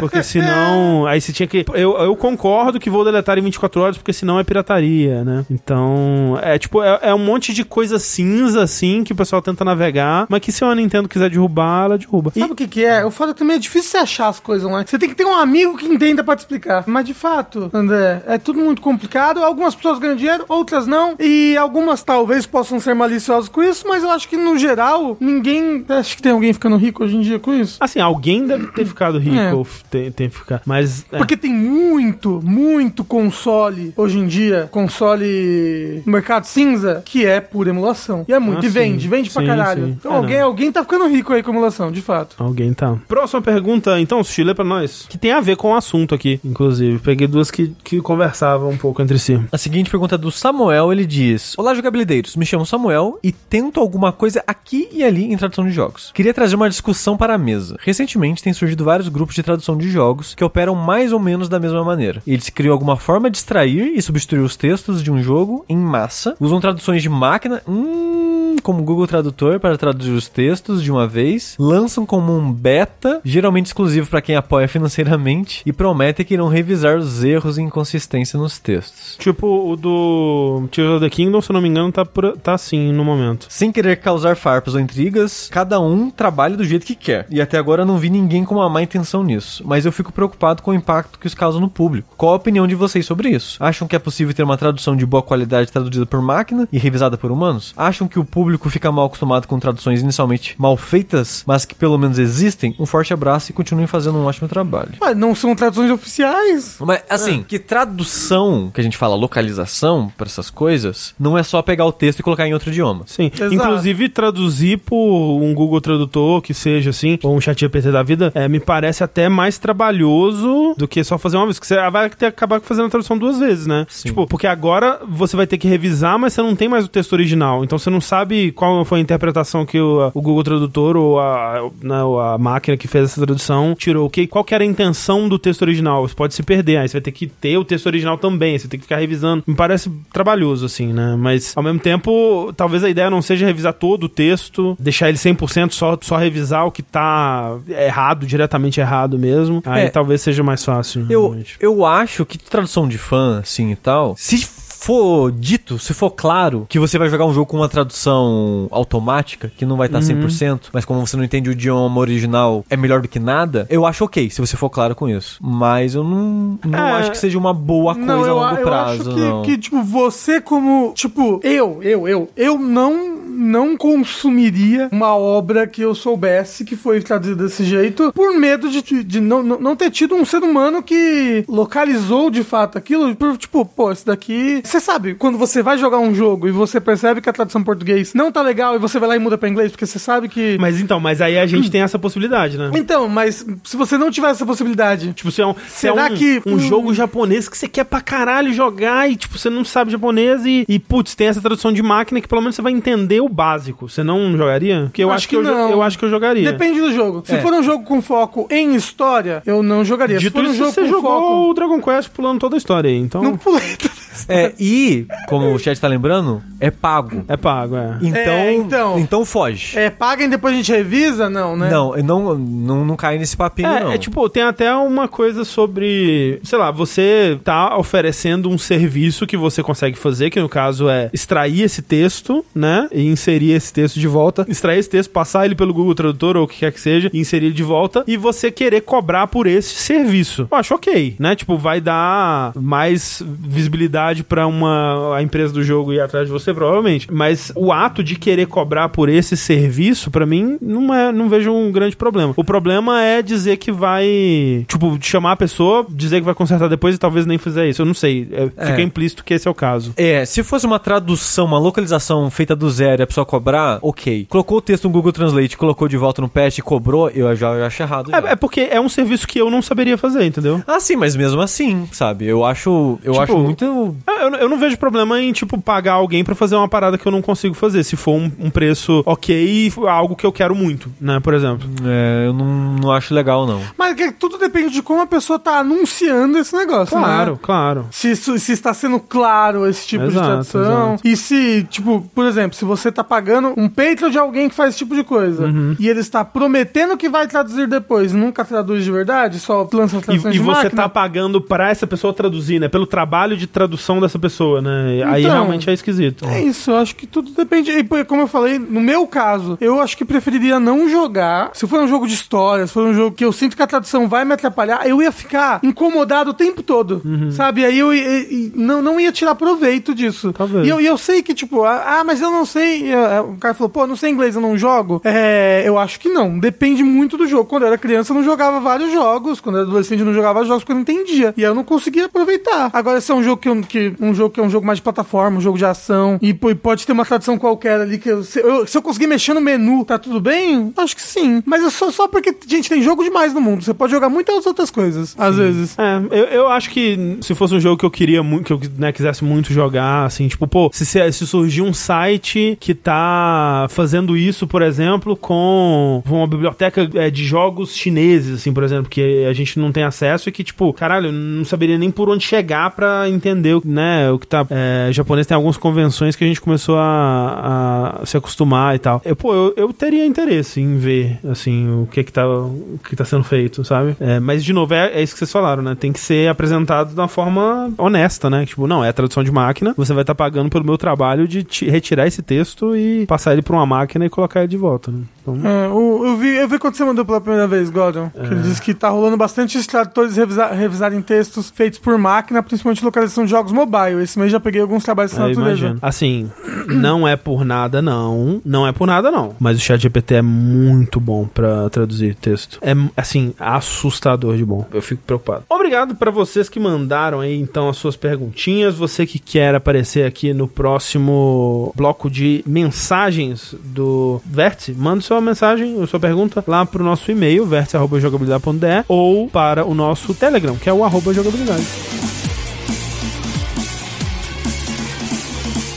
Porque senão. Aí você tinha que. Eu, eu concordo que vou deletar em 24 horas, porque senão é pirataria, né? Então. É tipo, é, é um monte de coisa cinza, assim, que o pessoal tenta navegar, mas que se a Nintendo quiser derrubar, ela derruba. E- Sabe o que que é? O foda também é difícil você achar as coisas online. Você tem que ter um amigo que entenda pra te explicar. Mas de fato, André, é tudo muito complicado. Algumas pessoas ganham dinheiro, outras não. E algumas talvez possam ser maliciosas com isso, mas eu acho que no geral, ninguém. Acho que tem alguém ficando rico hoje em dia com isso. Assim, alguém deve ter ficado rico É. tem, tem que ficar. Mas. é. Porque tem muito, muito console hoje em dia, console no mercado cinza, que é pura emulação. E é muito, Ah, e vende, vende pra Sim, caralho. sim. Então É, alguém, não. alguém tá ficando rico aí com emulação, de fato. Alguém tá. Próxima pergunta, então, Sushi, lê pra nós. Que tem a ver com o assunto aqui, inclusive. Peguei duas que, que conversavam um pouco entre si. A seguinte pergunta é do Samuel, ele diz: Olá, jogabilideiros, me chamo Samuel e tento alguma coisa aqui e ali em tradução de jogos. Queria trazer uma discussão para a mesa. Recentemente tem surgido vários grupos de tradução de jogos que operam mais ou menos da mesma maneira. Eles criam alguma forma de extrair e substituir os textos de um jogo em massa, usam traduções de máquina, hum, como Google Tradutor para traduzir os textos de uma vez, lançam como um beta, geralmente exclusivo para quem apoia financeiramente, e prometem que irão revisar os erros e inconsistência nos textos. Tipo, o do Tears of the Kingdom, se eu não me engano, tá, por, tá assim no momento. Sem querer causar farpas ou intrigas, cada um trabalha do jeito que quer. E até agora eu não vi ninguém com uma má intenção nisso. Mas eu fico preocupado com o impacto que isso causa no público. Qual a opinião de vocês sobre isso? Acham que é possível ter uma tradução de boa qualidade traduzida por máquina e revisada por humanos? Acham que o público fica mal acostumado com traduções inicialmente mal feitas, mas que pelo menos existem? Um forte abraço e continuem fazendo um ótimo trabalho. Mas não são traduções oficiais. Mas, assim, que tradução, que a gente fala localização pra essas coisas, não é só pegar o texto e colocar em outro idioma. Sim. Exato. Inclusive, traduzir por um Google Tradutor, que seja assim, ou um chat GPT da vida, é, me parece até mais trabalhoso do que só fazer uma vez. Porque você vai ter que acabar fazendo a tradução duas vezes, né? Sim. Tipo, porque agora você vai ter que revisar, mas você não tem mais o texto original. Então você não sabe qual foi a interpretação que o, o Google Tradutor ou a, a, né, a máquina que fez essa tradução tirou o que, qual que era a intenção do texto original. Você pode se perder, aí você vai ter que ter o texto original também, você tem que ficar revisando. Me parece trabalhoso, assim, né? Mas, ao mesmo tempo, talvez a ideia não seja revisar todo o texto, deixar ele 100% só, só revisar o que tá errado, diretamente errado mesmo. Aí É. talvez seja mais fácil. Eu, realmente. eu acho que tradução de fã, assim e tal, se for dito, se for claro que você vai jogar um jogo com uma tradução automática, que não vai estar 100%, mas como você não entende o idioma original, é melhor do que nada, eu acho ok, se você for claro com isso. Mas eu não, não É. acho que seja uma boa coisa Não, a eu, longo eu prazo, acho que, que, tipo, você como, tipo, eu, eu, eu, eu não, não consumiria uma obra que eu soubesse que foi traduzida desse jeito por medo de, de, de não, não, ter tido um ser humano que localizou de fato aquilo, tipo, pô, esse daqui... Você sabe, quando você vai jogar um jogo e você percebe que a tradução português não tá legal e você vai lá e muda pra inglês, porque você sabe que... Mas então, mas aí a gente tem essa possibilidade, né? Então, mas se você não tiver essa possibilidade... Tipo, se é um, se é Será um, que- um jogo japonês que você quer pra caralho jogar e, tipo, você não sabe japonês e, e, putz, tem essa tradução de máquina que pelo menos você vai entender o básico. Você não jogaria? Porque eu Acho acho, que, que eu, eu acho que eu jogaria. Depende do jogo. Se É. for um jogo com foco em história, eu não jogaria. Se Dito for um isso, jogo você com jogou foco... o Dragon Quest pulando toda a história aí, então... Não pulei tudo isso. É, e, como o chat tá lembrando, é pago. É pago, é. Então, É, então. então foge. É, paga e depois a gente revisa? Não, né? Não, não, não, não cai nesse papinho, não. É, é tipo, tem até uma coisa sobre, sei lá, você tá oferecendo um serviço que você consegue fazer, que no caso é extrair esse texto, né? E inserir esse texto de volta, extrair esse texto, passar ele pelo Google Tradutor ou o que quer que seja, e inserir ele de volta, e você querer cobrar por esse serviço. Eu acho ok, né? Tipo, vai dar mais visibilidade pra uma a empresa do jogo ir atrás de você, provavelmente. Mas o ato de querer cobrar por esse serviço, pra mim, não é, não vejo um grande problema. O problema é dizer que vai, tipo, chamar a pessoa, dizer que vai consertar depois e talvez nem fizer isso. Eu não sei. É, É. Fica implícito que esse é o caso. É, se fosse uma tradução, uma localização feita do zero a pessoa cobrar, ok. Colocou o texto no Google Translate, colocou de volta no patch e cobrou, eu já eu acho errado. já. É, é porque é um serviço que eu não saberia fazer, entendeu? Ah, sim, mas mesmo assim, sabe? Eu acho, eu Tipo, acho muito. É, Eu, eu não vejo problema em, tipo, pagar alguém pra fazer uma parada que eu não consigo fazer. Se for um, um preço ok e algo que eu quero muito, né? Por exemplo. É, eu não, não acho legal, não. Mas que tudo depende de como a pessoa tá anunciando esse negócio, Claro, né? claro. Se, isso- se está sendo claro esse tipo Exato, de tradução. exato. E se, tipo, por exemplo, se você tá pagando um Patreon de alguém que faz esse tipo de coisa Uhum. e ele está prometendo que vai traduzir depois nunca traduz de verdade, só lança traduções E, e de você máquina, tá pagando pra essa pessoa traduzir, né? Pelo trabalho de tradução dessa pessoa, né? Aí Então, realmente é esquisito. É isso, eu acho que tudo depende. E como eu falei, no meu caso, eu acho que preferiria não jogar. Se for um jogo de história, se for um jogo que eu sinto que a tradução vai me atrapalhar, eu ia ficar incomodado o tempo todo. Uhum. Sabe? Aí eu, i- i- não, não ia tirar proveito disso. Talvez. E eu, eu sei que, tipo, ah, ah, mas eu não sei. Eh, O cara falou, pô, não sei inglês, eu não jogo. É, eu acho que não. Depende muito do jogo. Quando eu era criança, eu não jogava vários jogos. Quando eu era adolescente, eu não jogava jogos porque eu não entendia. E eu não conseguia aproveitar. Agora, se é um jogo que, eu- que um jogo que é um jogo mais de plataforma, um jogo de ação, e, e pode ter uma tradução qualquer ali que eu, se, eu, se eu conseguir mexer no menu, tá tudo bem? Acho que sim. Mas é só, só porque, gente, tem jogo demais no mundo. Você pode jogar muitas outras coisas, às vezes. É, eu, eu acho que se fosse um jogo que eu queria muito, que eu né, quisesse muito jogar, assim, tipo, pô, se, se, se surgir um site que tá fazendo isso, por exemplo, com uma biblioteca é, de jogos chineses, assim, por exemplo, que a gente não tem acesso e que, tipo, caralho, não saberia nem por onde chegar pra entender, né, o que tá. É, japonês tem algumas convenções que a gente começou a, a se acostumar e tal. Eu, pô, eu, eu teria interesse em ver, assim, o que que tá, o que tá sendo feito, sabe? É, mas, de novo, é, é isso que vocês falaram, né? Tem que ser apresentado de uma forma honesta, né? Tipo, não, é tradução de máquina, você vai estar pagando pelo meu trabalho de retirar esse texto e passar ele pra uma máquina e colocar ele de volta, né? Então, É, o- eu, vi, eu vi quando você mandou pela primeira vez, Gordon. Que ele disse que tá rolando bastante esses tradutores revisa- revisarem textos feitos por máquina, principalmente localização de jogos mobile. Esse mês já peguei alguns trabalhos dessa eu natureza. imagino. Assim, não é por nada, não. Não é por nada, não. Mas o chat GPT é muito bom pra traduzir texto. É, assim, assustador de bom. Eu fico preocupado. Obrigado pra vocês que mandaram aí, então, as suas perguntinhas. Você que quer aparecer aqui no próximo bloco de mensagens do Vértice, manda sua mensagem, sua pergunta lá pro nosso e-mail, vértice.jogabilidade.de ou para o nosso Telegram, que é o arroba jogabilidade.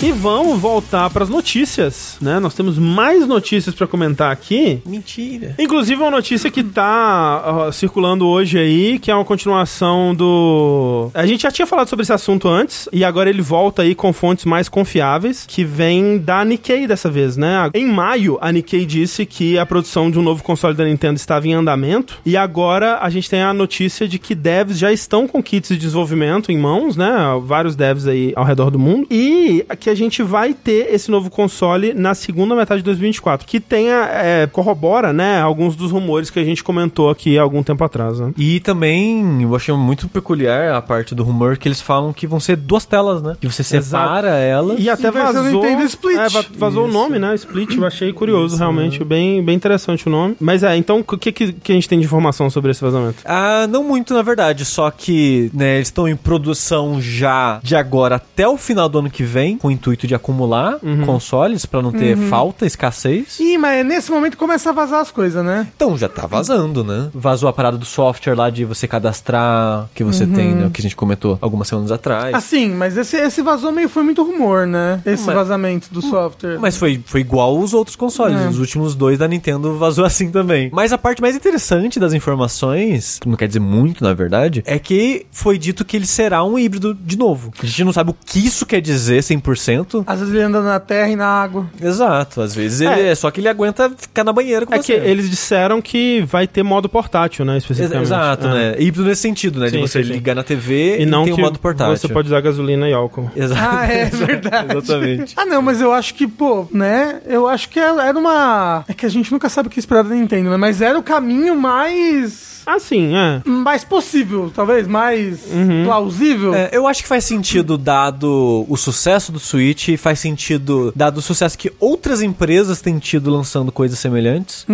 E vamos voltar para as notícias, né? Nós temos mais notícias para comentar aqui. Mentira. Inclusive uma notícia que tá circulando hoje aí, que é uma continuação do. A gente já tinha falado sobre esse assunto antes, e agora ele volta aí com fontes mais confiáveis, que vem da Nikkei dessa vez, né? Em maio, a Nikkei disse que a produção de um novo console da Nintendo estava em andamento, e agora a gente tem a notícia de que devs já estão com kits de desenvolvimento em mãos, né? Vários devs aí ao redor do mundo, e que a gente vai ter esse novo console na segunda metade de 2024, que tenha, é, corrobora, né, alguns dos rumores que a gente comentou aqui há algum tempo atrás, né? E também eu achei muito peculiar a parte do rumor que eles falam que vão ser duas telas, né? Que você separa elas. E até E o vazou, Nintendo Split. É, va- vazou o Isso. nome, né? Split, eu achei curioso, realmente, bem, bem interessante o nome. Mas é, então, o que, que, que a gente tem de informação sobre esse vazamento? Ah, não muito na verdade, só que né, eles estão em produção já de agora até o final do ano que vem, com o intuito de acumular consoles pra não ter falta, escassez. Ih, mas nesse momento começa a vazar as coisas, né? Então já tá vazando, né? Vazou a parada do software lá de você cadastrar que você tem, né? O que a gente comentou algumas semanas atrás. Assim, mas esse, esse vazou meio foi muito rumor, né? Esse Mas- vazamento do software. Mas foi, foi igual os outros consoles. É. Os últimos dois da Nintendo vazou assim também. Mas a parte mais interessante das informações, que não quer dizer muito, na verdade, é que foi dito que ele será um híbrido de novo. A gente não sabe o que isso quer dizer 100%. Às vezes ele anda na terra e na água. Exato. Às vezes ele É. é só que ele aguenta ficar na banheira com É você. que eles disseram que vai ter modo portátil, né, especificamente. Exato, É. né? Híbrido nesse sentido, né? Sim, de você sim, sim. ligar na TV E não tem que o modo portátil. você pode usar gasolina e álcool. Exato. Ah, é verdade. Exatamente. Ah, não, mas eu acho que, pô, né? Eu acho que era uma. É que a gente nunca sabe o que esperar da Nintendo, né? Mas era o caminho mais. Ah, sim, é. Mais possível, talvez, mais plausível. É, eu acho que faz sentido dado o sucesso do Switch, e faz sentido dado o sucesso que outras empresas têm tido lançando coisas semelhantes,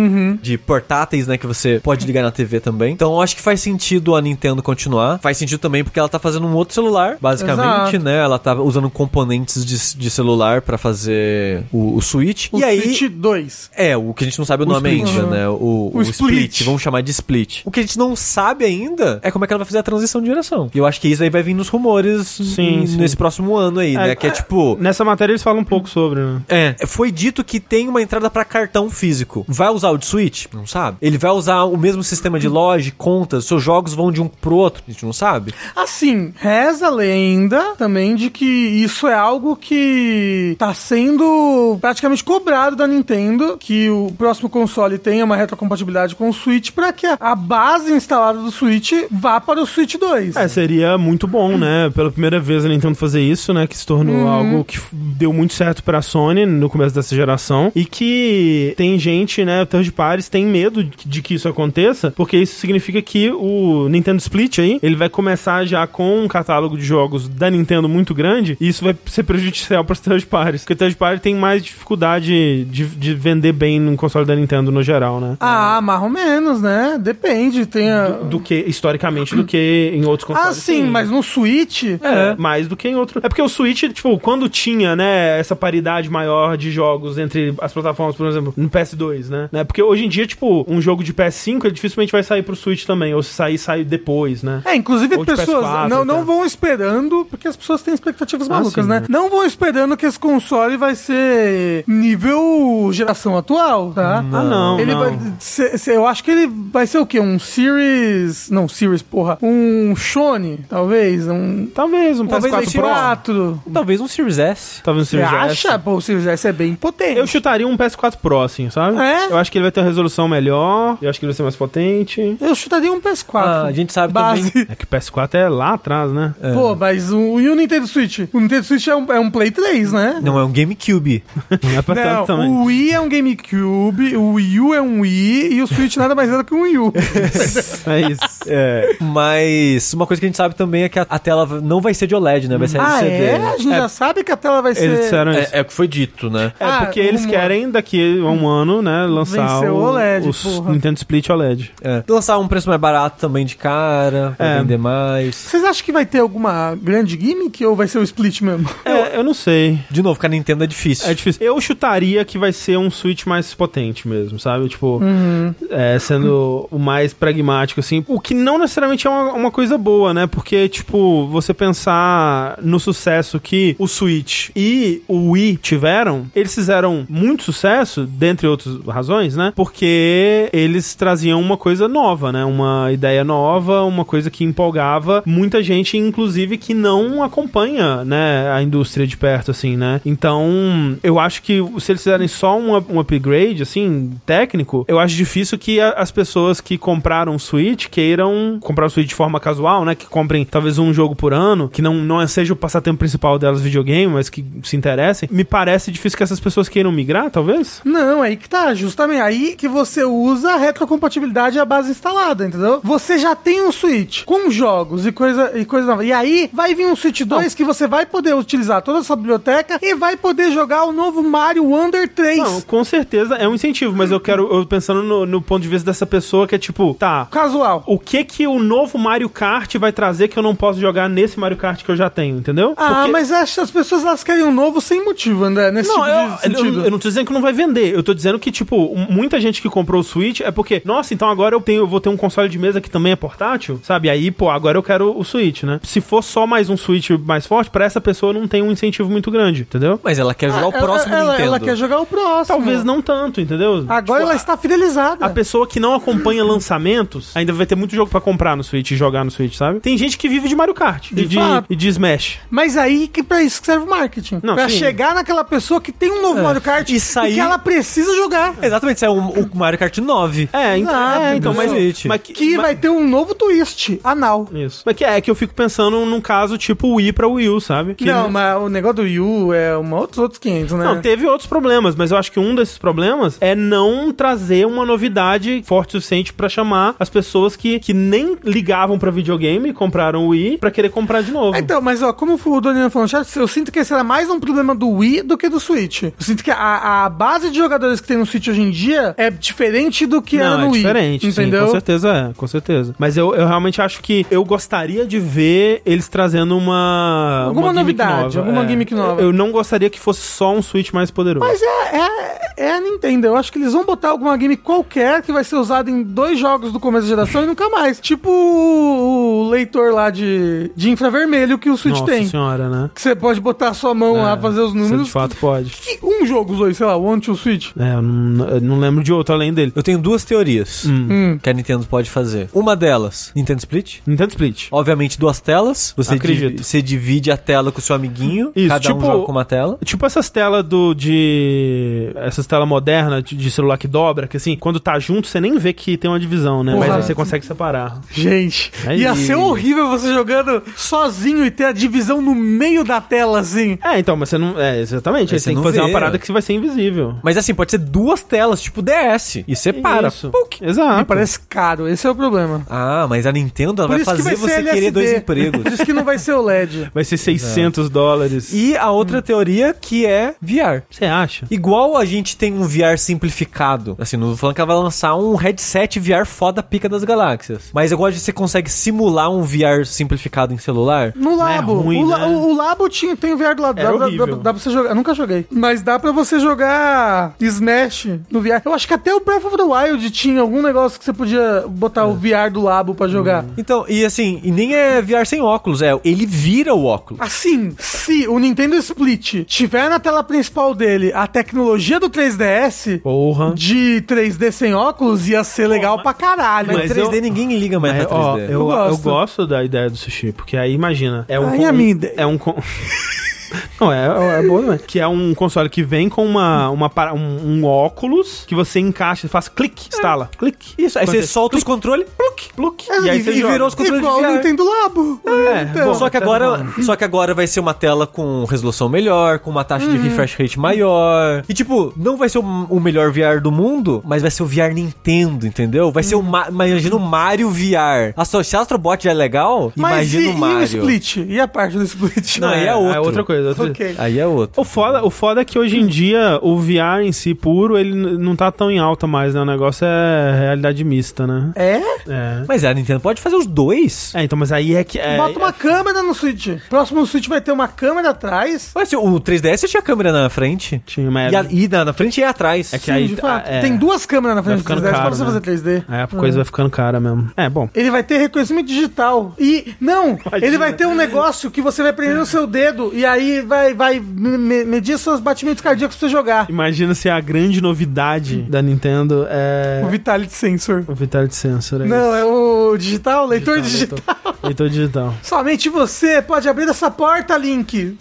de portáteis, né, que você pode ligar na TV também. Então eu acho que faz sentido a Nintendo continuar. Faz sentido também porque ela tá fazendo um outro celular, basicamente, Exato. né? Ela tá usando componentes de, de celular pra fazer o, o Switch. O e aí Switch 2. é, o que a gente não sabe o, O nome Split. ainda, né? O, O o Split. split. Vamos chamar de Split. O que a gente não sabe ainda é como é que ela vai fazer a transição de geração. E eu acho que isso aí vai vir nos rumores Sim, sim. nesse próximo ano aí, né? Que é tipo. Nessa matéria eles falam um pouco sobre, né? É, foi dito que tem uma entrada pra cartão físico. Vai usar o de Switch? Não sabe. Ele vai usar o mesmo sistema de loja, contas, seus jogos vão de um pro outro, a gente não sabe. Assim, reza a lenda também de que isso é algo que tá sendo praticamente cobrado da Nintendo, que o próximo console tenha uma retrocompatibilidade com o Switch pra que a base instalada do Switch vá para o Switch 2. É, seria muito bom, né? Pela primeira vez a Nintendo fazer isso, né? Que se tornou algo que f- deu muito certo pra Sony no começo dessa geração. E que tem gente, né? Third parties tem medo de que isso aconteça, porque isso significa que o Nintendo Split aí, ele vai começar já com um catálogo de jogos da Nintendo muito grande, e isso vai ser prejudicial pras third parties. Porque third party tem mais dificuldade de, de vender bem no console da Nintendo no geral, né? Ah, mais ou menos, né? Depende. Tem a... Do que, historicamente, do que em outros consoles. Ah, sim, mas no Switch. É, mais do que em outro. É porque o Switch, tipo, quando tinha, né, essa paridade maior de jogos entre as plataformas, por exemplo, no PS2, né? né? Porque hoje em dia, tipo, um jogo de PS5, ele dificilmente vai sair pro Switch também. Ou se sair, sai depois, né? É, inclusive pessoas PS4 não, não vão esperando, porque as pessoas têm expectativas Ah, malucas, sim, né? né? Não vão esperando que esse console vai ser nível geração atual, tá? Ah, não, Ele não. vai. cê- cê- eu acho que ele vai ser o quê? Um Series. Não, Series, porra. Um Shone, talvez. Um. Talvez um Talvez PS4 ele Pro. 4. Talvez um Series S. Talvez um Você Series S. acha? Pô, o Series S é bem potente. Eu chutaria um PS4 Pro, assim, sabe? É? Eu acho que ele vai ter uma resolução melhor. Eu acho que ele vai ser mais potente. Eu chutaria um PS4. Ah, a gente sabe Base. também. É que o PS4 é lá atrás, né? Pô, mas o, e o Nintendo Switch? O Nintendo Switch é um, é um Play 3, né? Não, é um GameCube. Não é pra tanto Não, também. o Wii é um GameCube, o Wii U é um Wii e o Switch nada mais é do que um Wii U. É isso. É. Mas uma coisa que a gente sabe também é que a, a tela não vai ser de OLED, né? Vai ser ah, LCD. é? A gente já sabe que a tela vai ser... Eles disseram isso. É, é o que foi dito, né? É, Ah, porque eles rumor. querem daqui a um ano, né, lançar Vencer o o, OLED, o porra. Nintendo Split OLED. É. Lançar um preço mais barato também de cara, pra É. vender mais. Vocês acham que vai ter alguma grande gimmick ou vai ser o Split mesmo? É, eu não sei. De novo, com a Nintendo é difícil. É difícil. Eu chutaria que vai ser um Switch mais potente mesmo, sabe? Tipo, Uhum. é, sendo o mais pragmático, assim. O que não necessariamente é uma, uma coisa boa, né? Porque, tipo, você pensar no sucesso que o Switch e o Wii tiveram, eles fizeram muito sucesso, dentre outras razões, né? Porque eles traziam uma coisa nova, né? Uma ideia nova, uma coisa que empolgava muita gente, inclusive, que não acompanha, né, a indústria de perto, assim, né? Então, eu acho que se eles fizerem só um, um upgrade, assim, técnico, eu acho difícil que a- as pessoas que compraram o Switch queiram comprar o Switch de forma casual, né? Que comprem talvez um jogo por ano, que não, não seja o passatempo principal delas videogame, mas que se interessem. Me parece difícil que essas pessoas queiram migrar, talvez? Não, aí que tá, justamente. Aí que você usa a retrocompatibilidade e a base instalada, entendeu? Você já tem um Switch com jogos e coisa, e coisa nova. E aí vai vir um Switch 2 que você vai poder utilizar toda essa biblioteca e vai poder jogar o novo Mario Wonder 3. Não, com certeza é um incentivo, mas eu quero, eu pensando no, no ponto de vista dessa pessoa que é tipo, tá, Casual. o que que o novo Mario Kart vai trazer que eu não posso jogar nesse Mario Kart que eu já tenho, entendeu? Ah, Porque- mas acho que as pessoas elas querem um novo sem motivo, André, nesse Não, tipo eu, de eu, sentido. eu não tô dizendo que não vai vender. Eu tô dizendo que, tipo, muita gente que comprou o Switch é porque, nossa, então agora eu tenho, eu vou ter um console de mesa que também é portátil, sabe? Aí, pô, agora eu quero o Switch, né? Se for só mais um Switch mais forte, pra essa pessoa não tem um incentivo muito grande, entendeu? Mas ela quer jogar o Ela- próximo ela, Nintendo. ela quer jogar o próximo. Talvez não tanto, entendeu? Agora Tipo, ela está fidelizada. A pessoa que não acompanha lançamentos ainda vai ter muito jogo pra comprar no Switch e jogar no Switch, sabe? Tem gente que vive de Mario Kart De e, de, fato. e de Smash. Mas aí que pra isso que serve o marketing. Não, pra sim. chegar naquela pessoa que tem um novo Mario Kart E sair- que ela precisa jogar. Exatamente, isso é o, o Mario Kart 9. É, então, Exato, é, então mas, mas que, Que mas- vai ter um novo twist anal. Isso. Mas que é que eu fico pensando num caso tipo Wii pra Wii U, sabe? Que não, mas o negócio do Wii U é uma, outros, outros 500, né? Não, teve outros problemas, mas eu acho que um desses problemas é não trazer uma novidade forte o suficiente pra chamar as pessoas que, que nem ligavam pra videogame e compraram o Wii pra querer comprar de novo. Então, mas ó, como o Daniel falou no chat, eu sinto que esse era mais um problema do Wii do que do Switch. Eu sinto que a, a base de jogadores que tem no Switch hoje em dia é diferente do que era não, no é Wii. diferente, entendeu? sim, com certeza é, com certeza. Mas eu, eu realmente acho que eu gostaria de ver eles trazendo uma Alguma uma novidade, nova, alguma é. gimmick nova. Eu não gostaria que fosse só um Switch mais poderoso. Mas é, é, é a Nintendo. Eu acho que eles vão botar alguma game qualquer que vai ser usada em dois jogos do começo da geração e nunca mais. Tipo o leitor lá de, de infravermelho que o Switch Nossa tem. senhora, né? Que você pode botar a sua mão lá, fazer os Você números. de fato pode. Que um jogo usou isso, sei lá, One to Switch. É, eu não, eu não lembro de outro além dele. Eu tenho duas teorias Hum. que a Nintendo pode fazer. Uma delas, Nintendo Split. Nintendo Split. Obviamente, duas telas. Você, Acredito. divi- você divide a tela com o seu amiguinho. Isso, cada um tipo- joga com uma tela. Tipo essas telas do de essas telas modernas de, de celular que dobra, que assim, quando tá junto você nem vê que tem uma divisão, né? Porra. Mas aí você consegue separar. Gente, Aí. ia ser horrível você jogando sozinho e ter a divisão no meio da tela, assim. É, então, mas você não, é, exatamente, Aí você tem que fazer vê. uma parada que vai ser invisível. Mas assim, pode ser duas telas, tipo DS. E separa. Isso. Puk. Exato. Me parece caro, esse é o problema. Ah, mas a Nintendo ela vai fazer vai você LSD. querer dois empregos. Por isso que não vai ser o LED. Vai ser 600 dólares. E a outra teoria que é VR. você acha? Igual a gente tem um VR simplificado, assim, não tô falando que ela vai lançar um headset VR foda pica das galáxias. Mas eu gosto de você consegue simular um VR simplificado em celular. No Não é Labo. ruim, o, La- né? o- o Labo tinha, tem o VR do lado. Era Dá, dá, horrível. dá, dá pra você jogar. Eu nunca joguei. Mas dá pra você jogar Smash no VR. Eu acho que até o Breath of the Wild tinha algum negócio que você podia botar É. o VR do Labo pra jogar. Hum. Então, e assim, e nem é VR sem óculos, é, ele vira o óculos. Assim, se o Nintendo Split tiver na tela principal dele a tecnologia do 3DS Porra. de 3D sem óculos, ia ser legal pra caralho. Mas Mas 3D eu- ninguém liga mais Mas, pra ó, 3D. eu, Eu eu, gosto. gosto da ideia do sushi, porque aí imagina. É um, Ai, con- a minha ideia. É um. con- Não, é, é bom também. Que é um console que vem com uma, uma, para- um, um óculos que você encaixa, faz clique, instala. Clique. Isso, aí você solta os controles, pluk, pluk, É, e aí e- você e joga. virou os controles Igual de o VR. Nintendo Labo. É, Então, bom. Só que, agora, bom. só que agora vai ser uma tela com resolução melhor, com uma taxa Uhum. de refresh rate maior. E tipo, não vai ser o, o melhor VR do mundo, mas vai ser o VR Nintendo, entendeu? Vai ser o Ma imagina o Mario VR. A se o Astrobot já é legal, Mas imagina e, o e o Mario. Split? E a parte do Split? Não, aí é é, outro. outra coisa. Outra ok. Aí é outro. O foda, o foda é que hoje em dia o VR em si puro, ele não tá tão em alta mais, né? O negócio é realidade mista, né? É? É. Mas a Nintendo pode fazer os dois. É, então, mas aí é que. É, Bota uma câmera no Switch. Próximo Switch vai ter uma câmera atrás. Mas o 3DS tinha câmera na frente. Tinha, mas E, a- e na, na frente e atrás. É que Sim, aí- de fato. é. Tem duas câmeras na frente do ficando 3DS caro, pra você né? fazer 3D. É, a coisa vai ficando cara mesmo. É, bom. Ele vai ter reconhecimento digital. E, não, ele vai ter um negócio que você vai prender no seu dedo e aí vai, vai me- medir seus batimentos cardíacos pra você jogar. Imagina se a grande novidade da Nintendo é. O Vitality Sensor. O Vitality Sensor. É Não, é o digital, leitor Digital, digital. isso. Leitor digital. Somente você pode abrir essa porta, Link.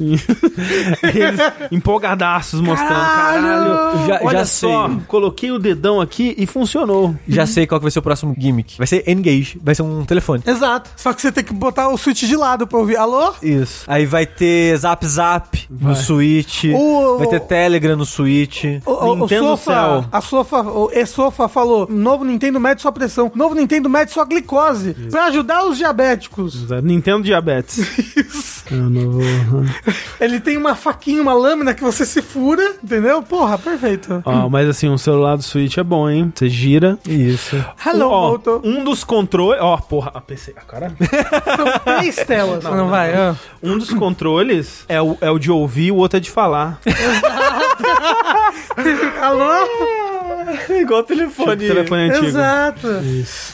Eles empolgadaços mostrando. Caralho! Caralho. Já- Olha já só, sei. coloquei o dedão aqui e funcionou. Já sei qual que vai ser o próximo gimmick. Vai ser Engage. Vai ser um telefone. Exato. Só que você tem que botar o switch de lado pra ouvir. Alô? Isso. Aí vai ter Zap Zap no Switch. O- Vai ter Telegram no Switch. O, o, o Nintendo Sofa, Cell. a Sofa, o E-Sofa falou, novo Nintendo mede sua pressão, novo Nintendo mede sua glicose, pra ajudar os diabéticos. Nintendo Diabetes. Eu não vou- Ele tem uma faquinha, uma lâmina que você se fura, entendeu? Porra, perfeito. Ó, mas assim, um celular do Switch é bom, hein? Você gira. Isso. Hello, Ó, um dos controles. Ó, porra, a PC. Ah, caralho. São três telas. Não, vai. ah. Um dos controles é o, é o de ouvir, o outro é de falar. Alô? Igual o telefone. O telefone antigo. Exato.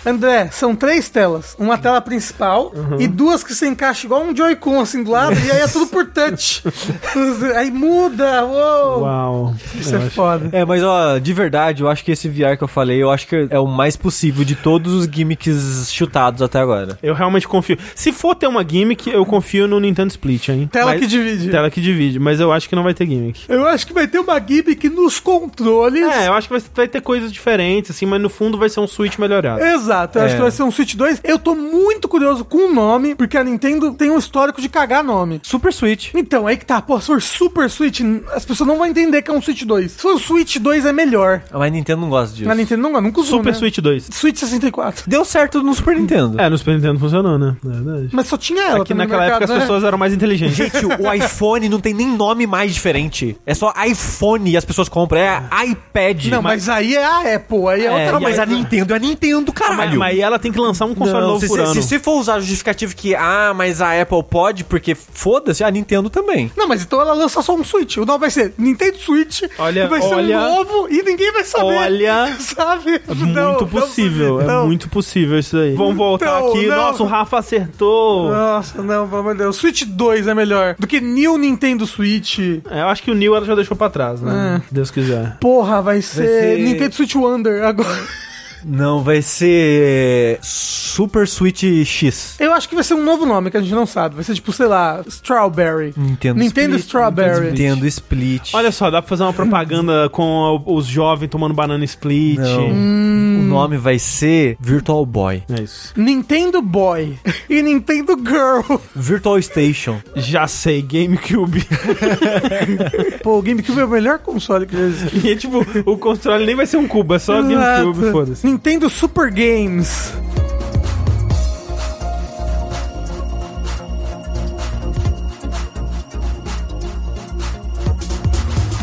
André, são três telas. Uma tela principal Uhum. e duas que você encaixa igual um Joy-Con assim do lado, e aí é tudo por touch. aí muda, uou. Uau. Isso Eu é acho- foda. É, mas ó, de verdade, eu acho que esse VR que eu falei, eu acho que é o mais possível de todos os gimmicks chutados até agora. Eu realmente confio. Se for ter uma gimmick, eu confio no Nintendo Split, hein? Tela Mas- que divide. Tela que divide, mas eu acho que não vai ter gimmick. Eu acho que vai ter uma gimmick nos controles. É, eu acho que vai, vai ter coisas diferentes, assim, mas no fundo vai ser um Switch melhorado. Exato, eu É. acho que vai ser um Switch 2. Eu tô muito curioso com o nome, porque a Nintendo tem um histórico de cagar nome. Super Switch. Então, aí que tá, pô, se for Super Switch, as pessoas não vão entender que é um Switch 2. Se for o Switch 2 é melhor. Mas a Nintendo não gosta disso. Na Nintendo não, nunca usou, Super né? Switch 2. Switch 64. Deu certo no Super Nintendo. É, no Super Nintendo funcionou, né? É verdade. Mas só tinha ela. Aqui no naquela época mercado, as né? pessoas eram mais inteligentes. Gente, o iPhone não tem nem nome mais diferente. É só iPhone e as pessoas compram. É iPad. Não, mas, aí é a Apple, aí é, É, outra Não, mas coisa. a Nintendo é a Nintendo, mas, caralho. mas ela tem que lançar um console Não, novo se, por se, ano. se, se for usar o justificativo que, ah, mas a Apple pode, porque foda-se, a Nintendo também. Não, mas então ela lança só um Switch. O nome vai ser Nintendo Switch. Olha, e vai ser olha- um novo e ninguém vai saber. Olha, Sabe? É muito possível, é muito possível isso aí. Vamos voltar Então, aqui. não. Nossa, o Rafa acertou. Nossa, não, pelo amor de Deus. Switch 2 é melhor do que New Nintendo Switch. É, eu acho que o Neil ela já deixou pra trás, né? É. Se Deus quiser. Porra, vai ser, ser- Nintendo Switch Wonder agora. Não, vai ser Super Switch X. Eu acho que vai ser um novo nome que a gente não sabe. Vai ser tipo, sei lá, Strawberry. Nintendo, Nintendo Split. Strawberry. Nintendo Split. Olha só, dá pra fazer uma propaganda com os jovens tomando banana split. Não. O nome vai ser Virtual Boy. É isso. Nintendo Boy e Nintendo Girl. Virtual Station. Já sei, GameCube. Pô, o GameCube é o melhor console que já existe. e tipo, o controle nem vai ser um cubo, é só GameCube, Exato. foda-se. Nintendo Super Games.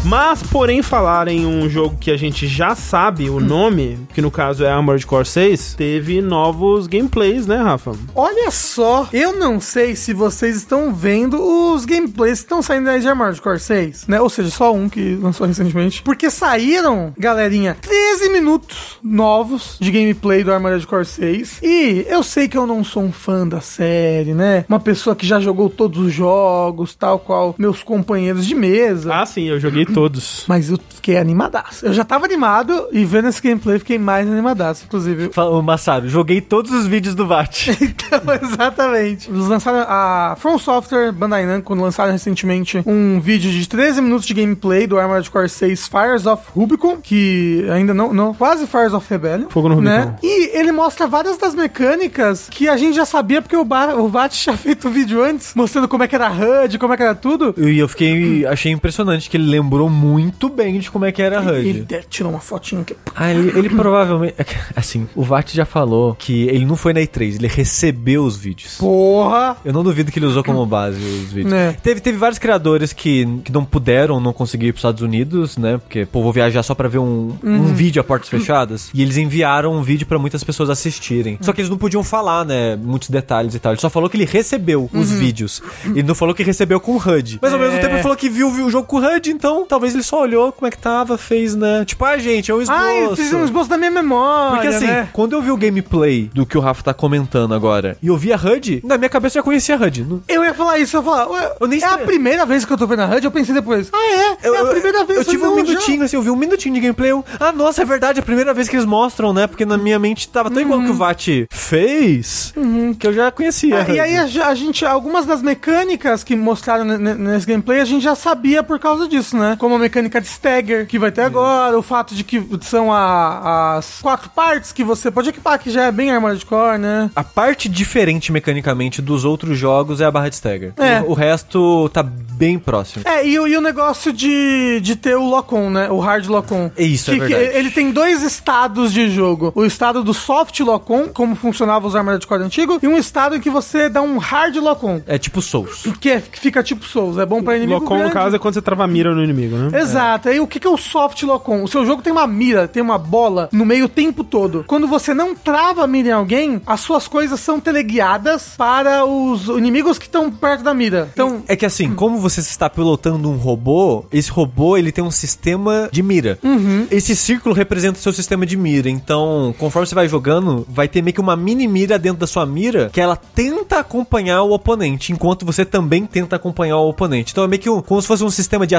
Mas, porém, falar em um jogo que a gente já sabe o nome, que no caso é Armored Core 6, teve novos gameplays, né, Rafa? Olha só, eu não sei se vocês estão vendo os gameplays que estão saindo aí de Armored Core 6, né? Ou seja, só um que lançou recentemente. Porque saíram, galerinha, 13 minutos novos de gameplay do Armored Core 6. E eu sei que eu não sou um fã da série, né? Uma pessoa que já jogou todos os jogos, tal qual meus companheiros de mesa. Ah, sim, eu joguei todos. Mas eu fiquei animadaço. Eu já tava animado e vendo esse gameplay fiquei mais animadaço, inclusive. Ô, Massaro, joguei todos os vídeos do VAT. Então, exatamente. Eles lançaram a From Software, Bandai Namco, lançaram recentemente um vídeo de 13 minutos de gameplay do Armored Core 6 Fires of Rubicon, que ainda não, não quase Fires of Rebellion. Fogo no Rubicon. Né? E ele mostra várias das mecânicas que a gente já sabia porque o, o VAT tinha feito o vídeo antes, mostrando como é que era a HUD, como é que era tudo. E eu fiquei. Achei impressionante que ele lembrou descreveu muito bem de como é que era a HUD. Ele deve- tirou uma fotinha aqui. Ah, ele, ele provavelmente. Assim, o Vat já falou que ele não foi na E3, ele recebeu os vídeos. Porra! Eu não duvido que ele usou como base os vídeos. É. Teve, teve vários criadores que, que não puderam, não conseguiram ir pros Estados Unidos, né? Porque, pô, vou viajar só pra ver um, um vídeo a portas fechadas. E eles enviaram um vídeo pra muitas pessoas assistirem. Só que eles não podiam falar, né? Muitos detalhes e tal. Ele só falou que ele recebeu os vídeos. Ele não falou que recebeu com HUD. Mas ao mesmo É. tempo ele falou que viu, viu o jogo com HUD, então talvez ele só olhou como é que tava, fez, né? Tipo, ah, gente, é um esboço. Ah, eu fiz um esboço da minha memória. Porque assim, né? quando eu vi o gameplay do que o Rafa tá comentando agora e eu vi a HUD, na minha cabeça eu já conhecia a HUD. Não- Eu ia falar isso, eu ia falar, ué, Eu nem é a estranho. primeira vez que eu tô vendo a HUD, eu pensei depois, ah é, Eu, é a primeira vez eu tive não, um já. minutinho, assim, eu vi um minutinho de gameplay. Eu, ah, nossa, é verdade, é a primeira vez que eles mostram, né? Porque na minha mente tava tão igual que o VAT fez que eu já conhecia. É, e aí a, a gente, algumas das mecânicas que mostraram ne- ne- nesse gameplay, a gente já sabia por causa disso, né? Como a mecânica de stagger, que vai ter agora, o fato de que são a- as quatro partes que você pode equipar, que já é bem Armored Core, né? A parte diferente mecanicamente dos outros jogos é a barra de stagger. É. O, o resto tá bem próximo. É, e, o- e o negócio de, de ter o lock-on, né? O hard lock-on. Isso, é que, que verdade. ele tem dois estados de jogo. O estado do soft lock-on, como funcionava os Armored Core antigos, e um estado em que você dá um hard lock-on. É tipo Souls. Que, é- que fica tipo Souls, é bom pra inimigo Locom, no caso, é quando você trava a mira no inimigo, né? Exato. Aí o que é o soft lock-on? O seu jogo tem uma mira, tem uma bola no meio o tempo todo. Quando você não trava a mira em alguém, as suas coisas são teleguiadas para os inimigos que estão perto da mira. Então, É que assim, como você está pilotando um robô, esse robô ele tem um sistema de mira. Uhum. Esse círculo representa o seu sistema de mira. Então, conforme você vai jogando, vai ter meio que uma mini mira dentro da sua mira que ela tenta acompanhar o oponente, enquanto você também tenta acompanhar o oponente. Então é meio que um- como se fosse um sistema de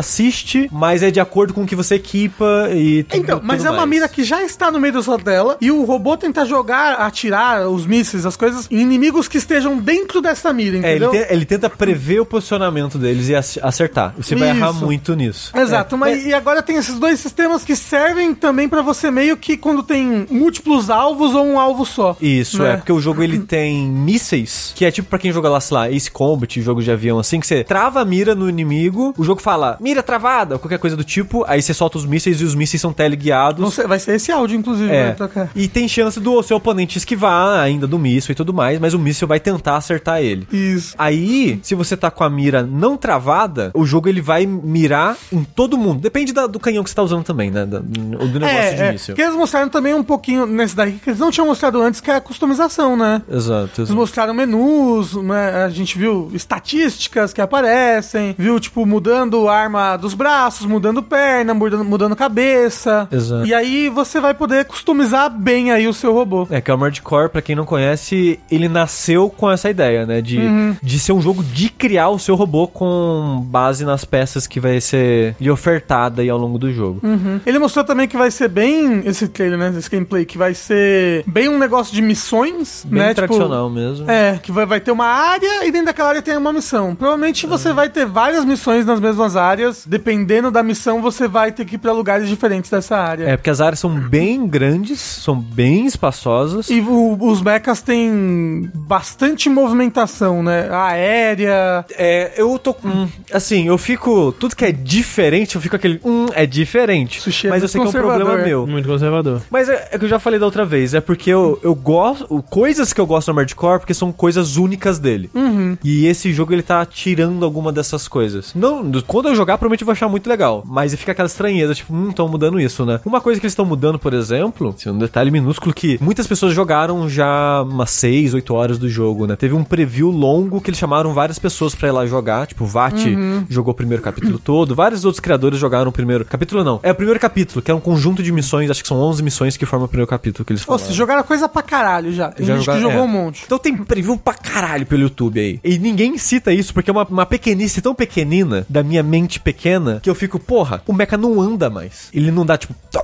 mas é de acordo com o que você equipa e tudo, Então, mas tudo é uma mais. mira que já está no meio da sua tela e o robô tenta jogar, atirar os mísseis, as coisas, em inimigos que estejam dentro dessa mira, É, ele, entendeu? te- ele tenta prever o posicionamento deles e ac- acertar. Você vai errar Isso. muito nisso. Exato, É, mas e agora tem esses dois sistemas que servem também pra você meio que quando tem múltiplos alvos ou um alvo só. Isso, né? é, porque o jogo ele tem mísseis, que é tipo pra quem joga lá, sei lá, Ace Combat, jogo de avião assim, que você trava a mira no inimigo, o jogo fala, mira travada, qualquer coisa do tipo, aí você solta os mísseis e os mísseis são teleguiados. Não sei, vai ser esse áudio, inclusive, É, tocar. e tem chance do seu oponente esquivar ainda do míssil e tudo mais, mas o míssil vai tentar acertar ele. Isso. Aí, se você tá com a mira não travada, o jogo ele vai mirar em todo mundo. Depende da- do canhão que você tá usando também, né? Da- do negócio de É, é, míssil. que eles mostraram também um pouquinho nesse daqui, que eles não tinham mostrado antes, que é a customização, né? Exato. Eles mostraram menus, né? a gente viu estatísticas que aparecem, viu, tipo, mudando a arma dos braços, mudando perna, mudando, mudando cabeça. Exato. E aí você vai poder customizar bem aí o seu robô. É que o Armored Core, pra quem não conhece, ele nasceu com essa ideia, né? De, Uhum. de ser um jogo de criar o seu robô com base nas peças que vai ser lhe ofertada aí ao longo do jogo. Uhum. Ele mostrou também que vai ser bem esse trailer, né? Esse gameplay, que vai ser bem um negócio de missões, Bem né? tradicional mesmo. É, que vai, vai ter uma área e dentro daquela área tem uma missão. Provavelmente Uhum. você vai ter várias missões nas mesmas áreas. Dependendo da missão, você vai ter que ir pra lugares diferentes dessa área. É, porque as áreas são bem grandes, são bem espaçosas. E o- os mechas têm bastante movimentação, né? Aérea. É, eu tô com. Assim, eu fico. Tudo que é diferente, eu fico aquele. Hum, é diferente. Sushi é Mas eu muito sei que é um conservador. problema meu. Muito conservador. Mas é, é que eu já falei da outra vez, é porque eu, eu gosto. Coisas que eu gosto no Armored Core, porque são coisas únicas dele. Uhum. E esse jogo ele tá tirando alguma dessas coisas. Não, do- quando eu jogar, provavelmente eu vou achar muito legal. Mas fica aquela estranheza, tipo, hum, estão mudando isso, né? Uma coisa que eles estão mudando, por exemplo, assim, um detalhe minúsculo que muitas pessoas jogaram já umas 6, 8 horas do jogo, né? Teve um preview longo que eles chamaram várias pessoas pra ir lá jogar. Tipo, o VAT Uhum. jogou o primeiro capítulo todo. Vários outros criadores jogaram o primeiro. Capítulo não. É o primeiro capítulo, que é um conjunto de missões. Acho que são 11 missões que formam o primeiro capítulo que eles falaram. se jogaram coisa pra caralho já. Tem Já gente jogaram- que jogou é. um monte. Então tem preview pra caralho pelo YouTube aí. E ninguém cita isso porque é uma, uma pequenice tão pequenina da minha mente pequena que eu fico, porra, o mecha não anda mais. Ele não dá tipo, tó,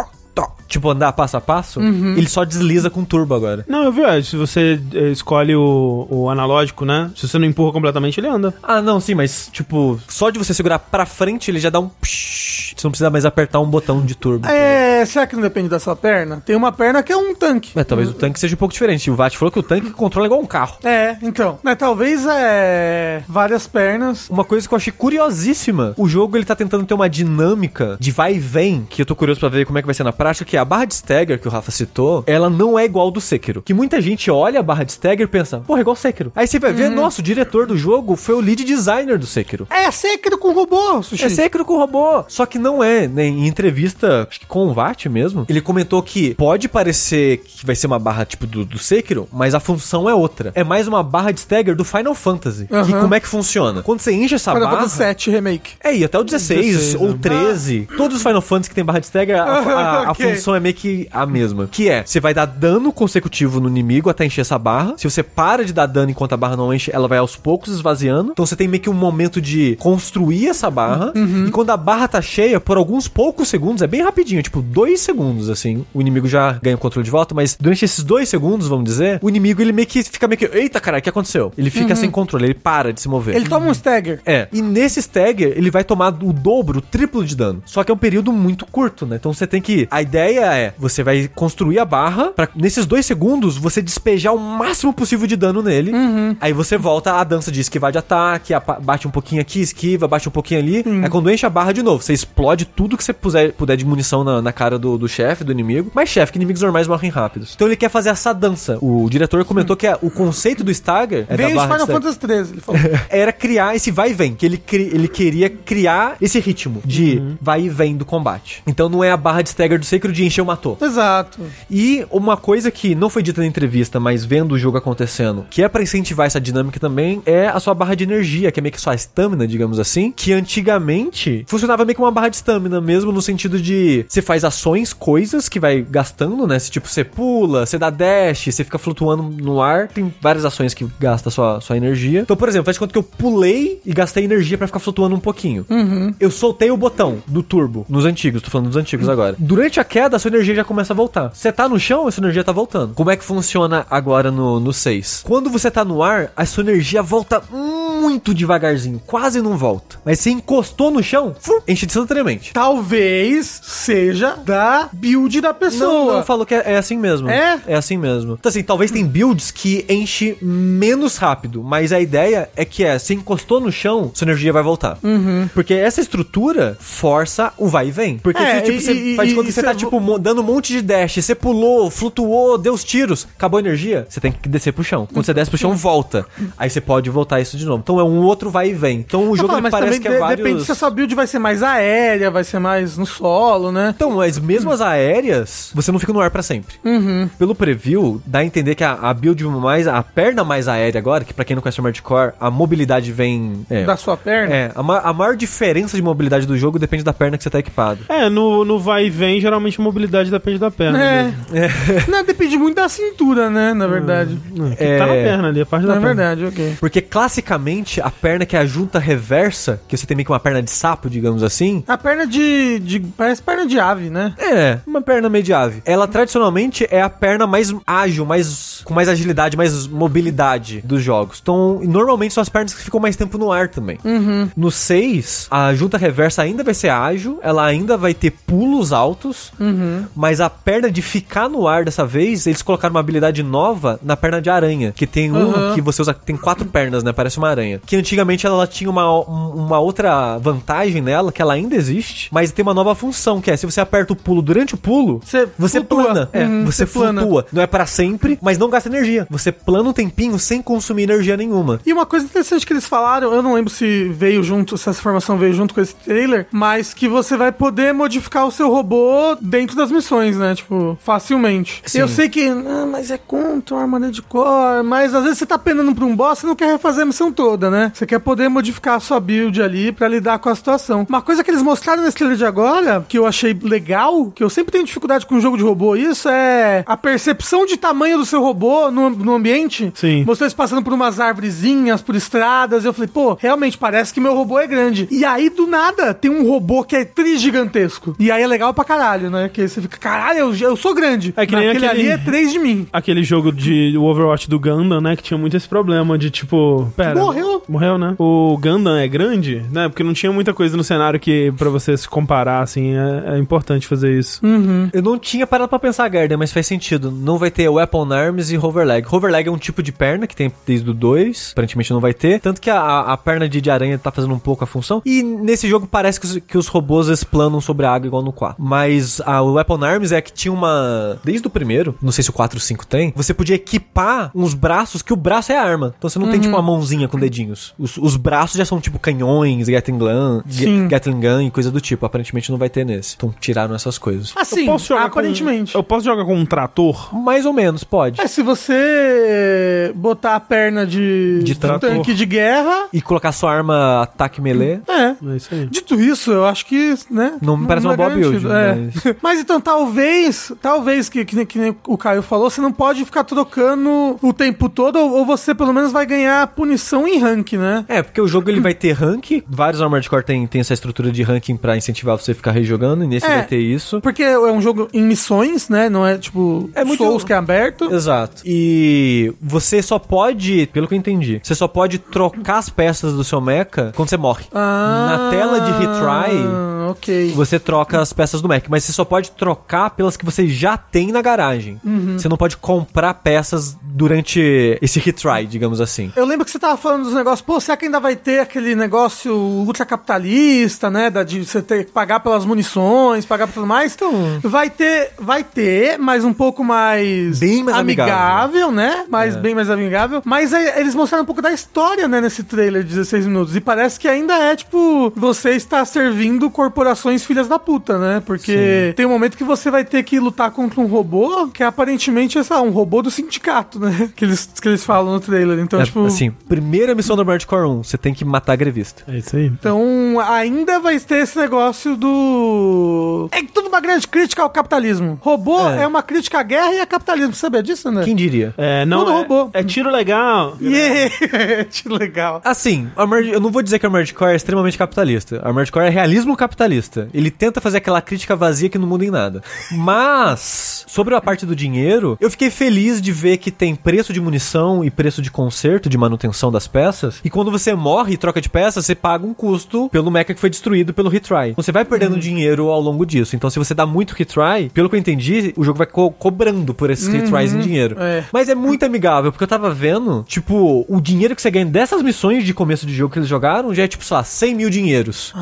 tipo andar passo a passo. Uhum. Ele só desliza com turbo agora. Não, eu vi, é, se você é, escolhe o, o analógico, né? Se você não empurra completamente, ele anda. Ah, não, sim, mas tipo, só de você segurar pra frente ele já dá um psh, Você não precisa mais apertar um botão de turbo. É, será que não depende da sua perna? Tem uma perna que é um tanque. É, talvez o tanque seja um pouco diferente. O VAT falou que o tanque controla igual um carro. É, então. Né, talvez é. Várias pernas. Uma coisa que eu achei curiosíssima, o jogo ele tá tentando ter uma dinâmica de vai e vem, que eu tô curioso pra ver como é que vai ser na prática, que a barra de stagger que o Rafa citou, ela não é igual do Sekiro. Que muita gente olha a barra de stagger e pensa, porra, é igual Sekiro. Aí você vai ver, nossa, o diretor do jogo foi o lead designer do Sekiro. É Sekiro com robô, Sushi. É Sekiro com robô. Só que não é, né? Em entrevista, acho que com o VAT mesmo, ele comentou que pode parecer que vai ser uma barra tipo do, do Sekiro, mas a função é outra. É mais uma barra de stagger do Final Fantasy. Que Aham. como é que funciona? Quando você enche essa Final barra... Fantasy 7 Remake. É, e até o 16, 16, ou né? 13. Todos os Final Fantasy que tem barra de stagger, a, a- a Ok. função é meio que a mesma. Que é, você vai dar dano consecutivo no inimigo até encher essa barra. Se você para de dar dano enquanto a barra não enche, ela vai aos poucos esvaziando. Então você tem meio que um momento de construir essa barra. Uhum. E quando a barra tá cheia, por alguns poucos segundos, é bem rapidinho, tipo dois segundos, assim, o inimigo já ganha o controle de volta. Mas durante esses dois segundos, vamos dizer, o inimigo ele meio que fica meio que, eita caralho, o que aconteceu? Ele fica sem controle, ele para de se mover. Uhum. Ele toma um stagger. É, e nesse stagger ele vai tomar o dobro, o triplo de dano. Só que é um período muito curto, né? Então você tem que. A ideia é: você vai construir a barra pra nesses dois segundos você despejar o máximo possível de dano nele. Aí você volta à dança de esquivar de ataque, bate um pouquinho aqui, esquiva, bate um pouquinho ali. Aí quando enche a barra de novo, você explode tudo que você puser, puder de munição na, na cara do, do chefe, do inimigo. Mas chefe, que inimigos normais morrem rápidos. Então ele quer fazer essa dança. O diretor comentou que é, o conceito do stagger é da Veio de barra Final Fantasy 13, ele falou. era criar esse vai e vem, que ele, cri- ele queria criar esse ritmo de vai e vem do combate. Então não é a barra de stagger do de encheu, matou. Exato. E uma coisa que não foi dita na entrevista, mas vendo o jogo acontecendo, que é pra incentivar essa dinâmica também, é a sua barra de energia, que é meio que sua estamina, digamos assim, que antigamente funcionava meio que uma barra de estamina mesmo, no sentido de você faz ações, coisas que vai gastando, né? Se tipo, você pula, você dá dash, você fica flutuando no ar, tem várias ações que gastam sua, sua energia. Então, por exemplo, faz conta que eu pulei e gastei energia pra ficar flutuando um pouquinho. Eu soltei o botão do turbo nos antigos, tô falando dos antigos agora. Durante a queda, a sua energia já começa a voltar. Você tá no chão, a sua energia tá voltando. Como é que funciona agora no, no 6? Quando você tá no ar, a sua energia volta muito devagarzinho, quase não volta. Mas você encostou no chão, fum, enche instantaneamente. Talvez seja da build da Não, pessoa. não, falou que é, é assim mesmo. É? É assim mesmo. Então, assim, talvez tem builds que enche menos rápido, mas a ideia é que é, se encostou no chão, sua energia vai voltar. Porque essa estrutura força o vai e vem. Porque É, se, tipo, e- você e- faz de e- que você cê- tá, tipo, mo- dando um monte de dash, você pulou, flutuou, deu os tiros, acabou a energia, você tem que descer pro chão. Quando você desce pro chão, volta. Aí você pode voltar isso de novo. Então é um outro vai e vem. Então o jogo falo, parece que é de- vários... depende se a sua build vai ser mais aérea, vai ser mais no solo, né? Então, mas mesmo as aéreas, você não fica no ar pra sempre. Pelo preview, dá a entender que a, a build mais, a perna mais aérea agora, que pra quem não conhece o Hardcore, a mobilidade vem... É, Da sua perna. é a, ma- a maior diferença de mobilidade do jogo depende da perna que você tá equipado. É, no, no vai e vem, geralmente a mobilidade depende da perna. É. mesmo. Não, depende muito da cintura, né? Na verdade. Que Tá na É. perna ali, a parte da Na perna. verdade, ok. Porque classicamente, a perna que é a junta reversa, que você tem meio que uma perna de sapo, digamos assim, A perna de, de. Parece perna de ave, né? É, uma perna meio de ave. Ela tradicionalmente é a perna mais ágil, mais com mais agilidade, mais mobilidade dos jogos. Então, normalmente são as pernas que ficam mais tempo no ar também. No 6, a junta reversa ainda vai ser ágil, ela ainda vai ter pulos altos, mas a perna de ficar no ar dessa vez, eles colocaram uma habilidade nova na perna de aranha, que tem um Uhum. que você usa, tem quatro pernas, né? Parece uma aranha. Que antigamente ela tinha uma, uma outra vantagem nela, que ela ainda existe, mas tem uma nova função, que é se você aperta o pulo durante o pulo, Você você flutua. plana. É, Uhum, você você plana. flutua. Não é para sempre, mas não gasta energia. Você plana um tempinho sem consumir energia nenhuma. E uma coisa interessante que eles falaram, eu não lembro se veio junto, se essa informação veio junto com esse trailer, mas que você vai poder modificar o seu robô dentro das missões, né? Tipo, facilmente. Sim. Eu sei que, ah, mas é contra armadura de core, mas às vezes você tá penando pra um boss e não quer refazer a missão toda, né? Você quer poder modificar a sua build ali pra lidar com a situação. Uma coisa que eles mostraram nesse trailer de agora, que eu achei legal, que eu sempre tenho dificuldade com um jogo de robô, isso é a percepção de tamanho do seu robô no, no ambiente. Sim. Vocês passando por umas árvorezinhas, por estradas, e eu falei, pô, realmente parece que meu robô é grande. E aí, do nada, tem um robô que é trigigantesco. E aí é legal pra caralho, né? Que você fica, caralho, eu, eu sou grande. É que nem Aquele ali é três de mim. Aquele jogo de o Overwatch do Gundam, né? Que tinha muito esse problema de tipo. Pera, Morreu Morreu? Morreu, né? O Gundam é grande, né? Porque não tinha muita coisa no cenário que pra você se comparar, assim, é, é importante fazer isso. Eu não tinha parado pra pensar, Garden, mas faz sentido. Não vai ter Weapon Arms e Hoverleg. Hoverleg é um tipo de perna que tem desde o 2, aparentemente não vai ter. Tanto que a, a perna de, de aranha tá fazendo um pouco a função. E nesse jogo parece que os, que os robôs explanam sobre a água igual no 4. Mas a Weapon Arms é que tinha uma. Desde o primeiro, não sei se o 4 ou 5 tem, você podia equipar uns braços que o braço é a arma. Então você não tem tipo uma mãozinha com Os, os braços já são tipo canhões, Gatling Gun. Gatling Gun e coisa do tipo. Aparentemente não vai ter nesse. Então tiraram essas coisas. Assim, eu posso jogar aparentemente. Com, eu posso jogar com um trator? Mais ou menos, pode. É, se você botar a perna de, De trator. tanque de guerra, E colocar sua arma ataque melee. é. É isso aí. Dito isso, eu acho que, né? Não me parece uma boa build, é. mas- Mas então, talvez, talvez, que, que, nem- que nem o Caio falou, você não pode ficar trocando o tempo todo, ou, ou você pelo menos vai ganhar punição em rank, né? É, porque o jogo ele vai ter rank. Vários Armored Core tem, tem essa estrutura de ranking pra incentivar você a ficar rejogando. E nesse É. vai ter isso. Porque é um jogo em missões, né? Não é tipo É muito- Souls que é aberto. Exato. E você só pode, pelo que eu entendi, você só pode trocar as peças do seu mecha quando você morre. Na tela de retry, Ah, ok. Você troca as peças do Mac, mas você só pode trocar pelas que você já tem na garagem. Uhum. Você não pode comprar peças durante esse retry, digamos assim. Eu lembro que você tava falando dos negócios, pô, será que ainda vai ter aquele negócio ultracapitalista, né? Da, de você ter que pagar pelas munições, pagar por tudo mais? Então- vai ter, vai ter, mas um pouco mais. Bem mais amigável. né? Mas bem mais amigável. Mas aí, eles mostraram um pouco da história, né, nesse trailer de 16 minutos. E parece que ainda é, tipo, você está servindo corporações filhas da puta, né? Porque tem um momento que você vai ter que lutar contra um robô que é aparentemente essa, um robô do sindicato, né? Que eles, que eles falam no trailer. Então, É, tipo. assim, primeira missão do Core 1, você tem que matar grevista. É isso aí. Então, ainda vai ter esse negócio do. É tudo uma grande crítica ao capitalismo. Robô é, É. uma crítica à guerra e a capitalismo. Você sabia disso, né? Quem diria? É, não, Tudo é, robô. é tiro legal. Yeah! que legal. Assim, eu não vou dizer que o Armored Core é extremamente capitalista. Armored Core é realismo capitalista. Ele tenta fazer aquela crítica vazia que não muda em nada. Mas, sobre a parte do dinheiro, eu fiquei feliz de ver que tem preço de munição e preço de conserto, de manutenção das peças. E quando você morre e troca de peças, você paga um custo pelo mecha que foi destruído pelo retry. Você vai perdendo dinheiro ao longo disso. Então, se você dá muito retry, pelo que eu entendi, o jogo vai co- cobrando por esses retries em dinheiro. É. Mas é muito amigável, porque eu tava vendo, tipo, o dinheiro que você ganha dessas missões de começo de jogo que eles jogaram já é, tipo, sei lá, 100 mil dinheiros.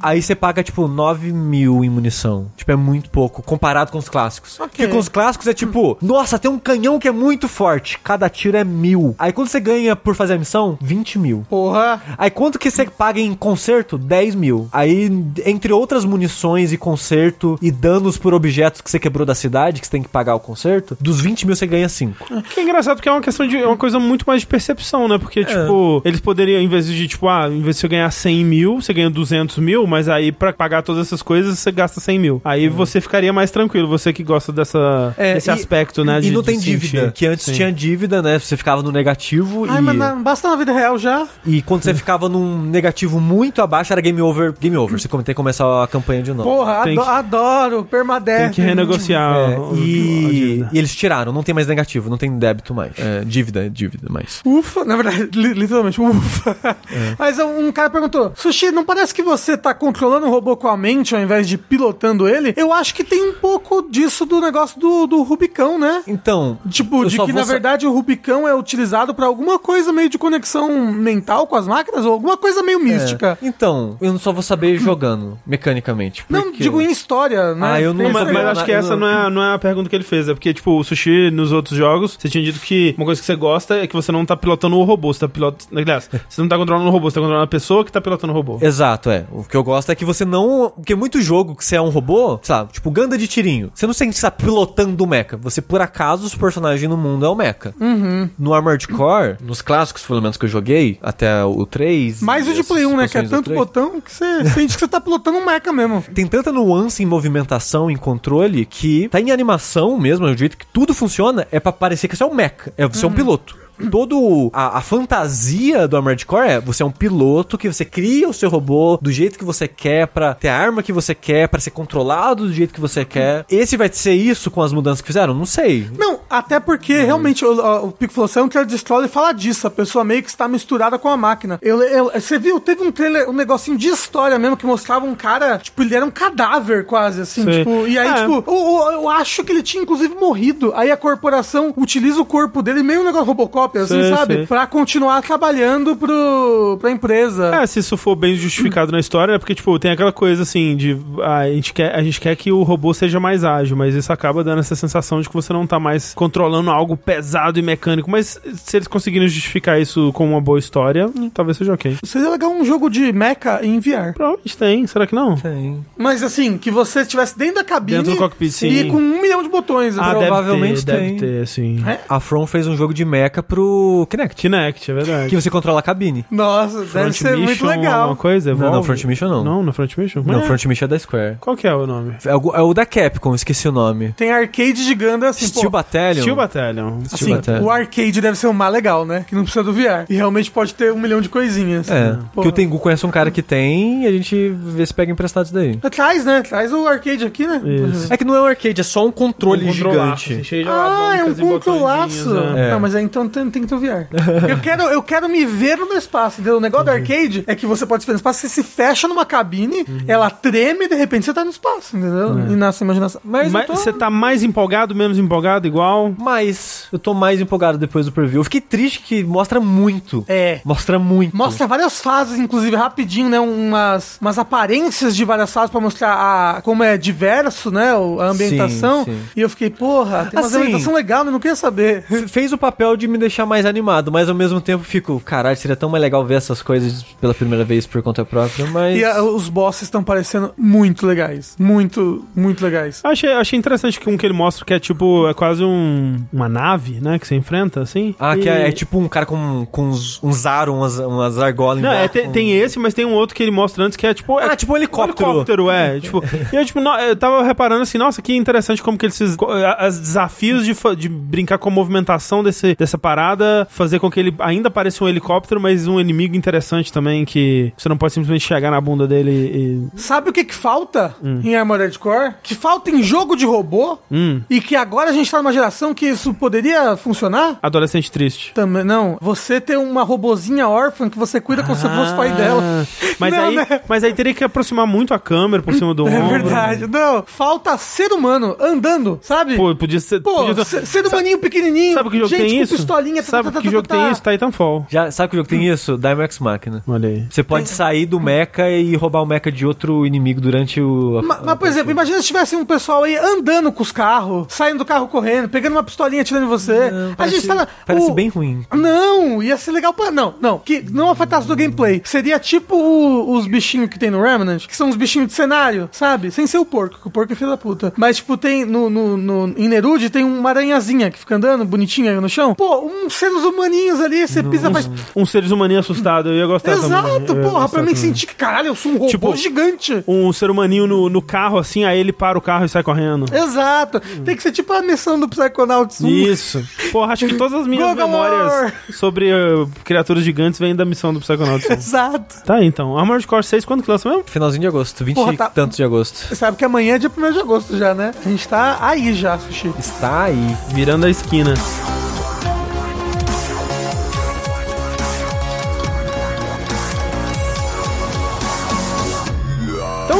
Aí você paga, tipo, 9 mil em munição. Tipo, é muito pouco, comparado com os clássicos. Ok. Porque com os clássicos é tipo, nossa, tem um canhão que é muito forte, cada tiro é mil. Aí quando você ganha por fazer a missão, 20 mil. Porra. Aí quanto que você paga em conserto? 10 mil. Aí, entre outras munições e conserto e danos por objetos que você quebrou da cidade, que você tem que pagar o conserto, dos 20 mil você ganha 5. Que é engraçado porque é uma questão de. É uma coisa muito mais de percepção, né? Porque, tipo, eles poderiam, em vez de, tipo, ah, em vez de você ganhar 100 mil, você ganha 200 mil, mas aí pra pagar todas essas coisas você gasta 100 mil. Aí você ficaria mais tranquilo, você que gosta dessa, É, desse e- aspecto, né? E de- não tem sentir. dívida. Que antes Sim. tinha dívida, né? Você ficava no negativo Ai, e. mas na- basta na vida real já. E quando você ficava num negativo muito abaixo, era game over. Game over. Você tem que começar a campanha de novo. Porra, Tem ado- que- adoro. Permadeath. Tem que renegociar. É, o- e, e eles tiraram, não tem mais negativo, não tem débito mais. É, dívida, dívida mais. Ufa, na verdade, li- literalmente, ufa. É. Mas um um cara perguntou: Sushi, não parece que você tá controlando o robô com a mente ao invés de pilotando ele? Eu acho que tem um pouco disso do negócio do, do Rubicão, né? Então. Tipo, de que na sa- verdade o Rubicão é utilizado pra alguma coisa meio de conexão mental com as máquinas ou alguma coisa meio mística. É. Então, eu só vou saber jogando, mecanicamente. Não, porque- digo em história, né? Ah, eu não Tem Mas, mas acho que essa não- não é, não é a pergunta que ele fez. É porque, tipo, o sushi nos outros jogos, você tinha dito que uma coisa que você gosta é que você não tá pilotando o robô. Você tá pilotando. Aliás, você não tá controlando o robô, você tá controlando a pessoa que tá pilotando o robô. Exato, é. O que eu gosto é que você não. Porque muito jogo que você é um robô, sei lá, tipo Ganda de tirinho. Você não sente que você tá pilotando o mecha. Você, por acaso, os personagens no mundo é o mecha. No Armored Core, nos clássicos, pelo menos que eu joguei, até o 3. Mais o de Play 1, né? Que é tanto 3. botão que você sente que você tá pilotando um mecha mesmo. Tem tanta nuance em movimentação, em controle, que tá em animação mesmo, é o jeito que tudo funciona, é pra parecer que você é um mecha, é você é um piloto. Todo a, a fantasia do Armored Core é você é um piloto que você cria o seu robô do jeito que você quer pra ter a arma que você quer, pra ser controlado do jeito que você quer. Esse vai ser isso com as mudanças que fizeram? Não sei. Não, até porque realmente o, o, Pico falou, você é um trailer de história e fala disso, a pessoa meio que está misturada com a máquina. Eu, eu- você viu, teve um trailer, um negocinho de história mesmo que mostrava um cara, tipo, ele era um cadáver quase, assim, tipo, e aí, É. tipo, o- o- eu acho que ele tinha inclusive morrido. Aí a corporação utiliza o corpo dele, meio um negócio Robocop, assim, Sei, sabe? sei. Pra continuar trabalhando pro, pra empresa. É, se isso for bem justificado na história, é porque, tipo, tem aquela coisa assim de. ah, a, gente quer, a gente quer que o robô seja mais ágil, mas isso acaba dando essa sensação de que você não tá mais controlando algo pesado e mecânico. Mas se eles conseguirem justificar isso com uma boa história, hum, talvez seja ok. Seria legal um jogo de mecha em VR. Provavelmente tem, será que não? Tem. Mas assim, que você estivesse dentro da cabine Dentro do cockpit, e sim. com um milhão de botões. Ah, assim. provavelmente deve ter, tem. deve ter, assim. É? A From fez um jogo de mecha pro Kinect. Kinect, é verdade. Que você controla a cabine. Nossa, deve ser muito legal. alguma coisa? Não, não? Front Mission não. Não, no Front Mission? Não, É. Front Mission é da Square. Qual que é o nome? É o, é o da Capcom, esqueci o nome. Tem arcade de Gundam assim, Steel pô. Battalion. Steel Battalion. Assim, Battalion. o arcade deve ser o mais legal, né? Que não precisa do VR. E realmente pode ter um milhão de coisinhas. É, Pô. que o Tengu conhece um cara que tem e a gente vê se pega emprestado isso daí. Traz, né? Traz o arcade aqui, né? Isso. É que não é um arcade, é só um controle Um controlaço, gigante. assim, cheio de Ah, é um controlaço. botõezinhos, é. É. Não, mas aí então tem, tem que ter o VR. eu, quero, eu quero me ver no espaço, entendeu? O negócio do arcade é que você pode se ver no espaço, você se fecha numa cabine, Uhum. ela treme e de repente você tá no espaço, entendeu? É. E nasce a imaginação. Mas, Mas tô... você tá mais empolgado, menos empolgado, igual? mais. Eu tô mais empolgado depois do preview. Eu fiquei triste que mostra muito. É. Mostra muito. Mostra várias fases, inclusive, rapidinho, né? Umas, umas aparências de várias fases pra mostrar a, como é diverso, né? A ambientação. Sim, sim. E eu fiquei, porra, tem uma Assim, ambientação legal, eu não queria saber. Fez o papel de me deixar mais animado, mas ao mesmo tempo fico, caralho, seria tão mais legal ver essas coisas pela primeira vez por conta própria, mas. E a- os bosses estão parecendo muito legais. Muito, muito legais. Achei, achei interessante que um que ele mostra que é tipo, é quase um, uma nave, né? Que você enfrenta, assim. Ah, E- que é, é tipo um cara com, com uns, uns aro, umas, umas argolas Não, é, tem, tem esse, mas tem um outro que ele mostra antes que é tipo. É, Ah, tipo um helicóptero. helicóptero, é. tipo, e eu, tipo, no- eu tava reparando assim, nossa, que interessante como que eles. Os desafios de, de brincar com a movimentação desse, dessa parada, fazer com que ele ainda pareça um helicóptero, mas um inimigo interessante também, que você não pode simplesmente chegar na bunda dele e. Sabe o que que falta Hum. em Armored Core? Que falta em jogo de robô Hum, e que agora a gente tá numa geração que isso poderia funcionar? adolescente triste. Também, não. Você ter uma robozinha órfã que você cuida como se fosse pai dela. Ah, Mas, Não, aí, né? mas aí teria que aproximar muito a câmera por cima do É ombro. verdade. Não, falta ser humano andando, sabe? Pô, podia ser. Pô, podia ser, ser humaninho pequenininho. Sabe que jogo gente tem com isso? pistolinha. Tá, Sabe tá, tá, que tá, jogo tá, tem tá. isso? Titanfall. Já, sabe que jogo tem isso? Dimex Máquina. Olha aí. Você pode sair do mecha e roubar o mecha de outro inimigo durante o. Ma- Mas, por exemplo, imagina se tivesse um pessoal aí andando com os carros, saindo do carro correndo, pegando uma pistolinha atirando em você. Não, a parece, gente tá na, parece o- bem ruim. Não, ia ser legal pra. Não, não, que não afetasse do gameplay. Seria tipo o- os bichinhos que tem no Remnant, que são os bichinhos de cenário, sabe? Sem ser o porco, que o porco é filho da puta. Mas, tipo, tem no, no, no- em Nerude tem uma aranhazinha que fica andando bonitinha aí no chão. Pô, uns seres humaninhos ali, você pisa faz. Um seres humaninho assustado, eu ia gostar também. Exato, ia porra, pra mim também. sentir que, caralho, eu sou um robô Tipo, gigante. Um ser humaninho no, no carro, assim, aí ele para o carro e sai correndo. Exato. Tem que ser tipo a missão do Psychonauts 1. Isso. Porra, acho que todas as minhas memórias sobre uh, criaturas gigantes vêm da missão do Psychonauts. Exato. tá aí, então. Armored Core 6, quando que lança mesmo? Finalzinho de agosto, 20 Porra, e tá- tantos de agosto. Você sabe que amanhã é dia 1 de agosto já, né? A gente tá aí já, Sushi. Está aí. Virando a esquina.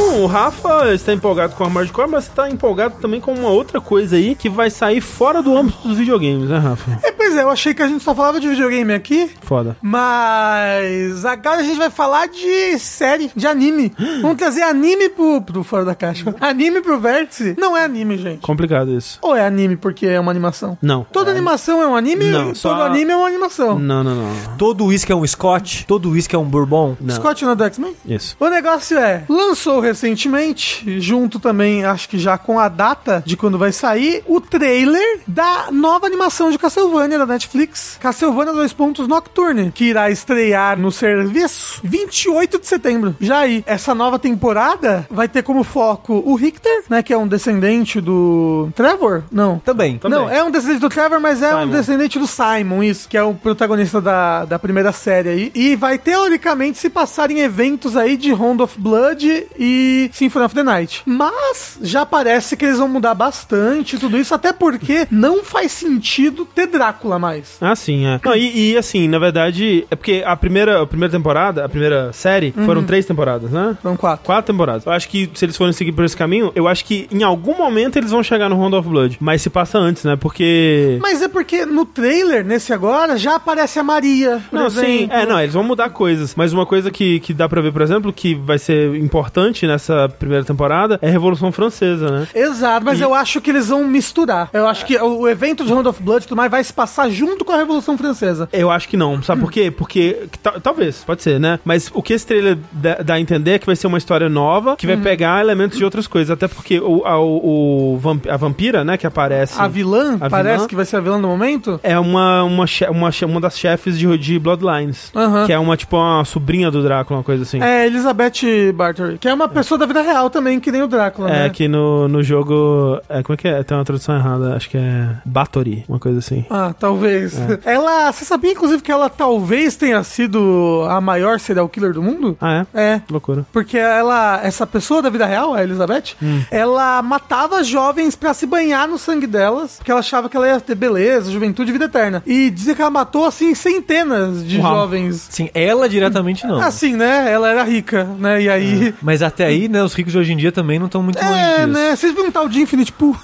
Então, o Rafa está empolgado com a Armored Core, mas está empolgado também com uma outra coisa aí que vai sair fora do âmbito dos videogames, né, Rafa? É, pois é, eu achei que a gente só falava de videogame aqui, Foda. mas agora a gente vai falar de série, de anime. Vamos trazer anime pro, pro Fora da Caixa. Anime pro Vértice não é anime, gente. Complicado isso. Ou é anime porque é uma animação? Não. Toda animação é um anime? Não, todo só- anime é uma animação. Não, não, não. Todo uísque é um Scott, todo uísque é um Bourbon. Não. Scott não é do X-Men? Isso. O negócio é, lançou recentemente, junto também, acho que já com a data de quando vai sair, o trailer da nova animação de Castlevania da Netflix, Castlevania 2 Pontos Nocturne, que irá estrear no serviço 28 de setembro. Já aí, essa nova temporada vai ter como foco o Richter, né, que é um descendente do Trevor? Não. Também. Também. Não, é um descendente do Trevor, mas é um Simon. descendente do Simon, isso, que é o protagonista da, da primeira série aí. E vai teoricamente se passar em eventos aí de Round of Blood e Symphony of the Night. Mas já parece que eles vão mudar bastante tudo isso, até porque não faz sentido ter Drácula mais. Ah, sim, é. Não, e, e, assim, na verdade, é porque a primeira, a primeira temporada, a primeira série, foram três temporadas, né? São quatro. Quatro temporadas. Eu acho que se eles forem seguir por esse caminho, eu acho que em algum momento eles vão chegar no Round of Blood. Mas se passa antes, né? Porque. Mas é porque no trailer, nesse agora, já aparece a Maria. Não, sim. É, não, eles vão mudar coisas. Mas uma coisa que, que dá pra ver, por exemplo, que vai ser importante nessa primeira temporada é a Revolução Francesa, né? Exato, mas E- eu acho que eles vão misturar. Eu acho que o, o evento de Round of Blood e tudo mais vai se passar junto com a Revolução Francesa. Eu acho que não, sabe por quê? Porque, que ta- talvez, pode ser, né? Mas o que esse trailer dá, a entender é que vai ser uma história nova, que vai Uhum. pegar elementos de outras coisas. Até porque o, a, o, a vampira, né, que aparece... A vilã, A parece vilã? que vai ser a vilã do momento. É uma, uma, uma, uma das chefes de, de Bloodlines. Que é uma, tipo, uma sobrinha do Drácula, uma coisa assim. É, Elizabeth Bathory, que é uma pessoa da vida real também, que nem o Drácula, É, né? que no, no jogo. É, como é que é? Tem uma tradução errada. Acho que é Bathory, uma coisa assim. Ah, talvez. É. Ela. Você sabia, inclusive, que ela talvez tenha sido a maior serial killer do mundo? Ah, é? É. Loucura. Porque ela, essa pessoa da vida real, a Elizabeth, Hum. ela matava jovens pra se banhar no sangue delas, porque ela achava que ela ia ter beleza, juventude e vida eterna. E dizia que ela matou, assim, centenas de Uau. jovens. Sim, ela diretamente não. Assim, né? Ela era rica, né? E aí. Mas até aí, né, os ricos de hoje em dia também não estão muito longe É, né? Vocês viram um tal de Infinite Pool?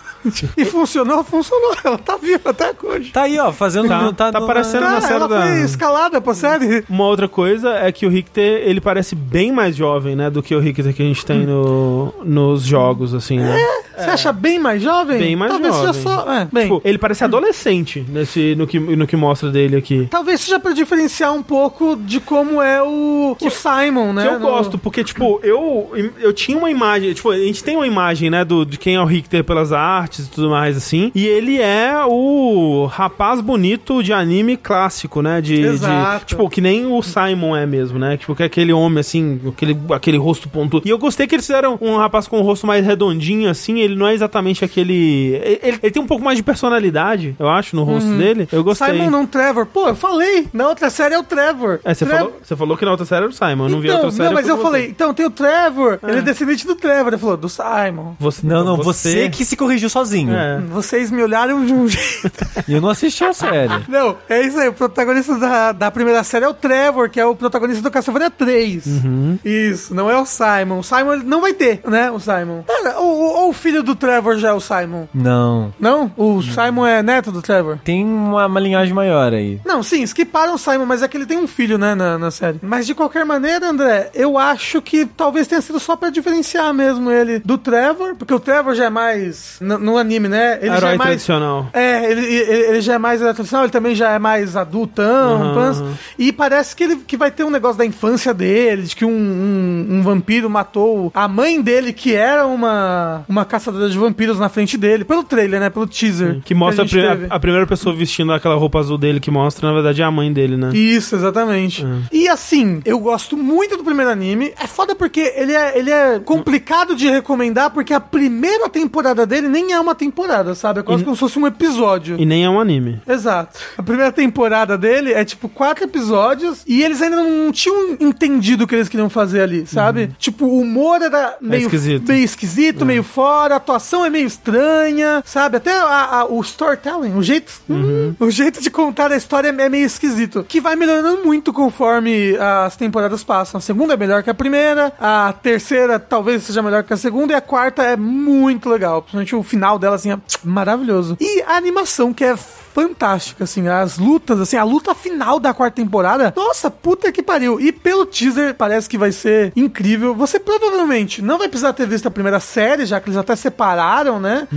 E funcionou? Funcionou. Ela tá viva até hoje. Tá aí, ó, fazendo... Tá- tá no- parecendo- Tá, na série ela da- foi escalada pra série. Uma outra coisa é que o Richter, ele parece bem mais jovem, né? Do que o Richter que a gente tem no, nos jogos, assim, né? Você acha bem mais jovem? Bem mais Talvez jovem. seja só. É, bem. Tipo, ele parece adolescente nesse, no, que, no que mostra dele aqui. Talvez seja pra diferenciar um pouco de como é o, o Simon, né? Que eu no- gosto, porque, tipo, eu, eu tinha uma imagem, tipo, a gente tem uma imagem, né, do, de quem é o Richter pelas artes e tudo mais, assim, e ele é o rapaz bonito de anime clássico, né, de, Exato. de- tipo, que nem o Simon é mesmo, né, tipo, que é aquele homem, assim, aquele, aquele rosto pontudo. E eu gostei que eles fizeram um rapaz com um rosto mais redondinho, assim, ele não é exatamente aquele... Ele, ele- tem um pouco mais de personalidade, eu acho, no rosto dele. Eu gostei. Simon não Trevor. Pô, eu falei. Na outra série é o Trevor. É, você, falou, você falou que na outra série era o Simon, eu não vi a Então, outra série. não, mas eu falei, você. então tem o Trevor, ele é descendente do Trevor. Ele falou, do Simon. Você, Não, não, então você... que se corrigiu sozinho. É. Vocês me olharam de um jeito. E eu não assisti a série. Não, é isso aí. O protagonista da, da primeira série é o Trevor, que é o protagonista do Castlevania 3. Uhum. Isso, não é o Simon. O Simon não vai ter, né? O Simon. Cara, ou, ou- ou o filho do Trevor já é o Simon? Não. Não? O Simon é neto do Trevor? Tem uma, uma linhagem maior aí. Não, sim, skiparam o Simon, mas é que ele tem um filho, né, na, na série. Mas de qualquer maneira, André, eu acho que talvez tenha sido só pra diferenciar mesmo ele do Trevor, porque o Trevor já é mais. No anime, né? Ele já Herói é mais. tradicional. É, ele, ele, ele já é mais tradicional, ele também já é mais adultão, Aham, pans. e parece que ele que vai ter um negócio da infância dele, de que um, um, um vampiro matou a mãe dele, que era uma, uma caçadora de vampiros na frente dele, pelo trailer, né, pelo teaser. Que mostra a, pri- a- teve. a primeira pessoa vestindo aquela roupa azul dele, que mostra, na verdade, é a mãe dele, né? Isso, exatamente. E assim, eu gosto muito do primeiro anime. É foda porque ele é, ele é complicado de recomendar, porque a primeira temporada dele nem é uma temporada, sabe? É quase como se fosse um episódio. E nem é um anime. Exato. A primeira temporada dele é tipo quatro episódios e eles ainda não tinham entendido o que eles queriam fazer ali, sabe? Tipo, o humor era meio esquisito. meio, esquisito, meio fora, a atuação é meio estranha, sabe? Até a- a- o storytelling, o jeito, hum, o jeito de contar a história é meio esquisito. Que vai melhorando muito conforme as temporadas passam. A segunda é melhor que a primeira, a terceira talvez seja melhor que a segunda e a quarta é muito legal. Principalmente o final dela, assim, é maravilhoso. E a animação, que é fantástica, assim, as lutas, assim, a luta final da quarta temporada, nossa, puta que pariu. E pelo teaser, parece que vai ser incrível. Você provavelmente não vai precisar ter visto a primeira série, já que eles até separaram, né?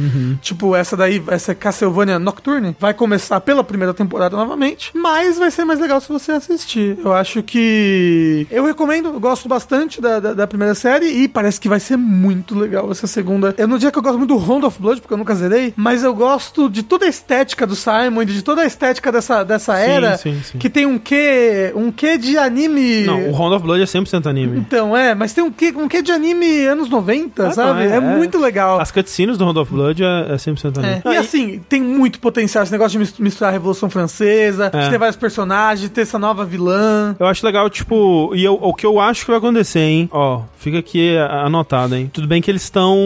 Tipo, essa daí, essa Castlevania Nocturne, vai começar pela primeira temporada novamente, mas vai ser mais legal se você assistir. Eu acho que... Eu recomendo, eu gosto bastante da, da, da primeira série e parece que vai ser muito legal essa segunda. Eu não diria que eu gosto muito do Round of Blood, porque eu nunca zerei, mas eu gosto de toda a estética do Simon, Raimundo, de toda a estética dessa, dessa Sim, era, sim, sim. que tem um quê, um quê de anime... Não, o Round of Blood é 100% anime. Então, é, mas tem um quê, um quê de anime anos 90, Ah, sabe? não, é, muito legal. As cutscenes do Round of Blood é, é 100% anime. É. E assim, tem muito potencial esse negócio de mis- misturar a Revolução Francesa, É. de ter vários personagens, de ter essa nova vilã. Eu acho legal, tipo, e eu- o que eu acho que vai acontecer, hein? Ó, fica aqui anotado, hein? Tudo bem que eles estão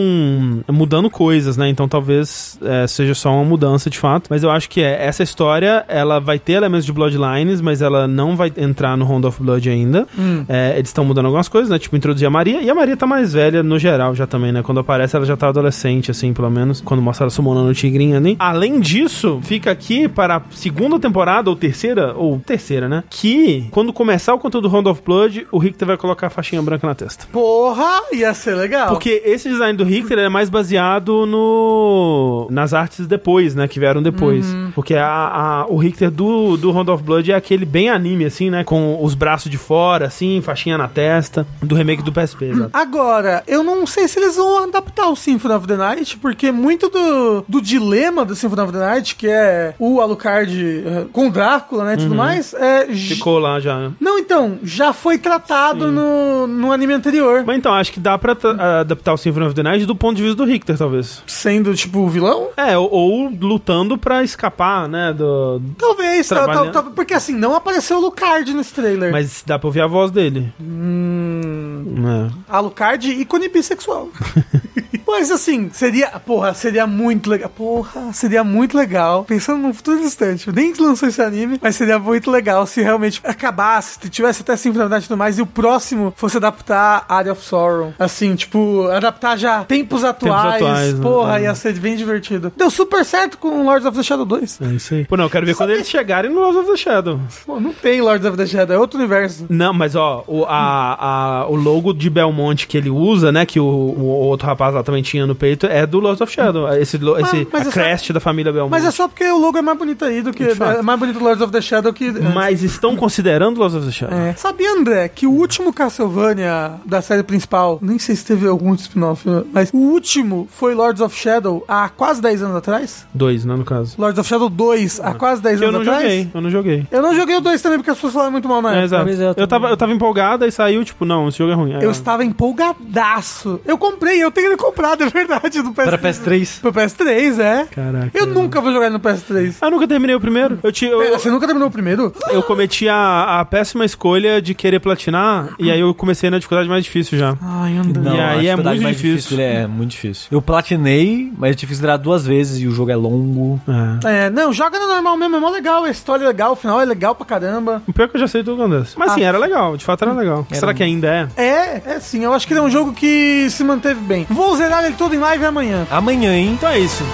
mudando coisas, né? Então talvez é, seja só uma mudança de fato. Mas eu acho que é, essa história, ela vai ter elementos de Bloodlines, mas ela não vai entrar no Round of Blood ainda. É, eles estão mudando algumas coisas, né? Tipo, introduzir a Maria. E a Maria tá mais velha no geral já também, né? Quando aparece, ela já tá adolescente, assim, pelo menos. Quando mostra ela summonando o tigrinho ali. Além disso, fica aqui para a segunda temporada, ou terceira, ou terceira, né? Que quando começar o conteúdo do Round of Blood, o Richter vai colocar a faixinha branca na testa. Porra, ia ser legal. Porque esse design do Richter é mais baseado no nas artes depois, né? Que vieram depois. Porque a, a- o Richter do, do Round of Blood é aquele bem anime, assim, né? Com os braços de fora, assim, faixinha na testa. Do remake do PSP, exato. Agora, eu não sei se eles vão adaptar o Symphony of the Night, porque muito do, do dilema do Symphony of the Night, que é o Alucard eh, com o Drácula, né, e tudo mais, é... Ficou lá já. né? Não, então, já foi tratado no, no anime anterior, Mas então, acho que dá pra adaptar o Symphony of the Night do ponto de vista do Richter, talvez. sendo, tipo, o vilão. É, ou, ou lutando pra escapar, né? Do... Talvez, tal- Trabalhando. tal- tal- porque assim, não apareceu o Lucard nesse trailer. Mas dá pra ouvir a voz dele. Hum, É. Alucard, ícone bissexual. Mas assim, seria. Porra, seria muito legal. Porra, seria muito legal. Pensando no futuro distante. Nem lançou esse anime, mas seria muito legal se realmente acabasse, se tivesse até of the Night e tudo mais, e o próximo fosse adaptar Area of Sorrow. Assim, tipo, adaptar já tempos atuais. atuais, né? porra, É. ia ser bem divertido. Deu super certo com Lords of the Shadow 2. É isso aí. Pô, não, eu quero ver quando eles chegarem no Lords of the Shadow. Pô, não tem Lords of the Shadow, é outro universo. Não, mas ó, o, a, a- o logo de Belmont que ele usa, né? Que o, o outro rapaz lá também tinha no peito, é do Lords of Shadow. Esse, lo- esse mas a é só- crest da família Belmont. Mas é só porque o logo é mais bonito aí do que. É mais bonito Lords of the Shadow que. Mas estão considerando Lords of the Shadow? É. Sabia, André, que o último Castlevania da série principal, nem sei se teve algum spin-off, mas o último foi Lords of Shadow há quase 10 anos atrás? Dois, né, no caso. Lords of Shadow 2 há quase 10 Que eu anos não atrás? joguei, eu não joguei. Eu não joguei o 2 também porque as pessoas falaram muito mal na É, época. Mas eu Eu tava, eu tava empolgada e saiu, tipo, não, esse jogo é ruim. Aí Eu estava empolgadaço. Eu comprei, eu tenho ele comprado, é verdade, no PS3. Para PS3. Pro PS3, é. Caraca. Eu nunca vou jogar no PS3. Ah, eu nunca terminei o primeiro. Eu, te, eu, Pera, você nunca terminou o primeiro? eu cometi a, a péssima escolha de querer platinar, e aí eu comecei na dificuldade mais difícil já. Ai, André. E aí a é dificuldade muito mais difícil. dele é muito difícil. Eu platinei, mas eu tive que zerar duas vezes e o jogo é longo. É. É, não, joga no normal mesmo, é mó legal, a história é legal, o final é legal pra caramba. O pior é que eu já sei tudo acontece. Mas sim, Ah. era legal, de fato era legal. Era Será um- que ainda é? É, é sim, eu acho que ele é um jogo que se manteve bem. Vou zerar ele todo em live amanhã. Amanhã, hein? Então é isso.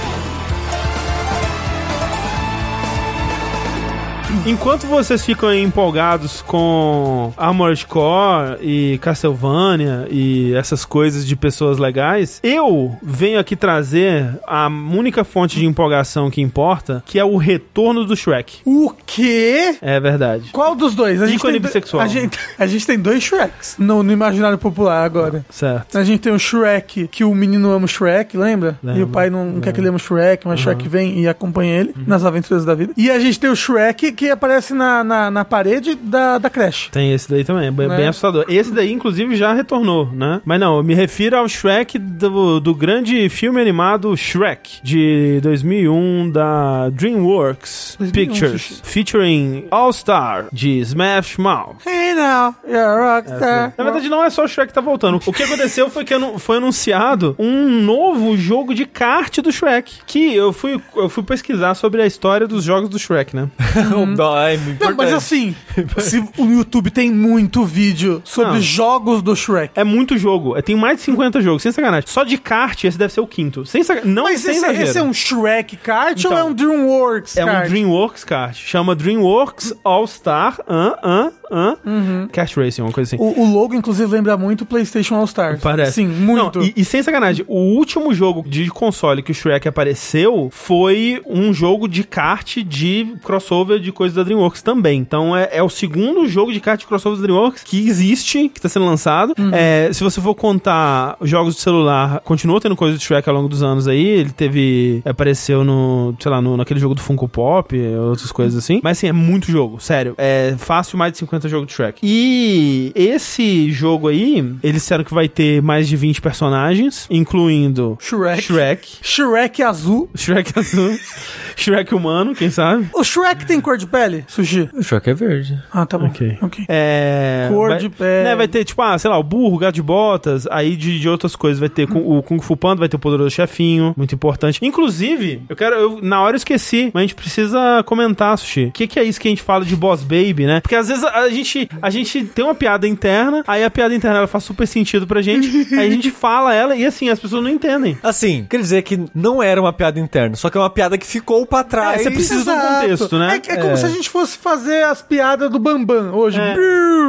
Enquanto vocês ficam empolgados com Armored Core e Castlevania e essas coisas de pessoas legais, eu venho aqui trazer a única fonte de empolgação que importa, que é o retorno do Shrek. O quê? É verdade. Qual dos dois? A Ícone tem, bissexual. A gente, a gente tem dois Shreks no, no imaginário popular agora. Certo. A gente tem o Shrek, que o menino ama o Shrek, lembra? Lembro, E o pai não, não quer que ele ame o Shrek, mas o Shrek vem e acompanha ele nas aventuras da vida. E a gente tem o Shrek, que aparece na, na, na parede da, da creche. Tem esse daí também, é bem, Né? assustador. Esse daí, inclusive, já retornou, né? Mas não, eu me refiro ao Shrek do, do grande filme animado Shrek, de 2001, da DreamWorks 2001, Pictures, featuring All Star, de Smash Mouth. Hey now, you're a rockstar. Na verdade, não é só o Shrek que tá voltando. O que aconteceu foi que foi anunciado um novo jogo de kart do Shrek. Que eu fui, eu fui pesquisar sobre a história dos jogos do Shrek, né? Ai, muito Não, mas assim, se o YouTube tem muito vídeo sobre Não. jogos do Shrek. É muito jogo. É, Tem mais de 50 jogos, sem sacanagem. Só de kart, esse deve ser o quinto. Sem sacanagem. Não Mas sem esse, exagero. esse é um Shrek kart Então, ou é um DreamWorks É kart? um DreamWorks kart. Chama DreamWorks All Star. An, an, Hã? Cash Racing, uma coisa assim. O, o logo, inclusive, lembra muito o PlayStation All Stars. Parece. Sim, muito. Não, e, e sem sacanagem, o último jogo de console que o Shrek apareceu foi um jogo de kart de crossover de coisas da DreamWorks também. Então é, é o segundo jogo de kart de crossover da DreamWorks que existe, que tá sendo lançado. É, se você for contar os jogos de celular, continua tendo coisa de Shrek ao longo dos anos aí. Ele teve. Apareceu no, sei lá, no, naquele jogo do Funko Pop, outras coisas assim. Mas assim, é muito jogo, sério. É fácil mais de 50 jogos de Shrek. E esse jogo aí, eles disseram que vai ter mais de 20 personagens, incluindo Shrek. Shrek, Shrek azul. Shrek azul, Shrek humano, quem sabe? O Shrek tem cor de pele, Sushi? O Shrek é verde. Ah, tá bom. Ok. Ok. É. Cor vai, de pele. Né, vai ter, tipo, ah, sei lá, o burro, o gato de botas, aí de, de outras coisas. Vai ter com- o Kung Fu Panda, vai ter o poderoso chefinho, muito importante. Inclusive, eu quero. Eu, na hora eu esqueci, mas a gente precisa comentar, Sushi. O que, que é isso que a gente fala de Boss Baby, né? Porque às vezes a, a gente, a gente tem uma piada interna, aí a piada interna ela faz super sentido pra gente, aí a gente fala ela e assim, as pessoas não entendem. Assim, quer dizer que não era uma piada interna, só que é uma piada que ficou pra trás. É, você precisa de um Exato. contexto, né? É, é como É. se a gente fosse fazer as piadas do Bambam hoje. É.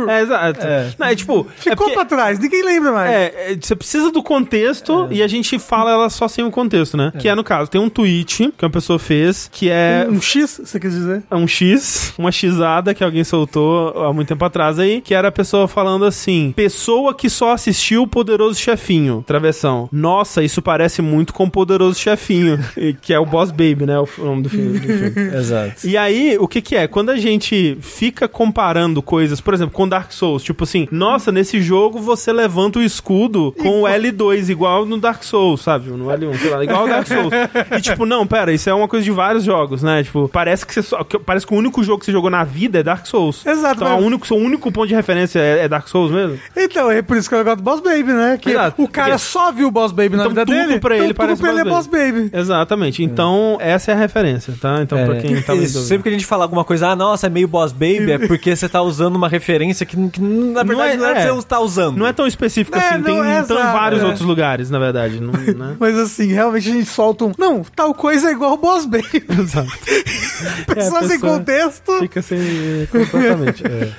É, exato. É. Não, é tipo. é Ficou porque- pra trás, ninguém lembra mais. É, é, você precisa do contexto e a gente fala ela só sem o contexto, né? Que é no caso, tem um tweet que uma pessoa fez que é Um X, você quer dizer? um X, uma xada que alguém soltou há muito tempo atrás aí, que era a pessoa falando assim: pessoa que só assistiu o Poderoso Chefinho, travessão. Nossa, isso parece muito com o Poderoso Chefinho, que é o Boss Baby, né? O o nome do filme. do filme. Exato. E aí, o que que é? Quando a gente fica comparando coisas, por exemplo, com Dark Souls, tipo assim, nossa, nesse jogo você levanta o escudo com o L2, igual no Dark Souls, sabe? No L1, sei lá, igual ao Dark Souls. E tipo, não, pera, isso é uma coisa de vários jogos, né? Tipo, parece que você só, parece que o único jogo que você jogou na vida é Dark Souls. Exato, Então, mas- o único, seu único ponto de referência é, é Dark Souls mesmo? Então, é por isso que eu gosto do Boss Baby, né? Que Exato, o cara porque- só viu o Boss Baby na Então vida tudo dele. pra ele então, parece tudo pra ele é Boss Boss Baby. Exatamente. Então, essa é a referência, tá? Então, pra quem tá É. Lendo. sempre que a gente fala alguma coisa, ah, nossa, é meio boss baby, é porque você tá usando uma referência que, que na verdade não é, é- pra é. você tá usando. Não é tão específico É, assim, não tem é então, exato, vários é. outros lugares, na verdade. Não, né? Mas assim, realmente a gente solta um. Não, tal coisa é igual o Boss Baby. Exato. Pessoas sem pessoa contexto. Fica sem. completamente. É.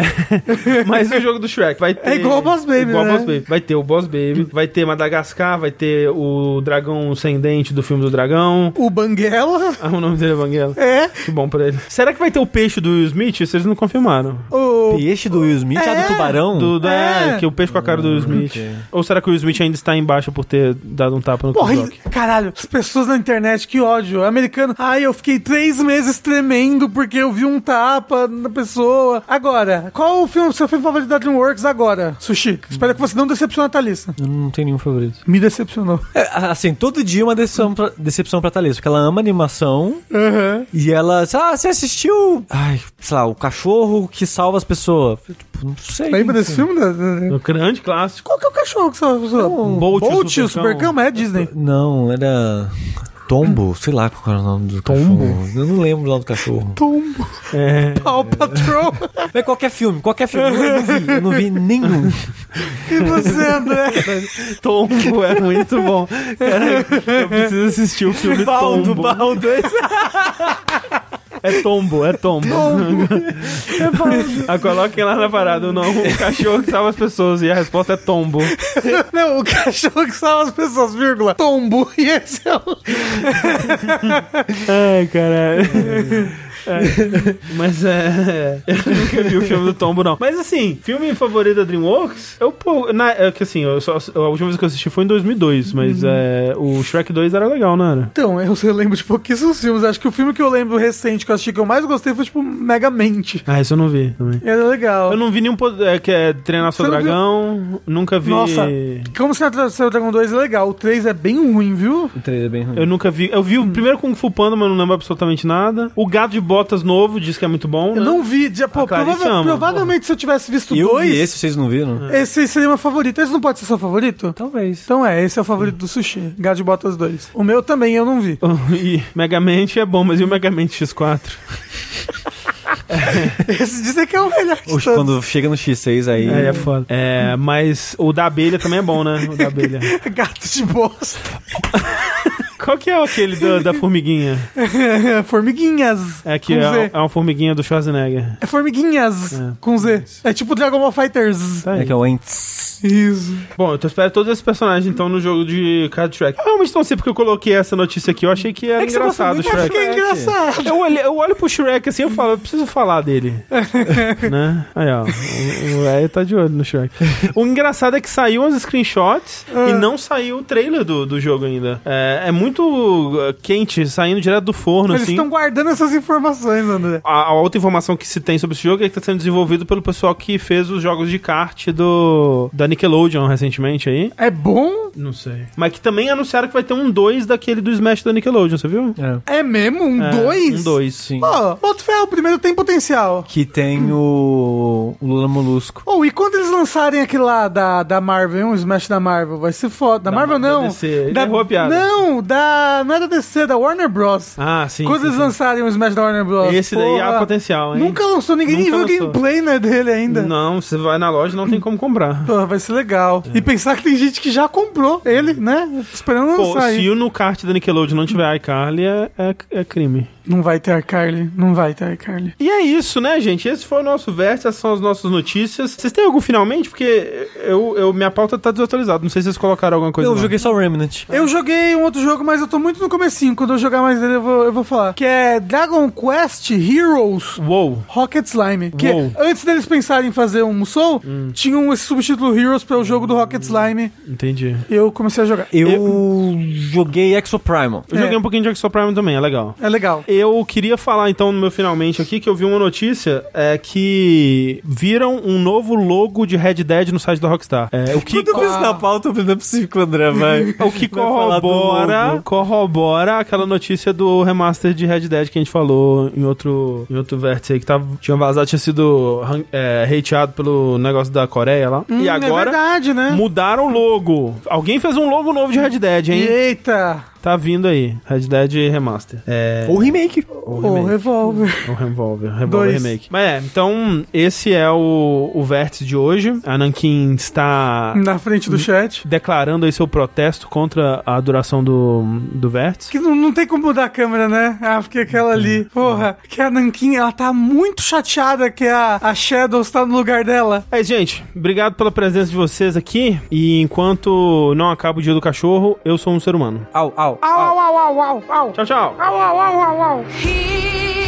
Mas o jogo do Shrek vai ter. É igual o Boss Baby, Igual né? o Boss Baby. Vai ter o Boss Baby, vai ter Madagascar, vai ter o dragão sem dente do filme do dragão. O Banguela. Ah, o nome dele é Banguela. É. Que bom pra ele. Será que vai ter o peixe do Will Smith? Isso eles não confirmaram. O. Peixe do Will Smith, ah, É. do tubarão? Do, do- é, É. que o peixe com a cara do Will Smith. ok. Ou será que o Will Smith ainda está embaixo por ter dado um tapa no Porra, Rock? caralho, as pessoas na internet, que ódio. Americano, ai, eu fiquei três meses tremendo porque eu vi um tapa na pessoa. Agora, qual o filme, seu filme favorito da DreamWorks agora? Sushi, espero que você não decepcione a Thalissa. Eu não tenho nenhum favorito. Me decepcionou. É, assim, todo dia uma decepção pra, decepção pra Thalissa, porque ela ama animação Aham. e ela, ah, você assistiu, ai, sei lá, o cachorro que salva as pessoas. Eu, Tipo, não sei. Lembra desse filme? da- da- O grande clássico. Qual que é o cachorro que você pessoa? Bolt, o Bolt, o Supercão. Mas é Disney. Não, era Tombo, sei lá qual era o nome do Tombo? cachorro. Eu não lembro o nome do cachorro. Tombo. É. Paw Patrol. É qualquer filme, qualquer filme. Eu não vi, eu não vi nenhum. e você, André? Tombo é muito bom. Cara, eu preciso assistir o filme Baldo, Tombo. baldo. É tombo, é tombo. ah, coloquem lá na parada o nome, o cachorro que salva as pessoas. E a resposta é tombo. Não, o cachorro que salva as pessoas, vírgula. Tombo. E esse é o... Ai, caralho. É, mas é. Eu nunca vi o filme do Tombo, não. Mas assim, filme favorito da Dreamworks? Eu, pô. Na, é que assim, eu só, a última vez que eu assisti foi em 2002, mas é, o Shrek 2 era legal, não era? Então, eu, eu lembro de pouquíssimos filmes. Acho que o filme que eu lembro recente que eu assisti que eu mais gostei foi, tipo, Megamente. Ah, isso eu não vi também. Era legal. Eu não vi nenhum é, que é treinar seu Você não viu? dragão. Nunca vi. Nossa, como se na Seu Dragon 2 é legal. O 3 é bem ruim, viu? O trailer é bem ruim. Eu nunca vi. Eu vi o primeiro Kung Fu Panda, mas não lembro absolutamente nada. O Gato de Botas novo diz que é muito bom. Eu né? não vi. Já, pô, prova- ama, provavelmente se eu tivesse visto eu dois, vi esse, vocês não viram? esse seria meu favorito. Esse não pode ser seu favorito? Talvez. Então é, esse é o favorito do Sushi. Gato de Botas 2. O meu também eu não vi. E Megamente é bom, mas e o Megamente X4? Esse dizem que é o melhor de Oxe, quando chega no X6 aí. É, é foda. É, mas o da abelha também é bom, né? O da abelha. Gato de bosta. Qual que é aquele do- da formiguinha? Formiguinhas. É que com é, Z. é uma formiguinha do Schwarzenegger. É formiguinhas É. com Z. É tipo Dragon Ball Fighters. Tá. É que é o Ents. Isso. Bom, eu espero todos esses personagens então no jogo de Card Shrek. Eu realmente não sei porque eu coloquei essa notícia aqui. Eu achei que era É que engraçado o muito Shrek. Que é engraçado. Eu olho, eu olho pro Shrek assim eu falo, eu preciso falar dele. né? Aí, ó. O, o Ed tá de olho no Shrek. O engraçado é que saiu uns screenshots Ah. e não saiu o trailer do, do jogo ainda. É, é muito uh, quente, saindo direto do forno, Eles assim. estão guardando essas informações, André. A, a outra informação que se tem sobre esse jogo é que está sendo desenvolvido pelo pessoal que fez os jogos de kart do da Nickelodeon recentemente aí. É bom? Não sei. Mas que também anunciaram que vai ter um 2 daquele do Smash da Nickelodeon, você viu? É. É mesmo? Um É, dois? Um 2. Sim. Pô, boto fé, o primeiro tem potencial. Que tem o, o Lula Molusco. Oh, e quando eles lançarem aquele lá da, da Marvel, um Smash da Marvel, vai ser foda. Da, Da Marvel Ma- da não. DC. Ele errou a piada. Não, da. Não é da DC, da Warner Bros. Ah, sim. quando sim, eles sim. lançarem o Smash da Warner Bros. Esse daí há porra, potencial, hein? Nunca lançou, ninguém nem Nunca viu o lançou. gameplay né, dele ainda. Não, você vai na loja e não tem como comprar. Porra, vai ser legal. É. E pensar que tem gente que já comprou ele, né? Esperando Pô, lançar aí. se o no kart da Nickelodeon não tiver iCarly, é, é, é crime. Não vai ter iCarly. Não vai ter iCarly. E é isso, né, gente? Esse foi o nosso vértice, essas são as nossas notícias. Vocês têm algum finalmente? Porque eu, eu, minha pauta tá desatualizada. Não sei se vocês colocaram alguma coisa. Eu lá. joguei só o Remnant. Eu joguei um outro jogo, mas eu tô muito no comecinho. Quando eu jogar mais dele, eu vou, eu vou falar. Que é Dragon Quest Heroes Uou. Rocket Slime. Que Uou. antes deles pensarem em fazer um Musou, tinham esse subtítulo Heroes para o jogo do Rocket Slime. Entendi. E eu comecei a jogar. Eu, joguei Exoprimal. Eu É. joguei um pouquinho de Exo Prime também, é legal. É legal. Eu queria falar então no meu finalmente aqui que eu vi uma notícia é que viram um novo logo de Red Dead no site da Rockstar. É, o que Quando eu fiz na pauta, eu não é possível que o André vai. o que corrobora, corrobora aquela notícia do remaster de Red Dead que a gente falou em outro, em outro vértice aí, que tava, tinha vazado, tinha sido é, hateado pelo negócio da Coreia lá. Hum, e é agora verdade, né? mudaram o logo. Alguém fez um logo novo de Red Dead, hein? Eita! Tá vindo aí. Red Dead Remaster. É... Ou remake. ou O remake. revólver. O Revolver, Revolver Dois. Remake. Mas é, então esse é o, o vértice de hoje. A Nankin está Na frente do chat. declarando aí seu protesto contra a duração do, do vértice. Que não, não tem como mudar a câmera, né? Ah, porque aquela ali. Porra, que a Nankin, ela tá muito chateada que a, a Shadows tá no lugar dela. É gente. Obrigado pela presença de vocês aqui. E enquanto não acaba o dia do cachorro, eu sou um ser humano. Au, au. Au, au, au, au, au, au. Tchau, tchau. Au, au, au, au, au.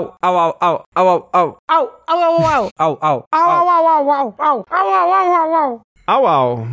Au, au, au, au, au, au, au, Au, au, au, au. au, au, Au, au, au, au, au, au, au, au, au, au, au, au. Au, au.